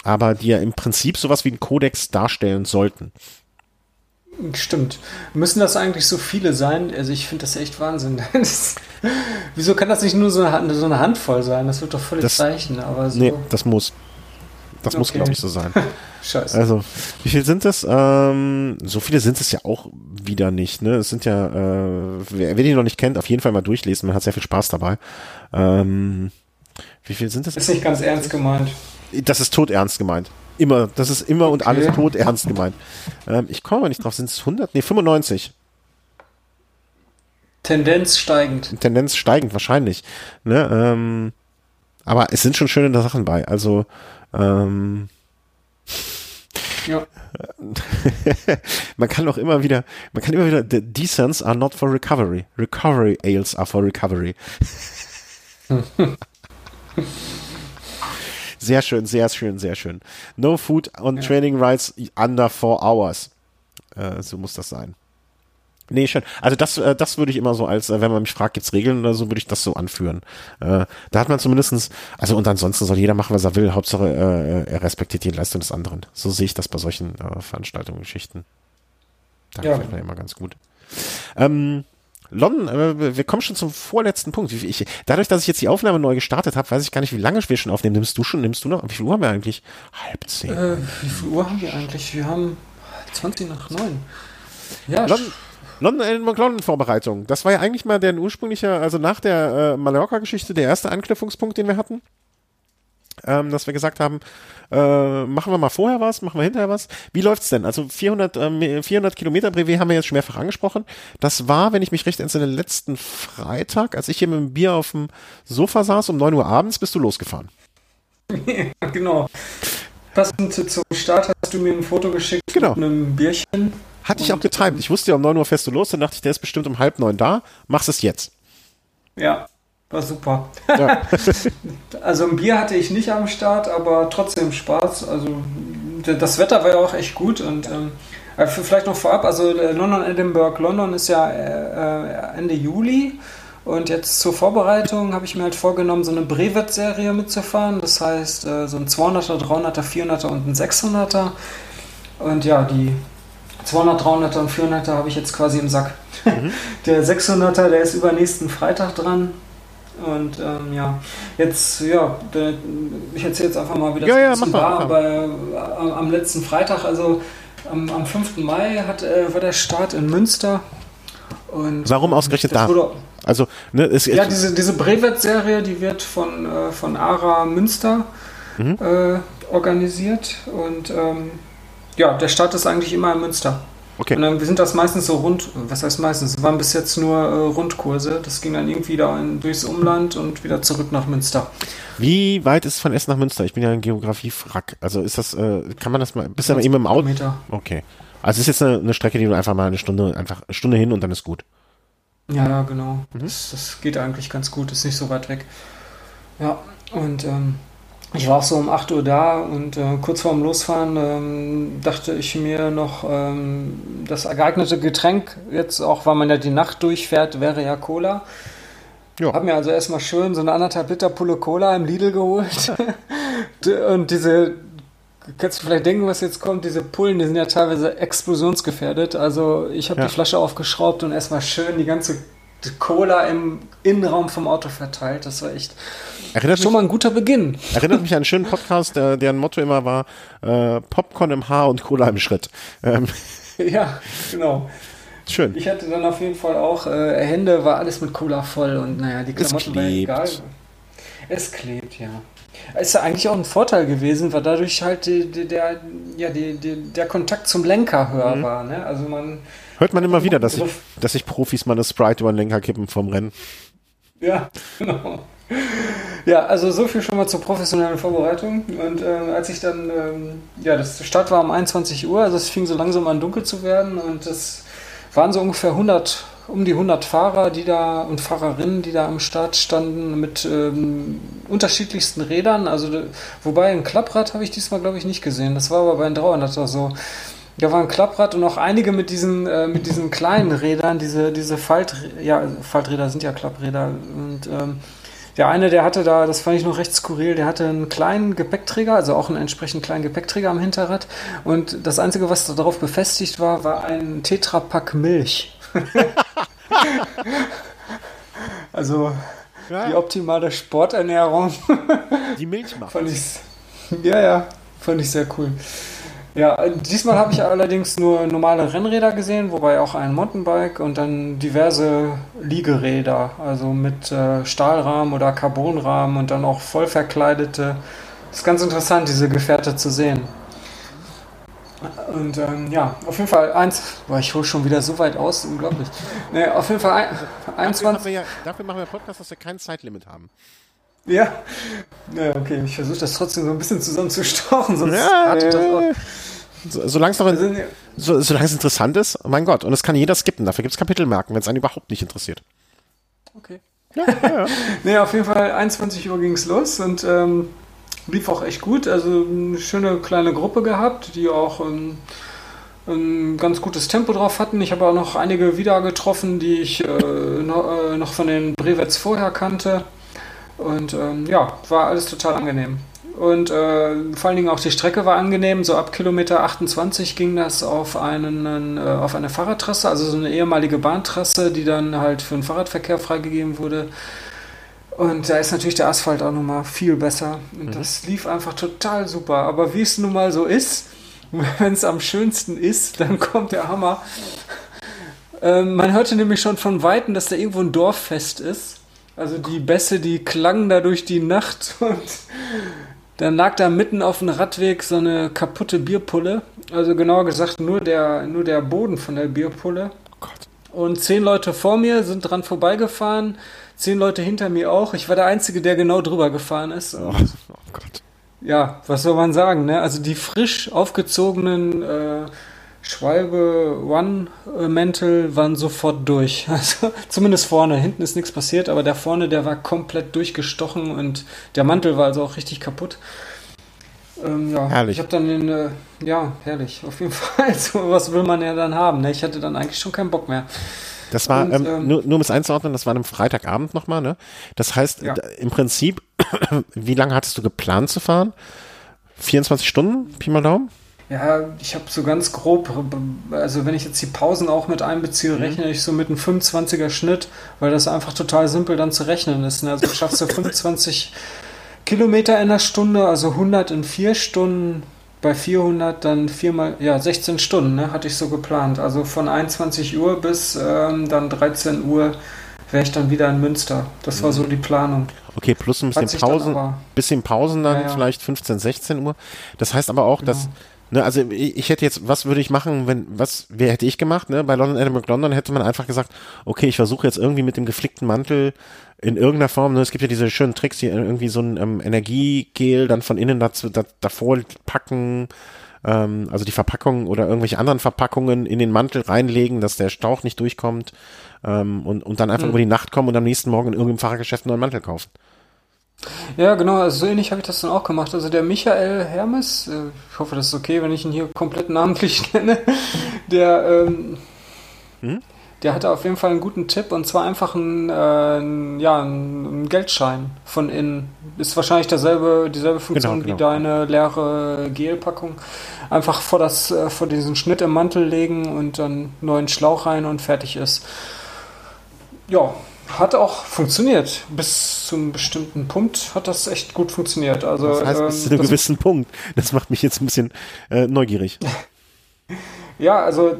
aber die ja im Prinzip sowas wie einen Kodex darstellen sollten. Stimmt. Müssen das eigentlich so viele sein? Also ich finde das echt Wahnsinn. Das, wieso kann das nicht nur so eine, so eine Handvoll sein? Das wird doch völlig das, reichen. Aber so. Nee, das muss. Das okay. muss, glaube ich, so sein. Scheiße. Also, wie viel sind das? Ähm, so viele sind es ja auch wieder nicht. Ne? Es sind ja, äh, wer, wer die noch nicht kennt, auf jeden Fall mal durchlesen. Man hat sehr viel Spaß dabei. Ähm, wie viel sind das? Ist nicht ganz ernst gemeint. Das ist tot ernst gemeint. Immer. Das ist immer okay. und alles tot ernst gemeint. Ähm, ich komme aber nicht drauf. Sind es 100? Nee, 95. Tendenz steigend. Tendenz steigend, wahrscheinlich. Ne? Ähm, aber es sind schon schöne Sachen bei. Also, ähm, ja. man kann auch immer wieder, man kann immer wieder, the descents are not for recovery. Recovery ales are for recovery. sehr schön, sehr schön, sehr schön. No food on ja. training rides under four hours. Äh, so muss das sein. Nee, schön. Also das, äh, das würde ich immer so als, äh, wenn man mich fragt, gibt's Regeln oder so, würde ich das so anführen. Äh, da hat man zumindestens, also und ansonsten soll jeder machen, was er will. Hauptsache, äh, er respektiert die Leistung des anderen. So sehe ich das bei solchen äh, Veranstaltungen, Geschichten. Da ja. gefällt mir immer ganz gut. Ähm, Lon, äh, wir kommen schon zum vorletzten Punkt. Ich, dadurch, dass ich jetzt die Aufnahme neu gestartet habe, weiß ich gar nicht, wie lange wir schon aufnehmen. Nimmst du schon? Nimmst du noch? Wie viel Uhr haben wir eigentlich? Halb zehn. Äh, wie viel Uhr haben wir eigentlich? Wir haben 20 nach neun. Ja, Lon, London McLondon Vorbereitung. Das war ja eigentlich mal der ursprüngliche, also nach der äh, Mallorca-Geschichte, der erste Anknüpfungspunkt, den wir hatten. Ähm, dass wir gesagt haben, äh, machen wir mal vorher was, machen wir hinterher was. Wie läuft's denn? Also 400, ähm, 400 Kilometer Brevet haben wir jetzt schon mehrfach angesprochen. Das war, wenn ich mich recht entsinne, letzten Freitag, als ich hier mit dem Bier auf dem Sofa saß, um 9 Uhr abends, bist du losgefahren. Ja, genau. Passend zum Start hast du mir ein Foto geschickt genau. mit einem Bierchen. Hatte ich auch getimt. Ich wusste ja, um 9 Uhr fährst du los, dann dachte ich, der ist bestimmt um halb neun da. Mach's es jetzt. Ja. War super. Ja. also ein Bier hatte ich nicht am Start, aber trotzdem Spaß. Also das Wetter war ja auch echt gut und ähm, äh, vielleicht noch vorab, also äh, London, Edinburgh, London ist ja äh, Ende Juli und jetzt zur Vorbereitung habe ich mir halt vorgenommen, so eine Brevet-Serie mitzufahren. Das heißt, so ein 200er, 300er, 400er und ein 600er. Und ja, die 200, 300er und 400er habe ich jetzt quasi im Sack. Mhm. Der 600er, der ist übernächsten Freitag dran. Und ähm, ja, jetzt, ja, ich erzähle jetzt einfach mal, wie das ja, ja, war. Aber äh, am, letzten Freitag, also am, am 5. Mai, hat, äh, war der Start in Münster. Und Warum ausgerechnet da? Also, ne, es, ja, diese, diese Brevet-Serie, die wird von, äh, von ARA Münster mhm. äh, organisiert. Und ähm, ja, der Start ist eigentlich immer in Münster. Okay. Und dann sind das meistens so rund, was heißt meistens? Es waren bis jetzt nur äh, Rundkurse. Das ging dann irgendwie da in, durchs Umland und wieder zurück nach Münster. Wie weit ist von Essen nach Münster? Ich bin ja ein Geografie-Frack. Also ist das, äh, kann man das mal, bist du aber immer im Auto? Okay. Also ist jetzt eine, eine, Strecke, die du einfach mal eine Stunde, einfach eine Stunde hin und dann ist gut. Ja, ja, genau. Mhm. Das, das geht eigentlich ganz gut, ist nicht so weit weg. Ja, und ähm, ich war auch so um 8 Uhr da und äh, kurz vorm Losfahren ähm, dachte ich mir noch, ähm, das geeignete Getränk, jetzt auch weil man ja die Nacht durchfährt, wäre ja Cola. Ja. Hab mir also erstmal schön so eine anderthalb Liter Pulle Cola im Lidl geholt. und diese, kannst du vielleicht denken, was jetzt kommt, diese Pullen, die sind ja teilweise explosionsgefährdet. Also ich habe ja. die Flasche aufgeschraubt und erstmal schön die ganze Cola im Innenraum vom Auto verteilt. Das war echt Erinnert Schon mich, mal ein guter Beginn. Erinnert mich an einen schönen Podcast, der, deren Motto immer war, äh, Popcorn im Haar und Cola im Schritt. Ähm. Ja, genau. Schön. Ich hatte dann auf jeden Fall auch, äh, Hände war alles mit Cola voll und naja, die Klamotten waren egal. Es klebt, ja. Ist ja eigentlich auch ein Vorteil gewesen, weil dadurch halt die, der, ja, die, der Kontakt zum Lenker höher mhm. war. Ne? Also man Hört man immer wieder, dass sich dass ich Profis mal eine Sprite über den Lenker kippen vom Rennen. Ja, genau. Ja, also so viel schon mal zur professionellen Vorbereitung. Und äh, als ich dann, ähm, ja, das Start war um 21 Uhr, also es fing so langsam an dunkel zu werden und es waren so ungefähr 100, um die 100 Fahrer, die da und Fahrerinnen, die da am Start standen mit ähm, unterschiedlichsten Rädern. Also, wobei ein Klapprad habe ich diesmal, glaube ich, nicht gesehen. Das war aber bei den 300er so. Da war ein Klapprad und auch einige mit diesen, äh, mit diesen kleinen Rädern, diese, diese Falt, ja, Falträder sind ja Klappräder und ähm, der eine, der hatte da, das fand ich noch recht skurril, der hatte einen kleinen Gepäckträger, also auch einen entsprechend kleinen Gepäckträger am Hinterrad. Und das Einzige, was darauf befestigt war, war ein Tetrapack Milch. also ja. die optimale Sporternährung. die Milch macht. Fand ich, ja, ja, fand ich sehr cool. Ja, diesmal habe ich allerdings nur normale Rennräder gesehen, wobei auch ein Mountainbike und dann diverse Liegeräder, also mit äh, Stahlrahmen oder Carbonrahmen und dann auch voll verkleidete. Das ist ganz interessant, diese Gefährte zu sehen. Und ähm, ja, auf jeden Fall eins. Boah, ich hole schon wieder so weit aus, unglaublich. Nee, auf jeden Fall ein, 21. Dafür machen, wir ja, dafür machen wir Podcast, dass wir kein Zeitlimit haben. Ja. Ja, okay, ich versuche das trotzdem so ein bisschen zusammenzustauchen, sonst ja, artet das auch. So, solange es noch also, so, solange es interessant ist, mein Gott, und es kann jeder skippen, dafür gibt es Kapitelmarken, wenn es einen überhaupt nicht interessiert. Okay. Ja, ja. nee, auf jeden Fall 21 Uhr ging es los und ähm, lief auch echt gut. Also eine schöne kleine Gruppe gehabt, die auch ähm, ein ganz gutes Tempo drauf hatten. Ich habe auch noch einige wieder getroffen, die ich äh, noch, äh, noch, von den Brevets vorher kannte. Und ähm, ja, war alles total angenehm. Und äh, vor allen Dingen auch die Strecke war angenehm. So ab Kilometer 28 ging das auf, einen, äh, auf eine Fahrradtrasse, also so eine ehemalige Bahntrasse, die dann halt für den Fahrradverkehr freigegeben wurde. Und da ist natürlich der Asphalt auch nochmal viel besser. Und mhm. das lief einfach total super. Aber wie es nun mal so ist, wenn es am schönsten ist, dann kommt der Hammer. Ähm, man hörte nämlich schon von Weitem, dass da irgendwo ein Dorffest ist. Also die Bässe, die klangen da durch die Nacht und dann lag da mitten auf dem Radweg so eine kaputte Bierpulle. Also genauer gesagt nur der, nur der Boden von der Bierpulle. Oh Gott. Und zehn Leute vor mir sind dran vorbeigefahren, zehn Leute hinter mir auch. Ich war der Einzige, der genau drüber gefahren ist. Oh, oh Gott. Ja, was soll man sagen, ne? Also die frisch aufgezogenen äh, Schwalbe One-Mäntel waren sofort durch. Also zumindest vorne. Hinten ist nichts passiert, aber der vorne, der war komplett durchgestochen und der Mantel war also auch richtig kaputt. Ähm, ja, herrlich. Ich habe dann den, äh, ja, herrlich, auf jeden Fall. So was will man ja dann haben. Ne? Ich hatte dann eigentlich schon keinen Bock mehr. Das war, und, ähm, ähm, nur, nur um es einzuordnen, das war am Freitagabend nochmal, ne? Das heißt, ja. im Prinzip, wie lange hattest du geplant zu fahren? 24 Stunden, Pi mal Daumen? Ja, ich habe so ganz grob, also wenn ich jetzt die Pausen auch mit einbeziehe, mhm. rechne ich so mit einem 25er Schnitt, weil das einfach total simpel dann zu rechnen ist. Ne? Also schaffst du 25 Kilometer in der Stunde, also 100 in vier Stunden, bei 400 dann viermal, ja 16 Stunden, ne, hatte ich so geplant. Also von 21 Uhr bis ähm, dann 13 Uhr wäre ich dann wieder in Münster. Das war so mhm. die Planung. Okay, plus ein bisschen Pausen, bisschen Pausen dann ja, ja. vielleicht 15, 16 Uhr. Das heißt aber auch, genau. dass Ne, also ich hätte jetzt, was würde ich machen, wenn, was, wer hätte ich gemacht, ne? Bei London Edinburgh London hätte man einfach gesagt, okay, ich versuche jetzt irgendwie mit dem geflickten Mantel in irgendeiner Form, ne, es gibt ja diese schönen Tricks, die irgendwie so ein ähm, Energiegel dann von innen dazu, da, davor packen, ähm, also die Verpackung oder irgendwelche anderen Verpackungen in den Mantel reinlegen, dass der Stauch nicht durchkommt ähm, und, und dann einfach mhm. über die Nacht kommen und am nächsten Morgen in irgendeinem Fahrradgeschäft einen neuen Mantel kaufen. Ja, genau, also so ähnlich habe ich das dann auch gemacht. Also der Michael Hermes, äh, ich hoffe, das ist okay, wenn ich ihn hier komplett namentlich nenne, der, ähm, hm? der hatte auf jeden Fall einen guten Tipp und zwar einfach ein, äh, ja, ein Geldschein von innen. Ist wahrscheinlich derselbe, dieselbe Funktion genau, genau. wie deine leere Gelpackung. Einfach vor, das, äh, vor diesen Schnitt im Mantel legen und dann neuen Schlauch rein und fertig ist. Ja, hat auch funktioniert. Bis zu einem bestimmten Punkt hat das echt gut funktioniert. Also, das heißt, bis ähm, zu einem gewissen Punkt. Das macht mich jetzt ein bisschen äh, neugierig. ja, also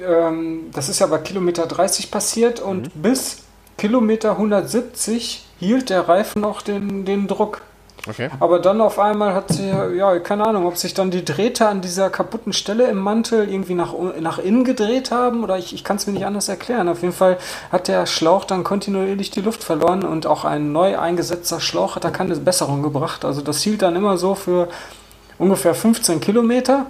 ähm, das ist ja bei Kilometer 30 passiert und mhm. bis Kilometer 170 hielt der Reifen auch den, den Druck. Okay. Aber dann auf einmal hat sie, ja, keine Ahnung, ob sich dann die Drähte an dieser kaputten Stelle im Mantel irgendwie nach, nach innen gedreht haben oder ich, ich kann es mir nicht anders erklären. Auf jeden Fall hat der Schlauch dann kontinuierlich die Luft verloren und auch ein neu eingesetzter Schlauch hat da keine Besserung gebracht. Also das hielt dann immer so für ungefähr 15 Kilometer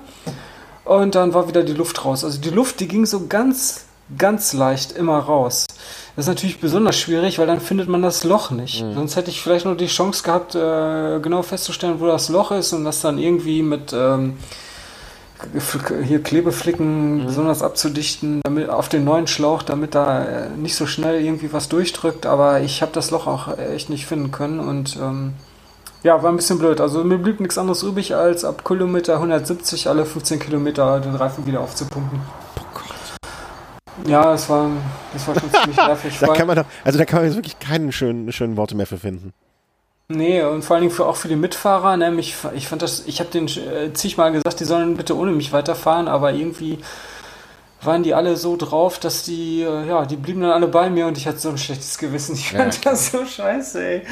und dann war wieder die Luft raus. Also die Luft, die ging so ganz, ganz leicht immer raus. Das ist natürlich besonders schwierig, weil dann findet man das Loch nicht. Mhm. Sonst hätte ich vielleicht nur die Chance gehabt, äh, genau festzustellen, wo das Loch ist und das dann irgendwie mit ähm, hier Klebeflicken mhm. besonders abzudichten, damit auf den neuen Schlauch, damit da äh, nicht so schnell irgendwie was durchdrückt. Aber ich habe das Loch auch echt nicht finden können und ähm, ja, war ein bisschen blöd. Also mir blieb nichts anderes übrig, als ab Kilometer 170 alle 15 Kilometer den Reifen wieder aufzupumpen. Ja, es war, das war schon ziemlich nervig. da kann man doch, also da kann man jetzt wirklich keinen schönen, schönen Worte mehr für finden. Nee, und vor allen Dingen für, auch für die Mitfahrer, nämlich, ich fand das, ich habe den äh, zigmal gesagt, die sollen bitte ohne mich weiterfahren, aber irgendwie waren die alle so drauf, dass die, äh, ja, die blieben dann alle bei mir und ich hatte so ein schlechtes Gewissen. Ich fand ja, das so scheiße, ey.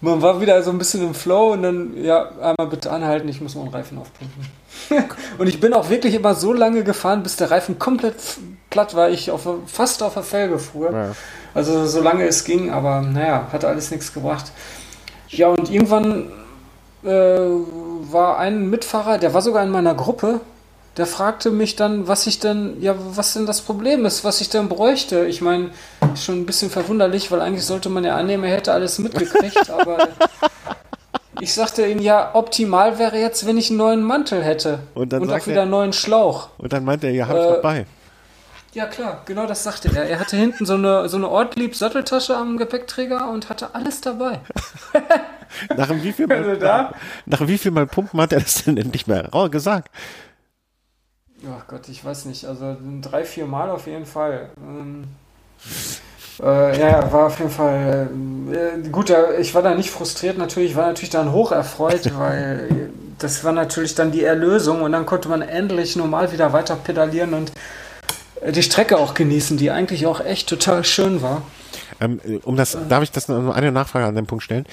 Man war wieder so ein bisschen im Flow und dann, ja, einmal bitte anhalten, ich muss mal einen Reifen aufpumpen. und ich bin auch wirklich immer so lange gefahren, bis der Reifen komplett platt war. Ich auf, fast auf der Felge fuhr. Ja. Also so lange es ging, aber naja, hat alles nichts gebracht. Ja, und irgendwann äh, war ein Mitfahrer, der war sogar in meiner Gruppe, der fragte mich dann, was ich denn, ja, was denn das Problem ist, was ich denn bräuchte. Ich meine, schon ein bisschen verwunderlich, weil eigentlich sollte man ja annehmen, er hätte alles mitgekriegt, aber ich sagte ihm, ja, optimal wäre jetzt, wenn ich einen neuen Mantel hätte. Und, dann und auch wieder einen neuen Schlauch. Und dann meinte er, ja, hab ich äh, dabei. Ja, klar, genau das sagte er. Er hatte hinten so eine, so eine Ortlieb-Satteltasche am Gepäckträger und hatte alles dabei. nach wie viel Mal, also nach, nach wie viel Mal Pumpen hat er das denn endlich mehr gesagt? Ach Gott, ich weiß nicht. Also drei, vier Mal auf jeden Fall. Ähm, äh, ja, war auf jeden Fall äh, gut. Ich war da nicht frustriert natürlich, war natürlich dann hoch erfreut, weil das war natürlich dann die Erlösung und dann konnte man endlich normal wieder weiter pedalieren und die Strecke auch genießen, die eigentlich auch echt total schön war. Ähm, um das, darf ich das noch eine Nachfrage an den Punkt stellen?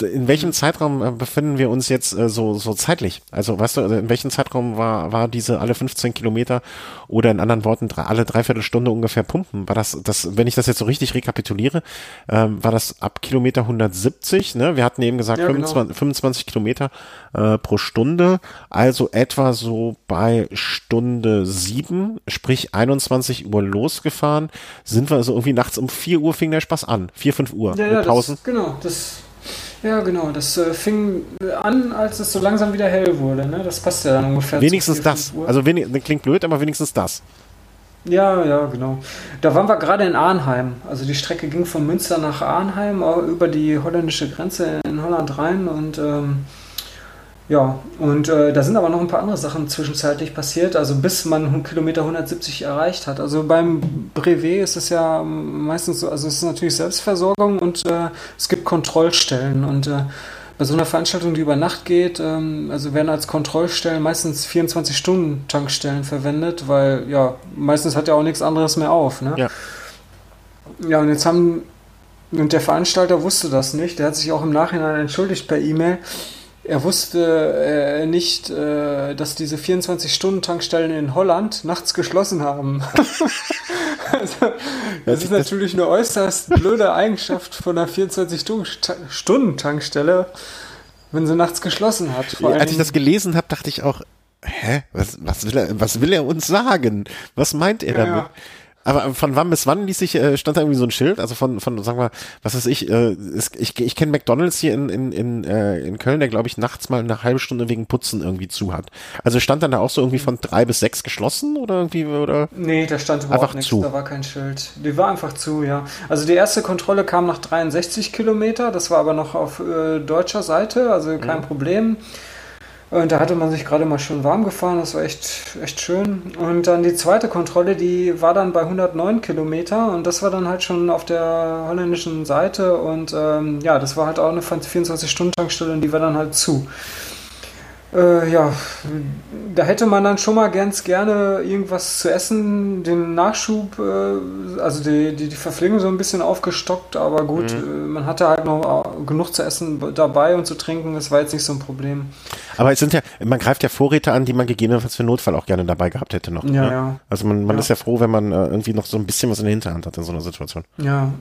In welchem Zeitraum äh, befinden wir uns jetzt äh, so, so zeitlich? Also, weißt du, also in welchem Zeitraum war, war diese alle 15 Kilometer oder in anderen Worten drei, alle dreiviertel Stunde ungefähr pumpen? War das, das, wenn ich das jetzt so richtig rekapituliere, ähm, war das ab Kilometer 170, ne? Wir hatten eben gesagt ja, 25, genau. 25 Kilometer äh, pro Stunde, also etwa so bei Stunde sieben, sprich 21 Uhr losgefahren, sind wir also irgendwie nachts um 4 Uhr fing der Spaß an. 4, 5 Uhr. Ja, ja, Pausen. Das, genau, das ja, genau. Das äh, fing an, als es so langsam wieder hell wurde. Ne? Das passt ja dann ungefähr. Wenigstens 4, das. Also wenig, klingt blöd, aber wenigstens das. Ja, ja, genau. Da waren wir gerade in Arnheim. Also die Strecke ging von Münster nach Arnheim über die holländische Grenze in Holland rein und ähm, ja, und äh, da sind aber noch ein paar andere Sachen zwischenzeitlich passiert, also bis man Kilometer 170 erreicht hat. Also beim Brevet ist es ja meistens so, also es ist natürlich Selbstversorgung und äh, es gibt Kontrollstellen und äh, bei so einer Veranstaltung, die über Nacht geht, ähm, also werden als Kontrollstellen meistens 24-Stunden-Tankstellen verwendet, weil ja, meistens hat ja auch nichts anderes mehr auf. Ne? Ja. Ja, und jetzt haben, und der Veranstalter wusste das nicht, der hat sich auch im Nachhinein entschuldigt per E-Mail er wusste äh, nicht, äh, dass diese 24-Stunden-Tankstellen in Holland nachts geschlossen haben. also, das ist natürlich eine äußerst blöde Eigenschaft von einer 24-Stunden-Tankstelle, wenn sie nachts geschlossen hat. Ja, als ich das gelesen habe, dachte ich auch, hä, was, was, will er, was will er uns sagen? Was meint er ja, damit? Ja. Aber von wann bis wann ließ sich, äh, stand da irgendwie so ein Schild? Also von, von sagen wir, was weiß ich, äh, ist, ich, ich kenne McDonalds hier in, in, in, äh, in Köln, der glaube ich nachts mal eine halbe Stunde wegen Putzen irgendwie zu hat. Also stand dann da auch so irgendwie von drei bis sechs geschlossen oder irgendwie, oder? Nee, da stand überhaupt einfach nichts, zu. da war kein Schild. Die war einfach zu, ja. Also die erste Kontrolle kam nach 63 Kilometer, das war aber noch auf äh, deutscher Seite, also kein mhm. Problem. Und da hatte man sich gerade mal schön warm gefahren, das war echt, echt schön. Und dann die zweite Kontrolle, die war dann bei 109 Kilometer und das war dann halt schon auf der holländischen Seite und ähm, ja, das war halt auch eine 24-Stunden-Tankstelle und die war dann halt zu. Äh, ja, da hätte man dann schon mal ganz gerne irgendwas zu essen, den Nachschub, äh, also die, die, die, Verpflegung so ein bisschen aufgestockt, aber gut, mhm. äh, man hatte halt noch äh, genug zu essen dabei und zu trinken, das war jetzt nicht so ein Problem. Aber es sind ja, man greift ja Vorräte an, die man gegebenenfalls für Notfall auch gerne dabei gehabt hätte noch. Ja, ne? ja. Also man, man ja. ist ja froh, wenn man äh, irgendwie noch so ein bisschen was in der Hinterhand hat in so einer Situation. Ja,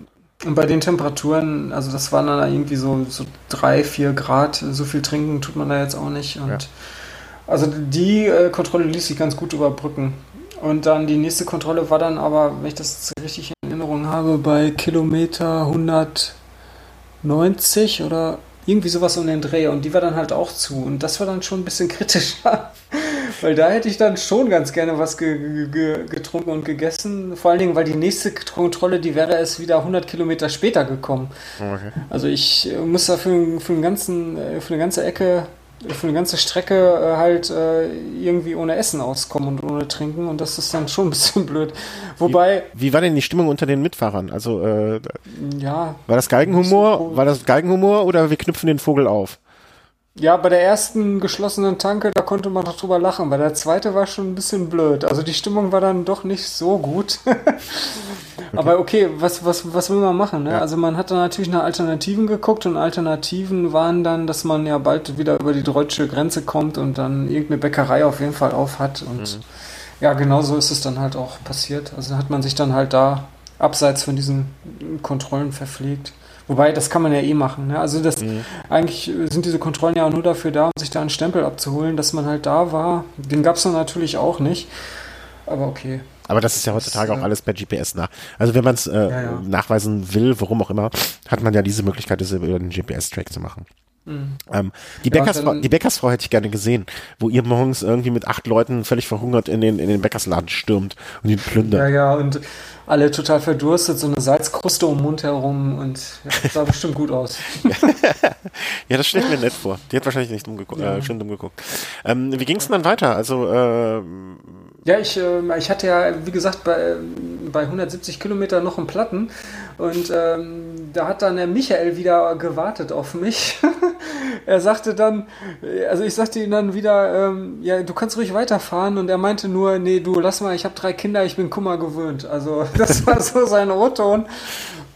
und bei den Temperaturen, also das waren dann irgendwie so, so drei, vier Grad, so viel trinken tut man da jetzt auch nicht. Und ja. Also die äh, Kontrolle ließ sich ganz gut überbrücken. Und dann die nächste Kontrolle war dann aber, wenn ich das richtig in Erinnerung habe, bei Kilometer 190 oder irgendwie sowas um den Dreh. Und die war dann halt auch zu. Und das war dann schon ein bisschen kritischer. Weil da hätte ich dann schon ganz gerne was ge ge getrunken und gegessen. Vor allen Dingen, weil die nächste Kontrolle, die wäre erst wieder 100 Kilometer später gekommen. Okay. Also ich muss da für, für, ganzen, äh, für eine ganze Ecke, für eine ganze Strecke äh, halt äh, irgendwie ohne Essen auskommen und ohne Trinken. Und das ist dann schon ein bisschen blöd. Wobei. Wie, wie war denn die Stimmung unter den Mitfahrern? Also, äh, ja. War das Galgenhumor? War das Galgenhumor oder wir knüpfen den Vogel auf? Ja, bei der ersten geschlossenen Tanke, da konnte man doch drüber lachen. Bei der zweiten war schon ein bisschen blöd. Also die Stimmung war dann doch nicht so gut. Aber okay, was, was, was will man machen? Ne? Ja. Also man hat dann natürlich nach Alternativen geguckt und Alternativen waren dann, dass man ja bald wieder über die deutsche Grenze kommt und dann irgendeine Bäckerei auf jeden Fall auf hat. Und mhm. ja, genau so ist es dann halt auch passiert. Also hat man sich dann halt da abseits von diesen Kontrollen verpflegt. Wobei, das kann man ja eh machen. Ne? Also das mhm. eigentlich sind diese Kontrollen ja auch nur dafür da, um sich da einen Stempel abzuholen, dass man halt da war. Den gab es dann natürlich auch nicht. Aber okay. Aber das ist ja heutzutage das, auch alles per GPS nach. Also wenn man es äh, ja, ja. nachweisen will, warum auch immer, hat man ja diese Möglichkeit, das über den GPS-Track zu machen. Mhm. Ähm, die, ja, Bäckersfrau, die Bäckersfrau hätte ich gerne gesehen, wo ihr morgens irgendwie mit acht Leuten völlig verhungert in den, in den Bäckersladen stürmt und ihn plündert. Ja, ja, und alle total verdurstet, so eine Salzkruste um den Mund herum und ja, das sah bestimmt gut aus. ja, das stelle ich mir nett vor. Die hat wahrscheinlich nicht umgeguckt, ja. äh, schön umgeguckt. Ähm, wie ging es denn dann weiter? Also äh, ja, ich, äh, ich hatte ja, wie gesagt, bei, bei 170 Kilometern noch einen Platten und ähm, da hat dann der Michael wieder gewartet auf mich. er sagte dann, also ich sagte ihm dann wieder, ähm, ja, du kannst ruhig weiterfahren und er meinte nur, nee, du lass mal, ich habe drei Kinder, ich bin Kummer gewöhnt. Also das war so sein O-Ton.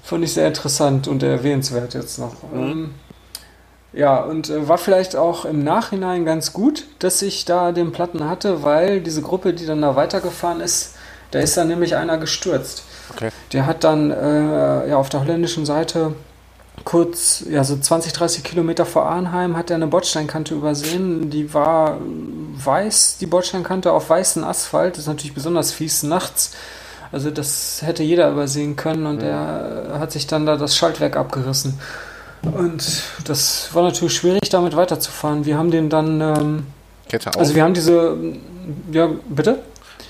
Fand ich sehr interessant und erwähnenswert jetzt noch. Mhm. Ähm, ja, und äh, war vielleicht auch im Nachhinein ganz gut, dass ich da den Platten hatte, weil diese Gruppe, die dann da weitergefahren ist, da ist dann nämlich einer gestürzt. Okay. Der hat dann äh, ja, auf der holländischen Seite kurz, ja, so 20, 30 Kilometer vor Arnheim hat er eine Bordsteinkante übersehen. Die war weiß, die Bordsteinkante auf weißen Asphalt. Das ist natürlich besonders fies nachts. Also das hätte jeder übersehen können und ja. er hat sich dann da das Schaltwerk abgerissen. Und das war natürlich schwierig, damit weiterzufahren. Wir haben den dann. Ähm, Kette auf. Also wir haben diese. Ja, bitte?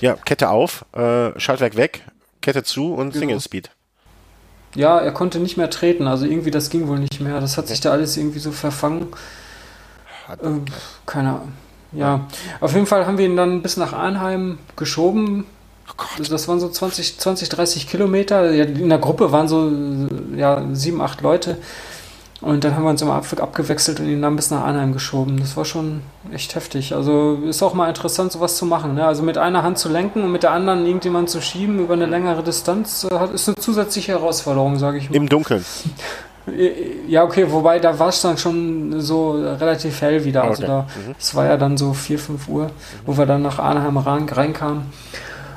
Ja, Kette auf, äh, Schaltwerk weg, Kette zu und genau. Single Speed. Ja, er konnte nicht mehr treten, also irgendwie das ging wohl nicht mehr. Das hat sich da alles irgendwie so verfangen. Äh, keine Ahnung. Ja, auf jeden Fall haben wir ihn dann bis nach Arnheim geschoben. Oh. Das waren so 20, 20 30 Kilometer. In der Gruppe waren so ja, sieben, acht Leute. Und dann haben wir uns immer abgewechselt und ihn dann bis nach Arnheim geschoben. Das war schon echt heftig. Also ist auch mal interessant, sowas zu machen. Ne? Also mit einer Hand zu lenken und mit der anderen irgendjemand zu schieben über eine längere Distanz, äh, ist eine zusätzliche Herausforderung, sage ich mal. Im Dunkeln. Ja, okay, wobei da war es dann schon so relativ hell wieder. Also okay. da, mhm. es war ja dann so 4, 5 Uhr, wo wir dann nach Arnheim rein, reinkamen.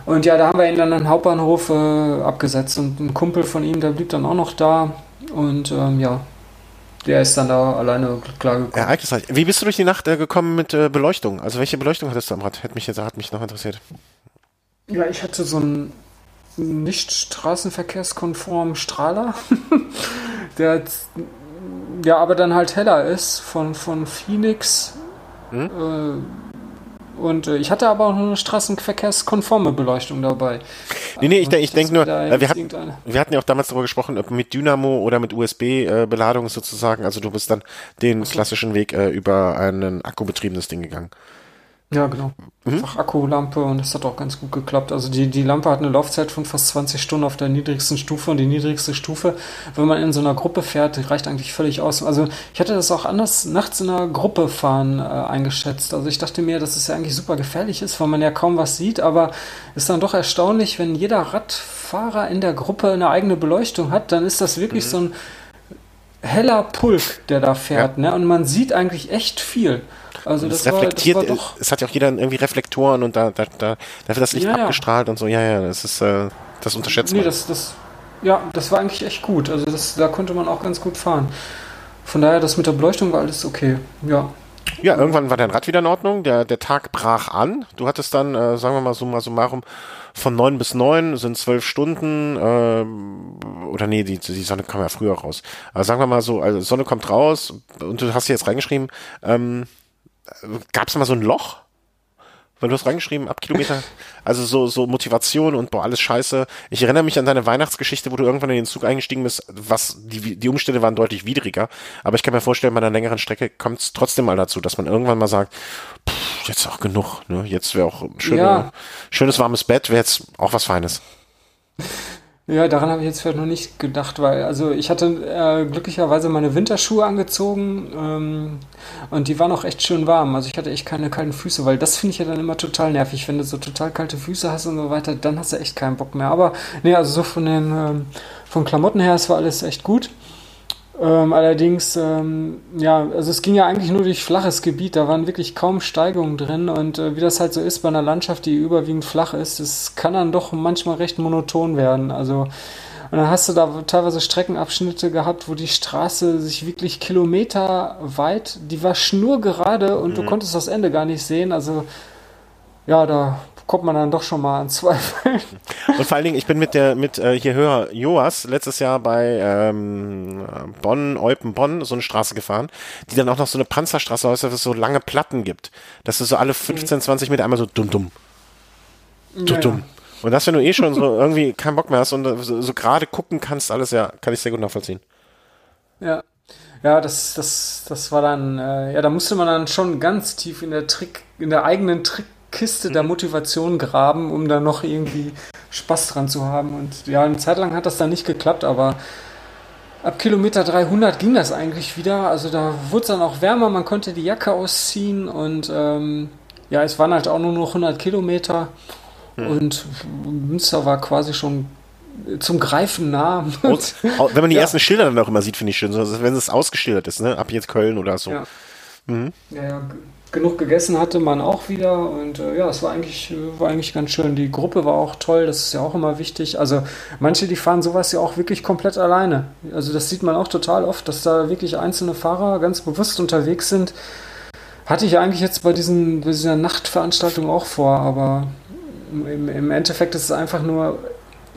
Und ja, da haben wir ihn dann an den Hauptbahnhof äh, abgesetzt und ein Kumpel von ihm, der blieb dann auch noch da. Und ähm, ja, der ist dann da alleine klargekommen. Ereignisreich. Wie bist du durch die Nacht äh, gekommen mit äh, Beleuchtung? Also welche Beleuchtung hattest du am Rad? Hat mich jetzt hat mich noch interessiert. Ja, ich hatte so einen nicht straßenverkehrskonformen Strahler, der ja aber dann halt heller ist von, von Phoenix. Hm? Äh, und äh, ich hatte aber auch eine straßenverkehrskonforme Beleuchtung dabei. Nee, nee, ich, ich denke nur, äh, wir, hatten, wir hatten ja auch damals darüber gesprochen, ob mit Dynamo oder mit USB-Beladung äh, sozusagen. Also du bist dann den so. klassischen Weg äh, über ein akkubetriebenes Ding gegangen. Ja, genau. Mhm. Einfach Akkulampe und das hat auch ganz gut geklappt. Also die, die Lampe hat eine Laufzeit von fast 20 Stunden auf der niedrigsten Stufe und die niedrigste Stufe, wenn man in so einer Gruppe fährt, reicht eigentlich völlig aus. Also ich hatte das auch anders nachts in einer Gruppe fahren äh, eingeschätzt. Also ich dachte mir, dass es ja eigentlich super gefährlich ist, weil man ja kaum was sieht, aber ist dann doch erstaunlich, wenn jeder Radfahrer in der Gruppe eine eigene Beleuchtung hat, dann ist das wirklich mhm. so ein heller Pulk, der da fährt. Ja. Ne? Und man sieht eigentlich echt viel. Also das, das reflektiert, war, das war es hat ja auch jeder irgendwie Reflektoren und da, da, da, da wird das Licht ja, abgestrahlt ja. und so. Ja, ja, das ist, äh, das unterschätzt nee, man. Das, das, ja, das war eigentlich echt gut. Also das, da konnte man auch ganz gut fahren. Von daher, das mit der Beleuchtung war alles okay. Ja. Ja, irgendwann war dein Rad wieder in Ordnung. Der, der Tag brach an. Du hattest dann, äh, sagen wir mal so mal summarum, von neun bis neun sind zwölf Stunden, äh, oder nee, die, die Sonne kam ja früher raus. Aber sagen wir mal so, also Sonne kommt raus und du hast hier jetzt reingeschrieben, ähm, gab es mal so ein Loch? Weil du hast reingeschrieben, ab Kilometer, also so, so Motivation und boah, alles scheiße. Ich erinnere mich an deine Weihnachtsgeschichte, wo du irgendwann in den Zug eingestiegen bist, was, die, die Umstände waren deutlich widriger. Aber ich kann mir vorstellen, bei einer längeren Strecke kommt es trotzdem mal dazu, dass man irgendwann mal sagt, pff, jetzt auch genug, ne? Jetzt wäre auch ein schöne, ja. schönes warmes Bett, wäre jetzt auch was Feines. Ja, daran habe ich jetzt vielleicht noch nicht gedacht, weil also ich hatte äh, glücklicherweise meine Winterschuhe angezogen ähm, und die waren auch echt schön warm. Also ich hatte echt keine kalten Füße, weil das finde ich ja dann immer total nervig, wenn du so total kalte Füße hast und so weiter, dann hast du echt keinen Bock mehr. Aber nee, also so von den ähm, von Klamotten her, es war alles echt gut. Ähm, allerdings, ähm, ja, also es ging ja eigentlich nur durch flaches Gebiet, da waren wirklich kaum Steigungen drin und äh, wie das halt so ist bei einer Landschaft, die überwiegend flach ist, das kann dann doch manchmal recht monoton werden. Also und dann hast du da teilweise Streckenabschnitte gehabt, wo die Straße sich wirklich kilometerweit, die war schnurgerade und mhm. du konntest das Ende gar nicht sehen. Also ja, da kommt man dann doch schon mal an Zweifel. Und vor allen Dingen, ich bin mit der, mit äh, hier Hörer Joas letztes Jahr bei ähm, Bonn, Eupen, Bonn, so eine Straße gefahren, die dann auch noch so eine Panzerstraße heißt, dass es so lange Platten gibt. Dass du so alle 15, 20 Meter einmal so dumm, dumm. Dumm, dumm. Und das, wenn du eh schon so irgendwie keinen Bock mehr hast und so, so gerade gucken kannst, alles, ja, kann ich sehr gut nachvollziehen. Ja. Ja, das, das, das war dann, äh, ja, da musste man dann schon ganz tief in der Trick, in der eigenen Trick Kiste der Motivation graben, um da noch irgendwie Spaß dran zu haben. Und ja, eine Zeit lang hat das dann nicht geklappt, aber ab Kilometer 300 ging das eigentlich wieder. Also da wurde es dann auch wärmer, man konnte die Jacke ausziehen und ähm, ja, es waren halt auch nur noch 100 Kilometer hm. und Münster war quasi schon zum Greifen nah. Und, wenn man die ja. ersten Schilder dann auch immer sieht, finde ich schön, so, wenn es ausgeschildert ist, ne? ab jetzt Köln oder so. Ja. Mhm. ja, ja, genug gegessen hatte man auch wieder und äh, ja, es war eigentlich, war eigentlich ganz schön. Die Gruppe war auch toll, das ist ja auch immer wichtig. Also manche, die fahren sowas ja auch wirklich komplett alleine. Also das sieht man auch total oft, dass da wirklich einzelne Fahrer ganz bewusst unterwegs sind. Hatte ich eigentlich jetzt bei, diesen, bei dieser Nachtveranstaltung auch vor, aber im, im Endeffekt ist es einfach nur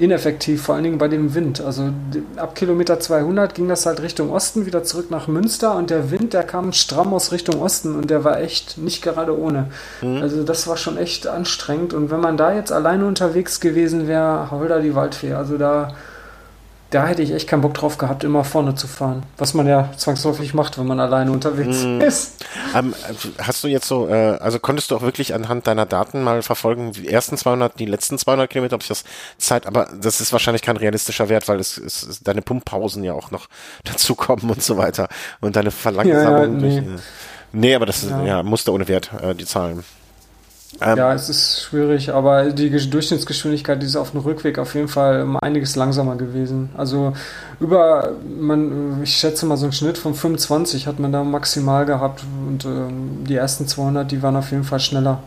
ineffektiv, vor allen Dingen bei dem Wind. Also ab Kilometer 200 ging das halt Richtung Osten, wieder zurück nach Münster und der Wind, der kam stramm aus Richtung Osten und der war echt nicht gerade ohne. Mhm. Also das war schon echt anstrengend und wenn man da jetzt alleine unterwegs gewesen wäre, hol da die Waldfee. Also da da hätte ich echt keinen Bock drauf gehabt, immer vorne zu fahren. Was man ja zwangsläufig macht, wenn man alleine unterwegs mm. ist. Ähm, hast du jetzt so, äh, also konntest du auch wirklich anhand deiner Daten mal verfolgen, die ersten 200, die letzten 200 Kilometer, ob ich das Zeit, aber das ist wahrscheinlich kein realistischer Wert, weil es, es, es deine Pumppausen ja auch noch dazukommen und so weiter und deine Verlangsamung ja, ja, nee. durch. Äh, nee, aber das ja. ja musste ohne Wert, äh, die Zahlen. Ähm, ja, es ist schwierig, aber die Durchschnittsgeschwindigkeit ist auf dem Rückweg auf jeden Fall um einiges langsamer gewesen. Also über, man, ich schätze mal so einen Schnitt von 25 hat man da maximal gehabt und ähm, die ersten 200, die waren auf jeden Fall schneller.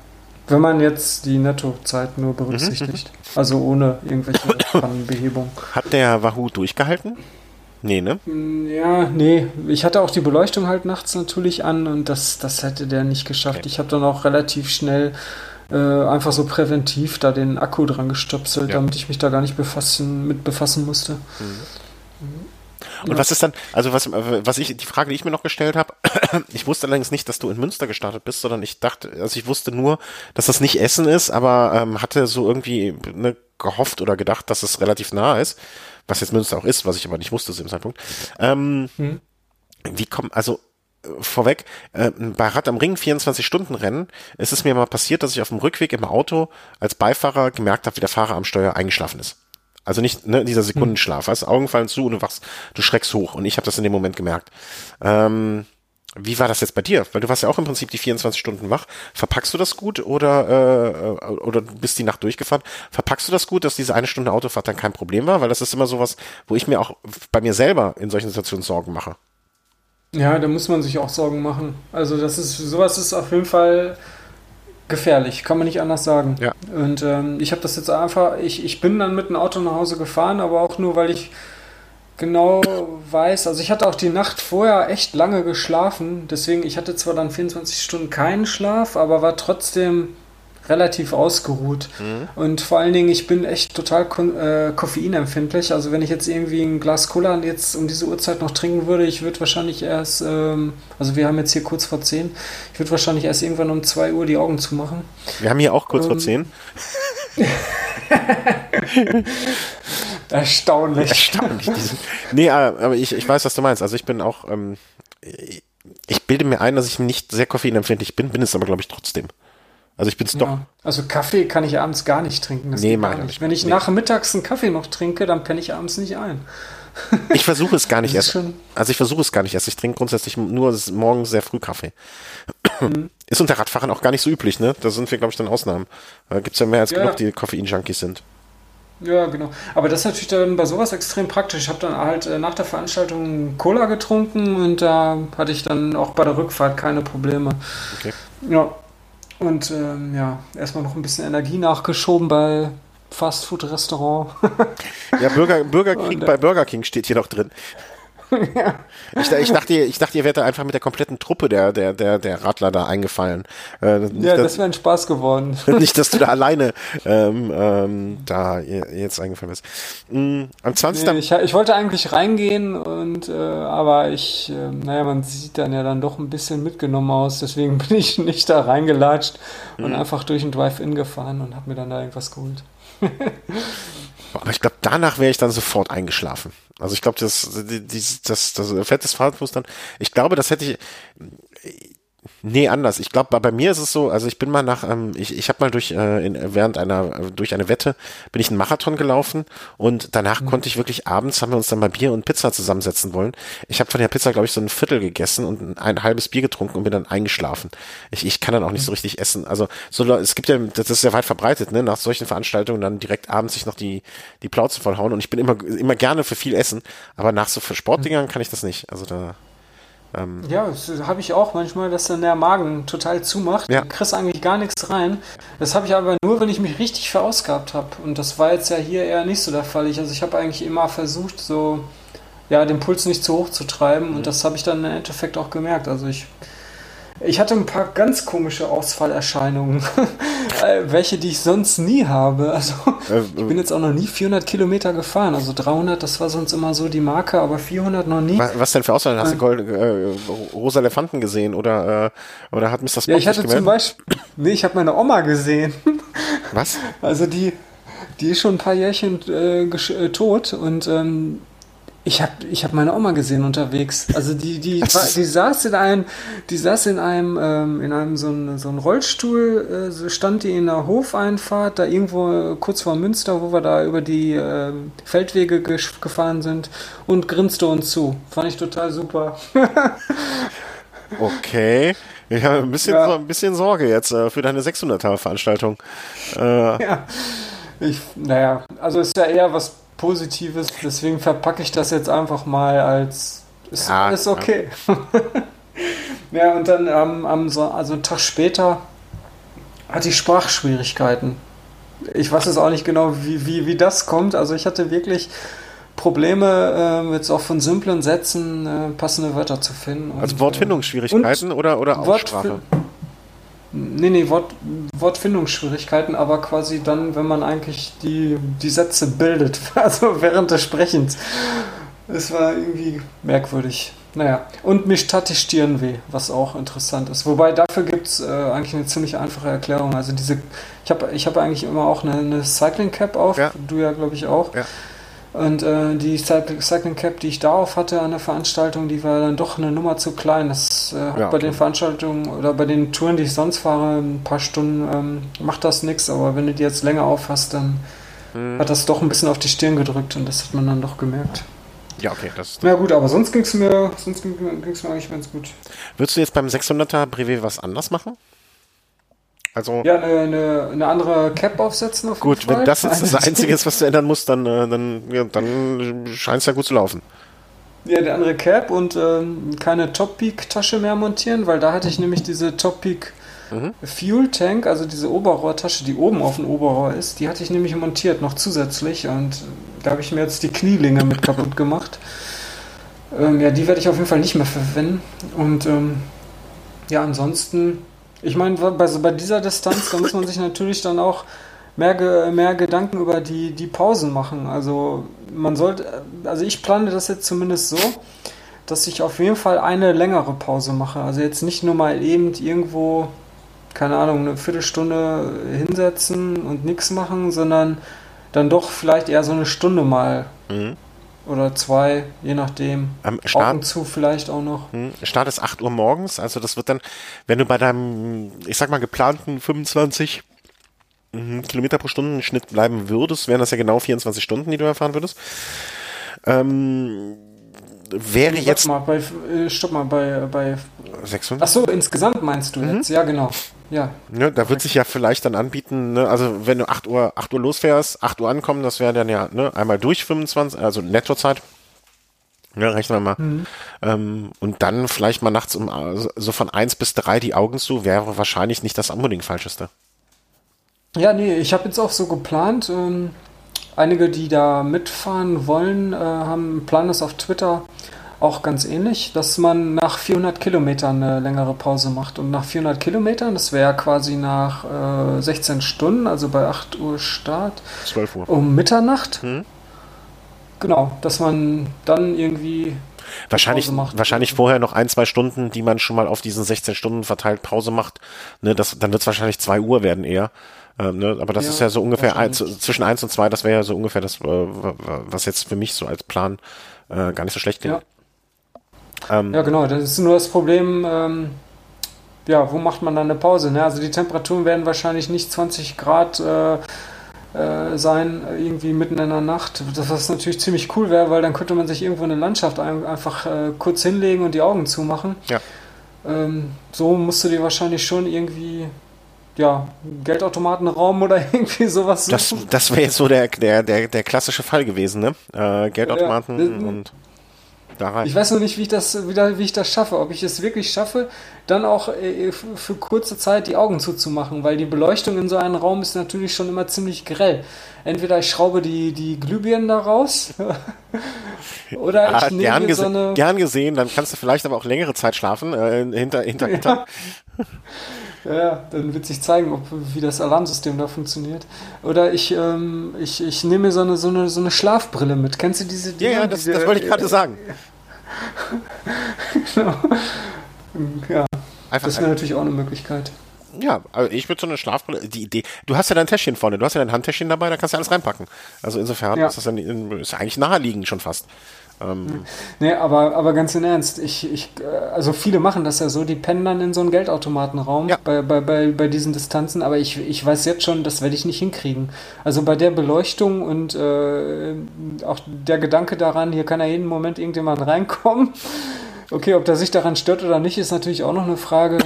Wenn man jetzt die Nettozeit nur berücksichtigt. Mhm. Also ohne irgendwelche Behebung. Hat der Wahoo durchgehalten? Nee, ne? Mm, ja, nee. Ich hatte auch die Beleuchtung halt nachts natürlich an und das, das hätte der nicht geschafft. Okay. Ich habe dann auch relativ schnell äh, einfach so präventiv da den Akku dran gestöpselt, ja. damit ich mich da gar nicht befassen, mit befassen musste. Mhm. Und ja. was ist dann, also was, was ich, die Frage, die ich mir noch gestellt habe, ich wusste allerdings nicht, dass du in Münster gestartet bist, sondern ich dachte, also ich wusste nur, dass das nicht Essen ist, aber ähm, hatte so irgendwie ne, gehofft oder gedacht, dass es relativ nah ist was jetzt Münster auch ist, was ich aber nicht wusste zu dem Zeitpunkt. Ähm, hm. Wie kommt, also äh, vorweg, äh, bei Rad am Ring 24-Stunden-Rennen ist es mir mal passiert, dass ich auf dem Rückweg im Auto als Beifahrer gemerkt habe, wie der Fahrer am Steuer eingeschlafen ist. Also nicht ne, dieser Sekundenschlaf. Weißt, Augen fallen zu und du wachst, du schreckst hoch. Und ich habe das in dem Moment gemerkt. Ähm, wie war das jetzt bei dir? Weil du warst ja auch im Prinzip die 24 Stunden wach. Verpackst du das gut oder, äh, oder bist die Nacht durchgefahren? Verpackst du das gut, dass diese eine Stunde Autofahrt dann kein Problem war? Weil das ist immer sowas, wo ich mir auch bei mir selber in solchen Situationen Sorgen mache. Ja, da muss man sich auch Sorgen machen. Also das ist, sowas ist auf jeden Fall gefährlich, kann man nicht anders sagen. Ja. Und ähm, ich habe das jetzt einfach, ich, ich bin dann mit dem Auto nach Hause gefahren, aber auch nur, weil ich genau weiß, also ich hatte auch die Nacht vorher echt lange geschlafen, deswegen, ich hatte zwar dann 24 Stunden keinen Schlaf, aber war trotzdem relativ ausgeruht. Mhm. Und vor allen Dingen, ich bin echt total äh, koffeinempfindlich. Also wenn ich jetzt irgendwie ein Glas Cola jetzt um diese Uhrzeit noch trinken würde, ich würde wahrscheinlich erst, ähm, also wir haben jetzt hier kurz vor 10, ich würde wahrscheinlich erst irgendwann um 2 Uhr die Augen zumachen. Wir haben hier auch kurz ähm, vor 10. Erstaunlich. Erstaunlich. nee, aber ich, ich weiß, was du meinst. Also ich bin auch, ähm, ich bilde mir ein, dass ich nicht sehr koffeinempfindlich bin, bin es aber, glaube ich, trotzdem. Also ich bin es ja. doch. Also Kaffee kann ich abends gar nicht trinken. Das nee, gar nicht. Wenn ich nee. nach mittags einen Kaffee noch trinke, dann penne ich abends nicht ein. Ich versuche es gar nicht erst. Also ich versuche es gar nicht erst. Ich trinke grundsätzlich nur morgens sehr früh Kaffee. Mhm. Ist unter Radfahrern auch gar nicht so üblich, ne? Da sind wir, glaube ich, dann Ausnahmen. Da gibt es ja mehr als ja. genug, die Koffein-Junkies sind. Ja, genau. Aber das ist natürlich dann bei sowas extrem praktisch. Ich habe dann halt äh, nach der Veranstaltung Cola getrunken und da hatte ich dann auch bei der Rückfahrt keine Probleme. Okay. Ja. Und ähm, ja, erstmal noch ein bisschen Energie nachgeschoben bei Fastfood-Restaurant. ja, Burger, Burger King, und, äh, bei Burger King steht hier noch drin. Ja. ich, ich, dachte, ich dachte, ihr wärt da einfach mit der kompletten Truppe der, der, der, der Radler da eingefallen. Äh, nicht, ja, das wäre ein Spaß geworden. nicht, dass du da alleine ähm, ähm, da jetzt eingefallen bist. Mhm, am 20. Nee, ich, ich, wollte eigentlich reingehen und äh, aber ich, äh, naja, man sieht dann ja dann doch ein bisschen mitgenommen aus, deswegen bin ich nicht da reingelatscht mhm. und einfach durch ein Drive-In gefahren und habe mir dann da irgendwas geholt. Aber ich glaube, danach wäre ich dann sofort eingeschlafen. Also ich glaube, das, das, das, das fettes Fahrradfuß dann, ich glaube, das hätte ich, Nee, anders. Ich glaube, bei, bei mir ist es so, also ich bin mal nach, ähm, ich, ich habe mal durch, äh, in, während einer, durch eine Wette, bin ich einen Marathon gelaufen und danach mhm. konnte ich wirklich abends, haben wir uns dann mal Bier und Pizza zusammensetzen wollen. Ich habe von der Pizza, glaube ich, so ein Viertel gegessen und ein halbes Bier getrunken und bin dann eingeschlafen. Ich, ich kann dann auch nicht so mhm. richtig essen. Also so, es gibt ja, das ist ja weit verbreitet, ne, nach solchen Veranstaltungen dann direkt abends sich noch die, die Plauze vollhauen und ich bin immer, immer gerne für viel Essen, aber nach so Sportdingern kann ich das nicht. Also da ähm, ja, das habe ich auch manchmal, dass dann der Magen total zumacht. Ja. Du kriegst eigentlich gar nichts rein. Das habe ich aber nur, wenn ich mich richtig verausgabt habe. Und das war jetzt ja hier eher nicht so der Fall. Ich, also ich habe eigentlich immer versucht, so ja, den Puls nicht zu hoch zu treiben. Mhm. Und das habe ich dann im Endeffekt auch gemerkt. Also ich ich hatte ein paar ganz komische Ausfallerscheinungen, äh, welche die ich sonst nie habe. Also äh, ich bin jetzt auch noch nie 400 Kilometer gefahren. Also 300, das war sonst immer so die Marke, aber 400 noch nie. Was, was denn für Ausfall? Hast du äh. Gold, äh, rosa Elefanten gesehen oder äh, oder hat Mr. Spock Ja, ich hatte zum Beispiel, nee, ich habe meine Oma gesehen. Was? Also die, die ist schon ein paar Jährchen äh, tot und ähm, ich habe ich hab meine Oma gesehen unterwegs. Also die, die, die saß in einem, die saß in einem, ähm, in einem so ein, so ein Rollstuhl, äh, stand die in der Hofeinfahrt, da irgendwo kurz vor Münster, wo wir da über die äh, Feldwege gefahren sind und grinste uns zu. Fand ich total super. okay. Ich habe ein bisschen, ja. ein bisschen Sorge jetzt äh, für deine 600er-Veranstaltung. Äh. Ja. Ich, naja, also ist ja eher was Positives, deswegen verpacke ich das jetzt einfach mal als ist, ja, ist okay. Ja. ja, und dann ähm, am, also einen Tag später hatte ich Sprachschwierigkeiten. Ich weiß es auch nicht genau, wie, wie, wie das kommt. Also ich hatte wirklich Probleme, äh, jetzt auch von simplen Sätzen äh, passende Wörter zu finden. Und, also Wortfindungsschwierigkeiten oder, oder Aussprache? Nee, nee, Wort, Wortfindungsschwierigkeiten, aber quasi dann, wenn man eigentlich die, die Sätze bildet, also während des Sprechens. Es war irgendwie merkwürdig. Naja, und mich tat die Stirn weh, was auch interessant ist. Wobei dafür gibt es äh, eigentlich eine ziemlich einfache Erklärung. Also diese, ich habe ich hab eigentlich immer auch eine, eine Cycling Cap auf, ja. du ja glaube ich auch. Ja. Und äh, die Cycling Cap, die ich darauf hatte an der Veranstaltung, die war dann doch eine Nummer zu klein. Das äh, ja, bei den Veranstaltungen oder bei den Touren, die ich sonst fahre, ein paar Stunden ähm, macht das nichts, aber wenn du die jetzt länger aufhast, dann hm. hat das doch ein bisschen auf die Stirn gedrückt und das hat man dann doch gemerkt. Ja, okay. Das, Na gut, aber sonst ging es mir, sonst ging's mir eigentlich ganz gut. Würdest du jetzt beim 600er Brevet was anders machen? Also ja, eine, eine, andere Cap aufsetzen. Auf gut, wenn das jetzt das Einzige ist, was du ändern musst, dann, äh, dann, ja, dann scheint es ja gut zu laufen. Ja, eine andere Cap und ähm, keine Top Peak Tasche mehr montieren, weil da hatte ich nämlich diese Top Peak mhm. Fuel Tank, also diese Oberrohrtasche, die oben auf dem Oberrohr ist, die hatte ich nämlich montiert noch zusätzlich und da habe ich mir jetzt die Knielinge mit kaputt gemacht. Ähm, ja, die werde ich auf jeden Fall nicht mehr verwenden und ähm, ja, ansonsten ich meine, bei, bei dieser Distanz, da muss man sich natürlich dann auch mehr, mehr Gedanken über die, die Pausen machen. Also man sollte, also ich plane das jetzt zumindest so, dass ich auf jeden Fall eine längere Pause mache. Also jetzt nicht nur mal eben irgendwo, keine Ahnung, eine Viertelstunde hinsetzen und nichts machen, sondern dann doch vielleicht eher so eine Stunde mal. Mhm oder zwei, je nachdem. Am Start, Augen zu vielleicht auch noch. Hm, Start ist 8 Uhr morgens, also das wird dann, wenn du bei deinem, ich sag mal, geplanten 25 mhm, Kilometer pro Stunde Schnitt bleiben würdest, wären das ja genau 24 Stunden, die du erfahren würdest. Ähm, wäre jetzt. Mal, bei, äh, stopp mal, bei, bei 600? Achso, insgesamt meinst du mhm. jetzt? Ja, genau. Ja. Ne, da wird sich ja vielleicht dann anbieten, ne, also wenn du 8 Uhr, 8 Uhr losfährst, 8 Uhr ankommen, das wäre dann ja ne, einmal durch 25, also Nettozeit. Ja, rechnen wir mal. Mhm. Ähm, und dann vielleicht mal nachts um so von 1 bis 3 die Augen zu, wäre wahrscheinlich nicht das unbedingt falscheste. Ja, nee, ich habe jetzt auch so geplant, ähm, einige, die da mitfahren wollen, äh, haben Plan das auf Twitter auch ganz ähnlich, dass man nach 400 Kilometern eine längere Pause macht. Und nach 400 Kilometern, das wäre quasi nach äh, 16 Stunden, also bei 8 Uhr Start, 12 Uhr. um Mitternacht. Hm. Genau, dass man dann irgendwie Wahrscheinlich, wahrscheinlich vorher noch ein, zwei Stunden, die man schon mal auf diesen 16 Stunden verteilt Pause macht. Ne, das, dann wird es wahrscheinlich 2 Uhr werden eher. Ähm, ne, aber das ja, ist ja so ungefähr ein, zwischen 1 und 2, das wäre ja so ungefähr das, äh, was jetzt für mich so als Plan äh, gar nicht so schlecht klingt. Ja. Ähm, ja, genau. Das ist nur das Problem. Ähm, ja, wo macht man dann eine Pause? Ne? Also die Temperaturen werden wahrscheinlich nicht 20 Grad äh, äh, sein, irgendwie mitten in der Nacht. Das was natürlich ziemlich cool wäre, weil dann könnte man sich irgendwo in eine Landschaft ein, einfach äh, kurz hinlegen und die Augen zumachen. Ja. Ähm, so musst du dir wahrscheinlich schon irgendwie ja, Geldautomatenraum oder irgendwie sowas suchen. Das, das wäre jetzt so der, der, der, der klassische Fall gewesen, ne? Äh, Geldautomaten ja, und rein. Ich weiß noch nicht, wie ich das, wie, ich das schaffe. Ob ich es wirklich schaffe, dann auch äh, für kurze Zeit die Augen zuzumachen, weil die Beleuchtung in so einem Raum ist natürlich schon immer ziemlich grell. Entweder ich schraube die, die Glühbirnen da raus oder ja, ich nehme gern, so eine... gern gesehen, dann kannst du vielleicht aber auch längere Zeit schlafen, äh, hinter, hinter, hinter. Ja, dann wird sich zeigen, ob, wie das Alarmsystem da funktioniert. Oder ich, ähm, ich, ich nehme mir so eine, so, eine, so eine Schlafbrille mit. Kennst du diese Dinger? Ja, ja, das, diese, das wollte ich gerade sagen. genau. Ja, Einfach das wäre natürlich auch eine Möglichkeit. Ja, also ich würde so eine Schlafbrille, die Idee, du hast ja dein Täschchen vorne, du hast ja dein Handtäschchen dabei, da kannst du alles reinpacken. Also insofern ja. ist das ja ist eigentlich naheliegend schon fast. Ähm, nee, aber, aber ganz im Ernst, ich, ich, also viele machen das ja so, die pennen dann in so einen Geldautomatenraum ja. bei, bei, bei, bei diesen Distanzen, aber ich, ich weiß jetzt schon, das werde ich nicht hinkriegen. Also bei der Beleuchtung und äh, auch der Gedanke daran, hier kann ja jeden Moment irgendjemand reinkommen. Okay, ob der sich daran stört oder nicht, ist natürlich auch noch eine Frage,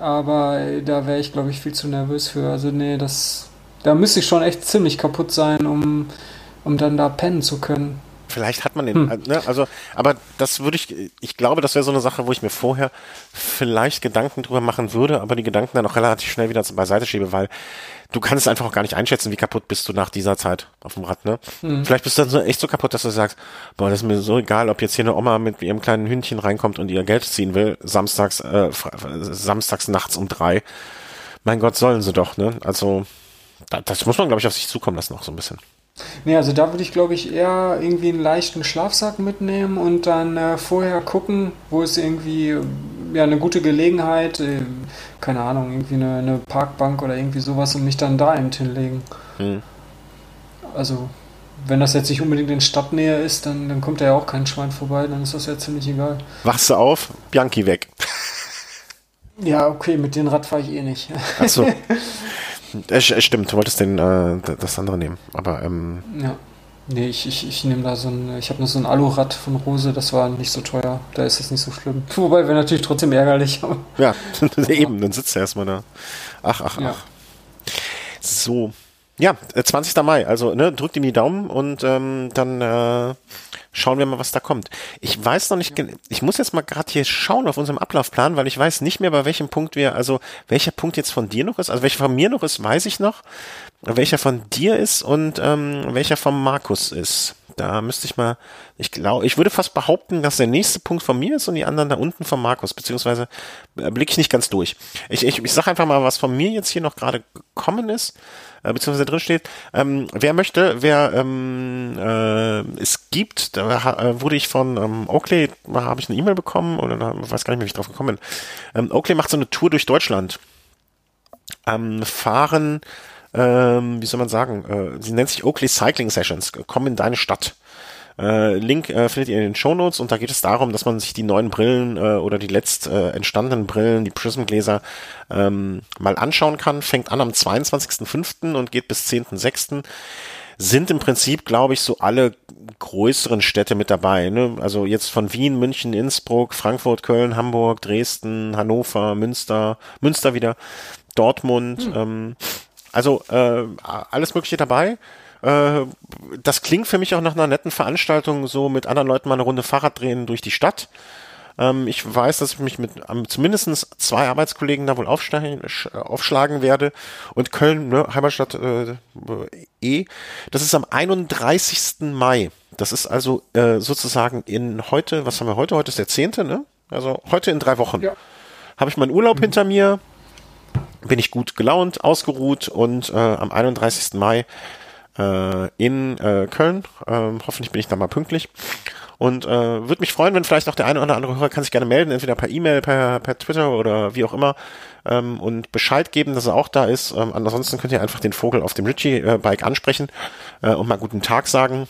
aber da wäre ich, glaube ich, viel zu nervös für. Also nee, das, da müsste ich schon echt ziemlich kaputt sein, um, um dann da pennen zu können. Vielleicht hat man den, hm. ne, also, aber das würde ich, ich glaube, das wäre so eine Sache, wo ich mir vorher vielleicht Gedanken drüber machen würde, aber die Gedanken dann auch relativ schnell wieder beiseite schiebe, weil du kannst einfach auch gar nicht einschätzen, wie kaputt bist du nach dieser Zeit auf dem Rad, ne? Hm. Vielleicht bist du dann so echt so kaputt, dass du sagst, boah, das ist mir so egal, ob jetzt hier eine Oma mit ihrem kleinen Hündchen reinkommt und ihr Geld ziehen will, samstags, äh, samstags nachts um drei. Mein Gott, sollen sie doch, ne? Also, das muss man, glaube ich, auf sich zukommen lassen, auch so ein bisschen. Nee, also da würde ich glaube ich eher irgendwie einen leichten Schlafsack mitnehmen und dann äh, vorher gucken, wo ist irgendwie ja eine gute Gelegenheit, äh, keine Ahnung, irgendwie eine, eine, Parkbank oder irgendwie sowas und mich dann da eben hinlegen. Hm. Also wenn das jetzt nicht unbedingt in Stadtnähe ist, dann, dann kommt da ja auch kein Schwein vorbei, dann ist das ja ziemlich egal. Wachst du auf, Bianchi weg. Ja, okay, mit dem Rad fahre ich eh nicht. Achso. Äh, stimmt, du wolltest den, äh, das andere nehmen, aber ähm, ja. Nee, ich, ich, ich nehme da so ein, ich habe nur so ein Alurad von Rose, das war nicht so teuer, da ist es nicht so schlimm. Wobei wäre natürlich trotzdem ärgerlich. ja, eben, dann sitzt er erstmal da. Ach, ach, ja. ach. So. Ja, 20. Äh, Mai, also ne, drückt ihm die Daumen und ähm, dann äh, schauen wir mal, was da kommt. Ich weiß noch nicht, ich muss jetzt mal gerade hier schauen auf unserem Ablaufplan, weil ich weiß nicht mehr, bei welchem Punkt wir, also welcher Punkt jetzt von dir noch ist, also welcher von mir noch ist, weiß ich noch, welcher von dir ist und ähm, welcher von Markus ist. Da müsste ich mal, ich glaube, ich würde fast behaupten, dass der nächste Punkt von mir ist und die anderen da unten von Markus, beziehungsweise äh, blicke ich nicht ganz durch. Ich, ich, ich sage einfach mal, was von mir jetzt hier noch gerade gekommen ist äh, beziehungsweise drin steht, ähm, wer möchte, wer ähm, äh, es gibt, da äh, wurde ich von ähm, Oakley, habe ich eine E-Mail bekommen oder weiß gar nicht mehr, wie ich drauf gekommen bin. Ähm, Oakley macht so eine Tour durch Deutschland. Ähm, fahren, ähm, wie soll man sagen, äh, sie nennt sich Oakley Cycling Sessions, kommen in deine Stadt. Äh, Link äh, findet ihr in den Show Notes und da geht es darum, dass man sich die neuen Brillen äh, oder die letzt äh, entstandenen Brillen, die Prism-Gläser, ähm, mal anschauen kann. Fängt an am 22.05. und geht bis 10.06 sind im Prinzip, glaube ich, so alle größeren Städte mit dabei. Ne? Also jetzt von Wien, München, Innsbruck, Frankfurt, Köln, Hamburg, Dresden, Hannover, Münster, Münster wieder, Dortmund. Hm. Ähm, also äh, alles Mögliche dabei. Äh, das klingt für mich auch nach einer netten Veranstaltung, so mit anderen Leuten mal eine Runde Fahrrad drehen durch die Stadt. Ähm, ich weiß, dass ich mich mit ähm, zumindest zwei Arbeitskollegen da wohl aufschlagen werde. Und Köln, ne, Heimatstadt äh, E, das ist am 31. Mai. Das ist also äh, sozusagen in heute, was haben wir heute? Heute ist der 10., ne? Also heute in drei Wochen. Ja. Habe ich meinen Urlaub mhm. hinter mir, bin ich gut gelaunt, ausgeruht und äh, am 31. Mai äh, in äh, Köln. Ähm, hoffentlich bin ich da mal pünktlich. Und äh, würde mich freuen, wenn vielleicht auch der eine oder andere Hörer kann sich gerne melden, entweder per E-Mail, per, per Twitter oder wie auch immer ähm, und Bescheid geben, dass er auch da ist. Ähm, ansonsten könnt ihr einfach den Vogel auf dem Ritchie-Bike ansprechen äh, und mal guten Tag sagen.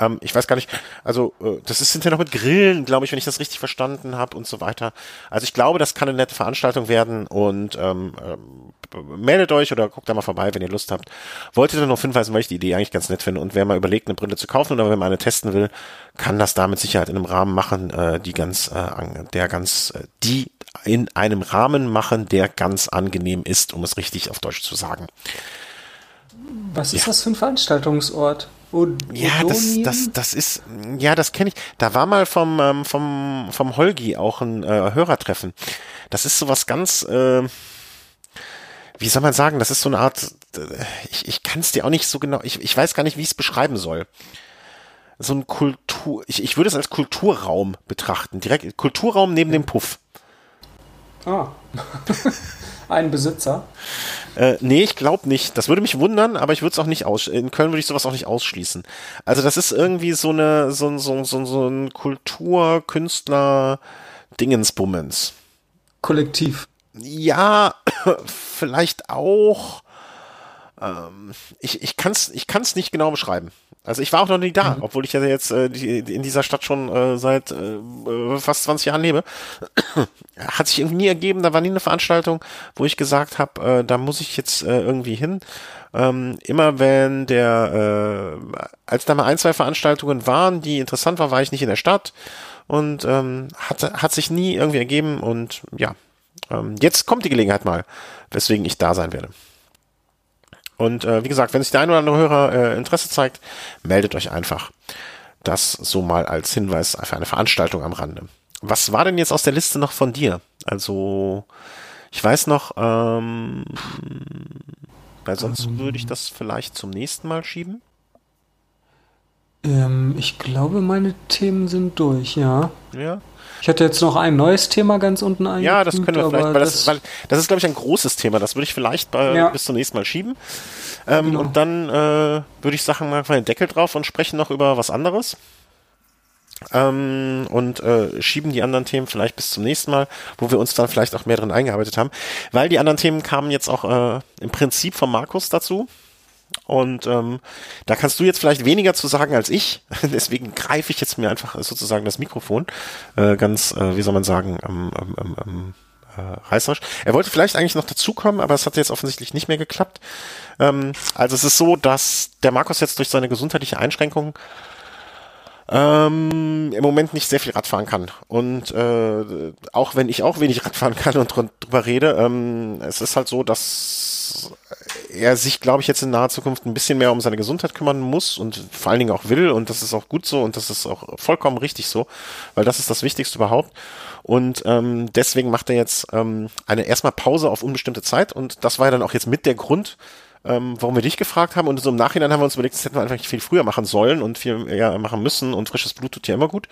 Ähm, ich weiß gar nicht, also äh, das ist hinterher noch mit Grillen, glaube ich, wenn ich das richtig verstanden habe und so weiter. Also ich glaube, das kann eine nette Veranstaltung werden und ähm, ähm, meldet euch oder guckt da mal vorbei, wenn ihr Lust habt. Wollte dann noch hinweisen, weil ich die Idee eigentlich ganz nett finde und wer mal überlegt, eine Brille zu kaufen oder wenn man eine testen will, kann das da mit Sicherheit in einem Rahmen machen, äh, die ganz, äh, der ganz, äh, die in einem Rahmen machen, der ganz angenehm ist, um es richtig auf Deutsch zu sagen. Was ist ja. das für ein Veranstaltungsort? Ja, das, das, das ist, ja, das kenne ich. Da war mal vom, ähm, vom, vom Holgi auch ein äh, Hörertreffen. Das ist sowas ganz, äh, wie soll man sagen, das ist so eine Art, äh, ich, ich kann es dir auch nicht so genau, ich, ich weiß gar nicht, wie ich es beschreiben soll. So ein Kultur, ich, ich würde es als Kulturraum betrachten. Direkt Kulturraum neben dem Puff. Ah. ein Besitzer? Äh, nee, ich glaube nicht. Das würde mich wundern, aber ich würde es auch nicht aus. In Köln würde ich sowas auch nicht ausschließen. Also das ist irgendwie so eine so, so, so, so ein Kulturkünstler Dingensbummens. Kollektiv. Ja, vielleicht auch. Ähm, ich ich kann es ich kann's nicht genau beschreiben. Also ich war auch noch nie da, mhm. obwohl ich ja jetzt äh, die, in dieser Stadt schon äh, seit äh, fast 20 Jahren lebe. Hat sich irgendwie nie ergeben, da war nie eine Veranstaltung, wo ich gesagt habe, äh, da muss ich jetzt äh, irgendwie hin. Ähm, immer wenn der, äh, als da mal ein, zwei Veranstaltungen waren, die interessant waren, war ich nicht in der Stadt und ähm, hat, hat sich nie irgendwie ergeben und ja, ähm, jetzt kommt die Gelegenheit mal, weswegen ich da sein werde. Und äh, wie gesagt, wenn sich der ein oder andere Hörer äh, Interesse zeigt, meldet euch einfach. Das so mal als Hinweis für eine Veranstaltung am Rande. Was war denn jetzt aus der Liste noch von dir? Also, ich weiß noch, ähm, weil sonst ähm, würde ich das vielleicht zum nächsten Mal schieben. Ähm, ich glaube, meine Themen sind durch, ja. Ja. Ich hatte jetzt noch ein neues Thema ganz unten eingefügt. Ja, das können wir vielleicht, weil das, weil das ist, glaube ich, ein großes Thema. Das würde ich vielleicht bei, ja. bis zum nächsten Mal schieben. Ähm, genau. Und dann äh, würde ich sagen, machen wir den Deckel drauf und sprechen noch über was anderes. Ähm, und äh, schieben die anderen Themen vielleicht bis zum nächsten Mal, wo wir uns dann vielleicht auch mehr drin eingearbeitet haben. Weil die anderen Themen kamen jetzt auch äh, im Prinzip von Markus dazu. Und ähm, da kannst du jetzt vielleicht weniger zu sagen als ich. Deswegen greife ich jetzt mir einfach sozusagen das Mikrofon. Äh, ganz, äh, wie soll man sagen, ähm, ähm, ähm, äh, reißerisch. Er wollte vielleicht eigentlich noch dazukommen, aber es hat jetzt offensichtlich nicht mehr geklappt. Ähm, also es ist so, dass der Markus jetzt durch seine gesundheitliche Einschränkung ähm, im Moment nicht sehr viel Radfahren kann. Und äh, auch wenn ich auch wenig Radfahren kann und drüber rede, ähm, es ist halt so, dass er sich, glaube ich, jetzt in naher Zukunft ein bisschen mehr um seine Gesundheit kümmern muss und vor allen Dingen auch will. Und das ist auch gut so und das ist auch vollkommen richtig so, weil das ist das Wichtigste überhaupt. Und ähm, deswegen macht er jetzt ähm, eine erstmal Pause auf unbestimmte Zeit. Und das war ja dann auch jetzt mit der Grund, ähm, warum wir dich gefragt haben. Und so im Nachhinein haben wir uns überlegt, das hätten wir einfach viel früher machen sollen und viel eher machen müssen. Und frisches Blut tut ja immer gut.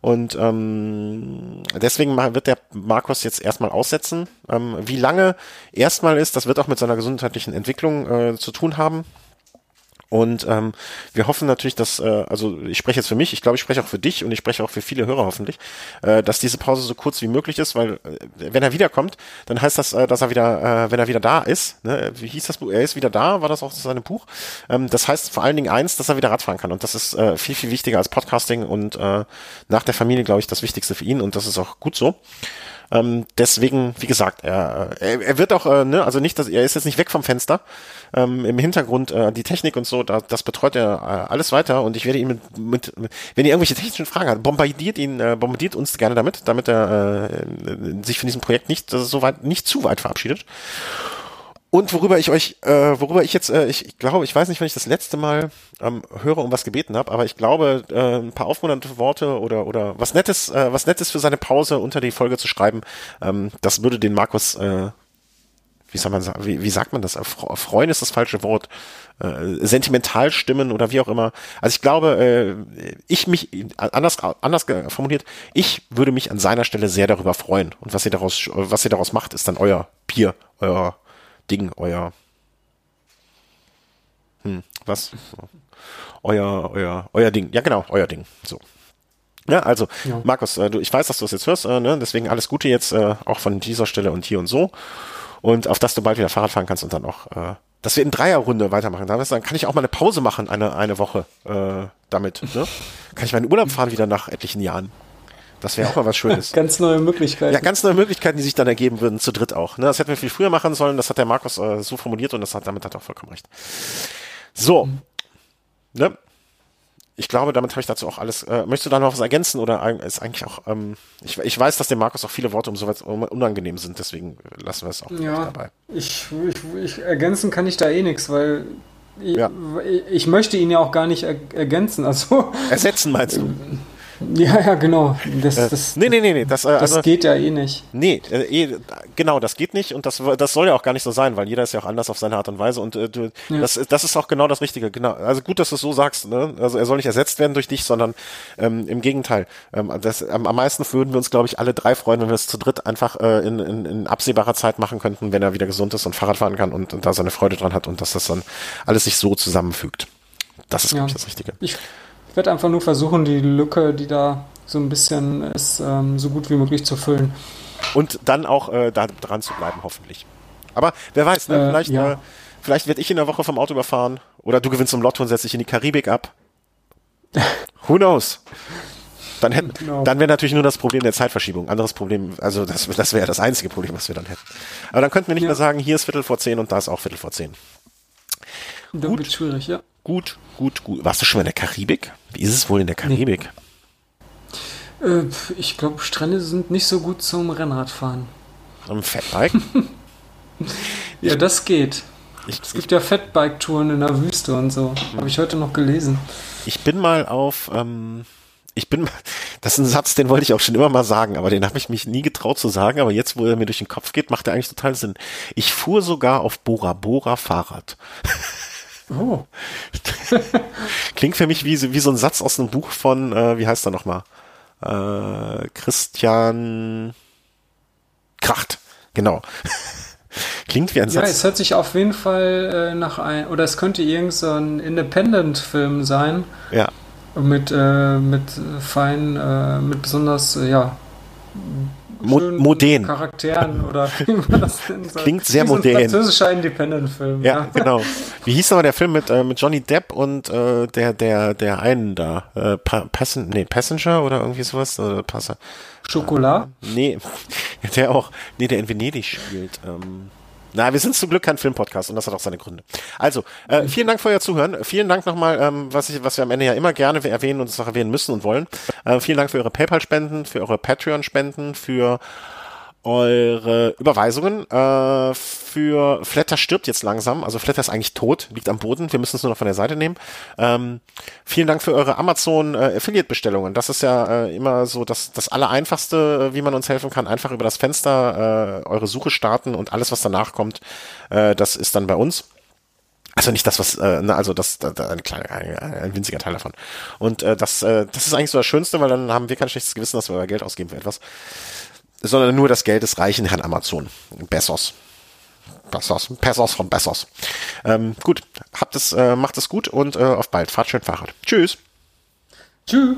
Und ähm, deswegen wird der Markus jetzt erstmal aussetzen. Ähm, wie lange erstmal ist, das wird auch mit seiner gesundheitlichen Entwicklung äh, zu tun haben. Und ähm, wir hoffen natürlich, dass, äh, also ich spreche jetzt für mich, ich glaube, ich spreche auch für dich und ich spreche auch für viele Hörer hoffentlich, äh, dass diese Pause so kurz wie möglich ist, weil äh, wenn er wiederkommt, dann heißt das, äh, dass er wieder, äh, wenn er wieder da ist, ne, wie hieß das Buch, er ist wieder da, war das auch seinem Buch. Ähm, das heißt vor allen Dingen eins, dass er wieder Radfahren kann und das ist äh, viel, viel wichtiger als Podcasting und äh, nach der Familie, glaube ich, das Wichtigste für ihn und das ist auch gut so. Ähm, deswegen, wie gesagt, er, er, er wird auch, äh, ne, also nicht, dass er ist jetzt nicht weg vom Fenster. Ähm, Im Hintergrund äh, die Technik und so, da, das betreut er äh, alles weiter und ich werde ihn mit, mit, mit wenn ihr irgendwelche technischen Fragen habt, bombardiert ihn, äh, bombardiert uns gerne damit, damit er äh, sich von diesem Projekt nicht so weit, nicht zu weit verabschiedet. Und worüber ich euch, äh, worüber ich jetzt, äh, ich, ich glaube, ich weiß nicht, wenn ich das letzte Mal ähm, höre, um was gebeten habe, aber ich glaube, äh, ein paar aufmunternde Worte oder oder was Nettes, äh, was Nettes für seine Pause unter die Folge zu schreiben, ähm, das würde den Markus, äh, wie soll man sagen, wie, wie sagt man das? Freuen ist das falsche Wort. Äh, sentimental stimmen oder wie auch immer. Also ich glaube, äh, ich mich anders anders formuliert, ich würde mich an seiner Stelle sehr darüber freuen. Und was ihr daraus, was ihr daraus macht, ist dann euer Bier, euer Ding, euer hm, was? Euer, euer, euer Ding. Ja, genau, euer Ding. So. Ja, also, ja. Markus, äh, du, ich weiß, dass du es jetzt hörst, äh, ne? deswegen alles Gute jetzt äh, auch von dieser Stelle und hier und so. Und auf dass du bald wieder Fahrrad fahren kannst und dann auch äh, dass wir in Dreierrunde weitermachen. Dann kann ich auch mal eine Pause machen, eine, eine Woche äh, damit. Ne? Kann ich meinen Urlaub fahren wieder nach etlichen Jahren. Das wäre auch mal was Schönes. ganz neue Möglichkeiten. Ja, ganz neue Möglichkeiten, die sich dann ergeben würden, zu dritt auch. Ne? Das hätten wir viel früher machen sollen, das hat der Markus äh, so formuliert und das hat, damit hat er auch vollkommen recht. So. Mhm. Ne? ich glaube, damit habe ich dazu auch alles. Äh, möchtest du da noch was ergänzen oder ist eigentlich auch? Ähm, ich, ich weiß, dass dem Markus auch viele Worte um sowas unangenehm sind, deswegen lassen wir es auch ja, dabei. Ich, ich, ich ergänzen kann ich da eh nichts, weil ich, ja. ich möchte ihn ja auch gar nicht ergänzen. Also ersetzen meinst du? Ja, ja, genau. Das, äh, das, nee, nee, nee, nee. Das, äh, das also, geht ja eh nicht. Nee, äh, eh, genau, das geht nicht und das, das soll ja auch gar nicht so sein, weil jeder ist ja auch anders auf seine Art und Weise und äh, du, ja. das, das ist auch genau das Richtige. Genau. Also gut, dass du es so sagst. Ne? Also er soll nicht ersetzt werden durch dich, sondern ähm, im Gegenteil. Ähm, das, am, am meisten würden wir uns, glaube ich, alle drei freuen, wenn wir es zu dritt einfach äh, in, in, in absehbarer Zeit machen könnten, wenn er wieder gesund ist und Fahrrad fahren kann und, und da seine Freude dran hat und dass das dann alles sich so zusammenfügt. Das ist, ja. glaube ich, das Richtige. Ich werde einfach nur versuchen, die Lücke, die da so ein bisschen ist, ähm, so gut wie möglich zu füllen. Und dann auch äh, da dran zu bleiben, hoffentlich. Aber wer weiß, ne? Äh, vielleicht, ja. äh, vielleicht werde ich in der Woche vom Auto überfahren oder du gewinnst im Lotto und setzt dich in die Karibik ab. Who knows? Dann, hätten, genau. dann wäre natürlich nur das Problem der Zeitverschiebung. Anderes Problem, also das, das wäre das einzige Problem, was wir dann hätten. Aber dann könnten wir nicht ja. mehr sagen, hier ist Viertel vor zehn und da ist auch Viertel vor zehn. Dann gut, wird schwierig, ja. Gut, gut, gut. Warst du schon in der Karibik? Wie ist es wohl in der Karibik? Nee. Äh, ich glaube, Strände sind nicht so gut zum Rennradfahren. Am Fatbike? ja, das geht. Ich, es gibt ja Fatbike-Touren in der Wüste und so. Habe ich heute noch gelesen. Ich bin mal auf, ähm, ich bin, das ist ein Satz, den wollte ich auch schon immer mal sagen, aber den habe ich mich nie getraut zu sagen, aber jetzt, wo er mir durch den Kopf geht, macht er eigentlich total Sinn. Ich fuhr sogar auf Bora Bora Fahrrad. Oh. Klingt für mich wie, wie so ein Satz aus einem Buch von, äh, wie heißt er nochmal? äh, Christian Kracht, genau. Klingt wie ein Satz. Ja, es hört sich auf jeden Fall äh, nach ein, oder es könnte irgend so Independent-Film sein. Ja. Mit, äh, mit fein, äh, mit besonders, äh, ja, Mo modern. Charakteren oder wie man das nennen soll. Klingt sehr modern. ein französischer Independent-Film. Ja, ja, genau. Wie hieß aber der Film mit, äh, mit Johnny Depp und äh, der, der, der einen da? Äh, pa Passen nee, Passenger oder irgendwie sowas? Oder Passer. Schokolade? Äh, nee, der auch, nee, der in Venedig spielt. Ähm, na, wir sind zum Glück kein Filmpodcast und das hat auch seine Gründe. Also, äh, vielen Dank für euer Zuhören. Vielen Dank nochmal, ähm, was, ich, was wir am Ende ja immer gerne erwähnen und es auch erwähnen müssen und wollen. Äh, vielen Dank für eure PayPal-Spenden, für eure Patreon-Spenden, für eure Überweisungen äh, für Flatter stirbt jetzt langsam. Also Flatter ist eigentlich tot, liegt am Boden. Wir müssen es nur noch von der Seite nehmen. Ähm, vielen Dank für eure Amazon äh, Affiliate Bestellungen. Das ist ja äh, immer so das das allereinfachste, wie man uns helfen kann. Einfach über das Fenster äh, eure Suche starten und alles was danach kommt, äh, das ist dann bei uns. Also nicht das, was, äh, ne, also das, das ein kleiner, ein, ein winziger Teil davon. Und äh, das, äh, das ist eigentlich so das Schönste, weil dann haben wir kein schlechtes Gewissen, dass wir Geld ausgeben für etwas sondern nur das Geld des reichen Herrn Amazon. Bessos. Bessos. Pesos von Bessos. Ähm, gut, habt es, äh, macht es gut und äh, auf bald. Fahrt schön Fahrrad. Tschüss. Tschüss.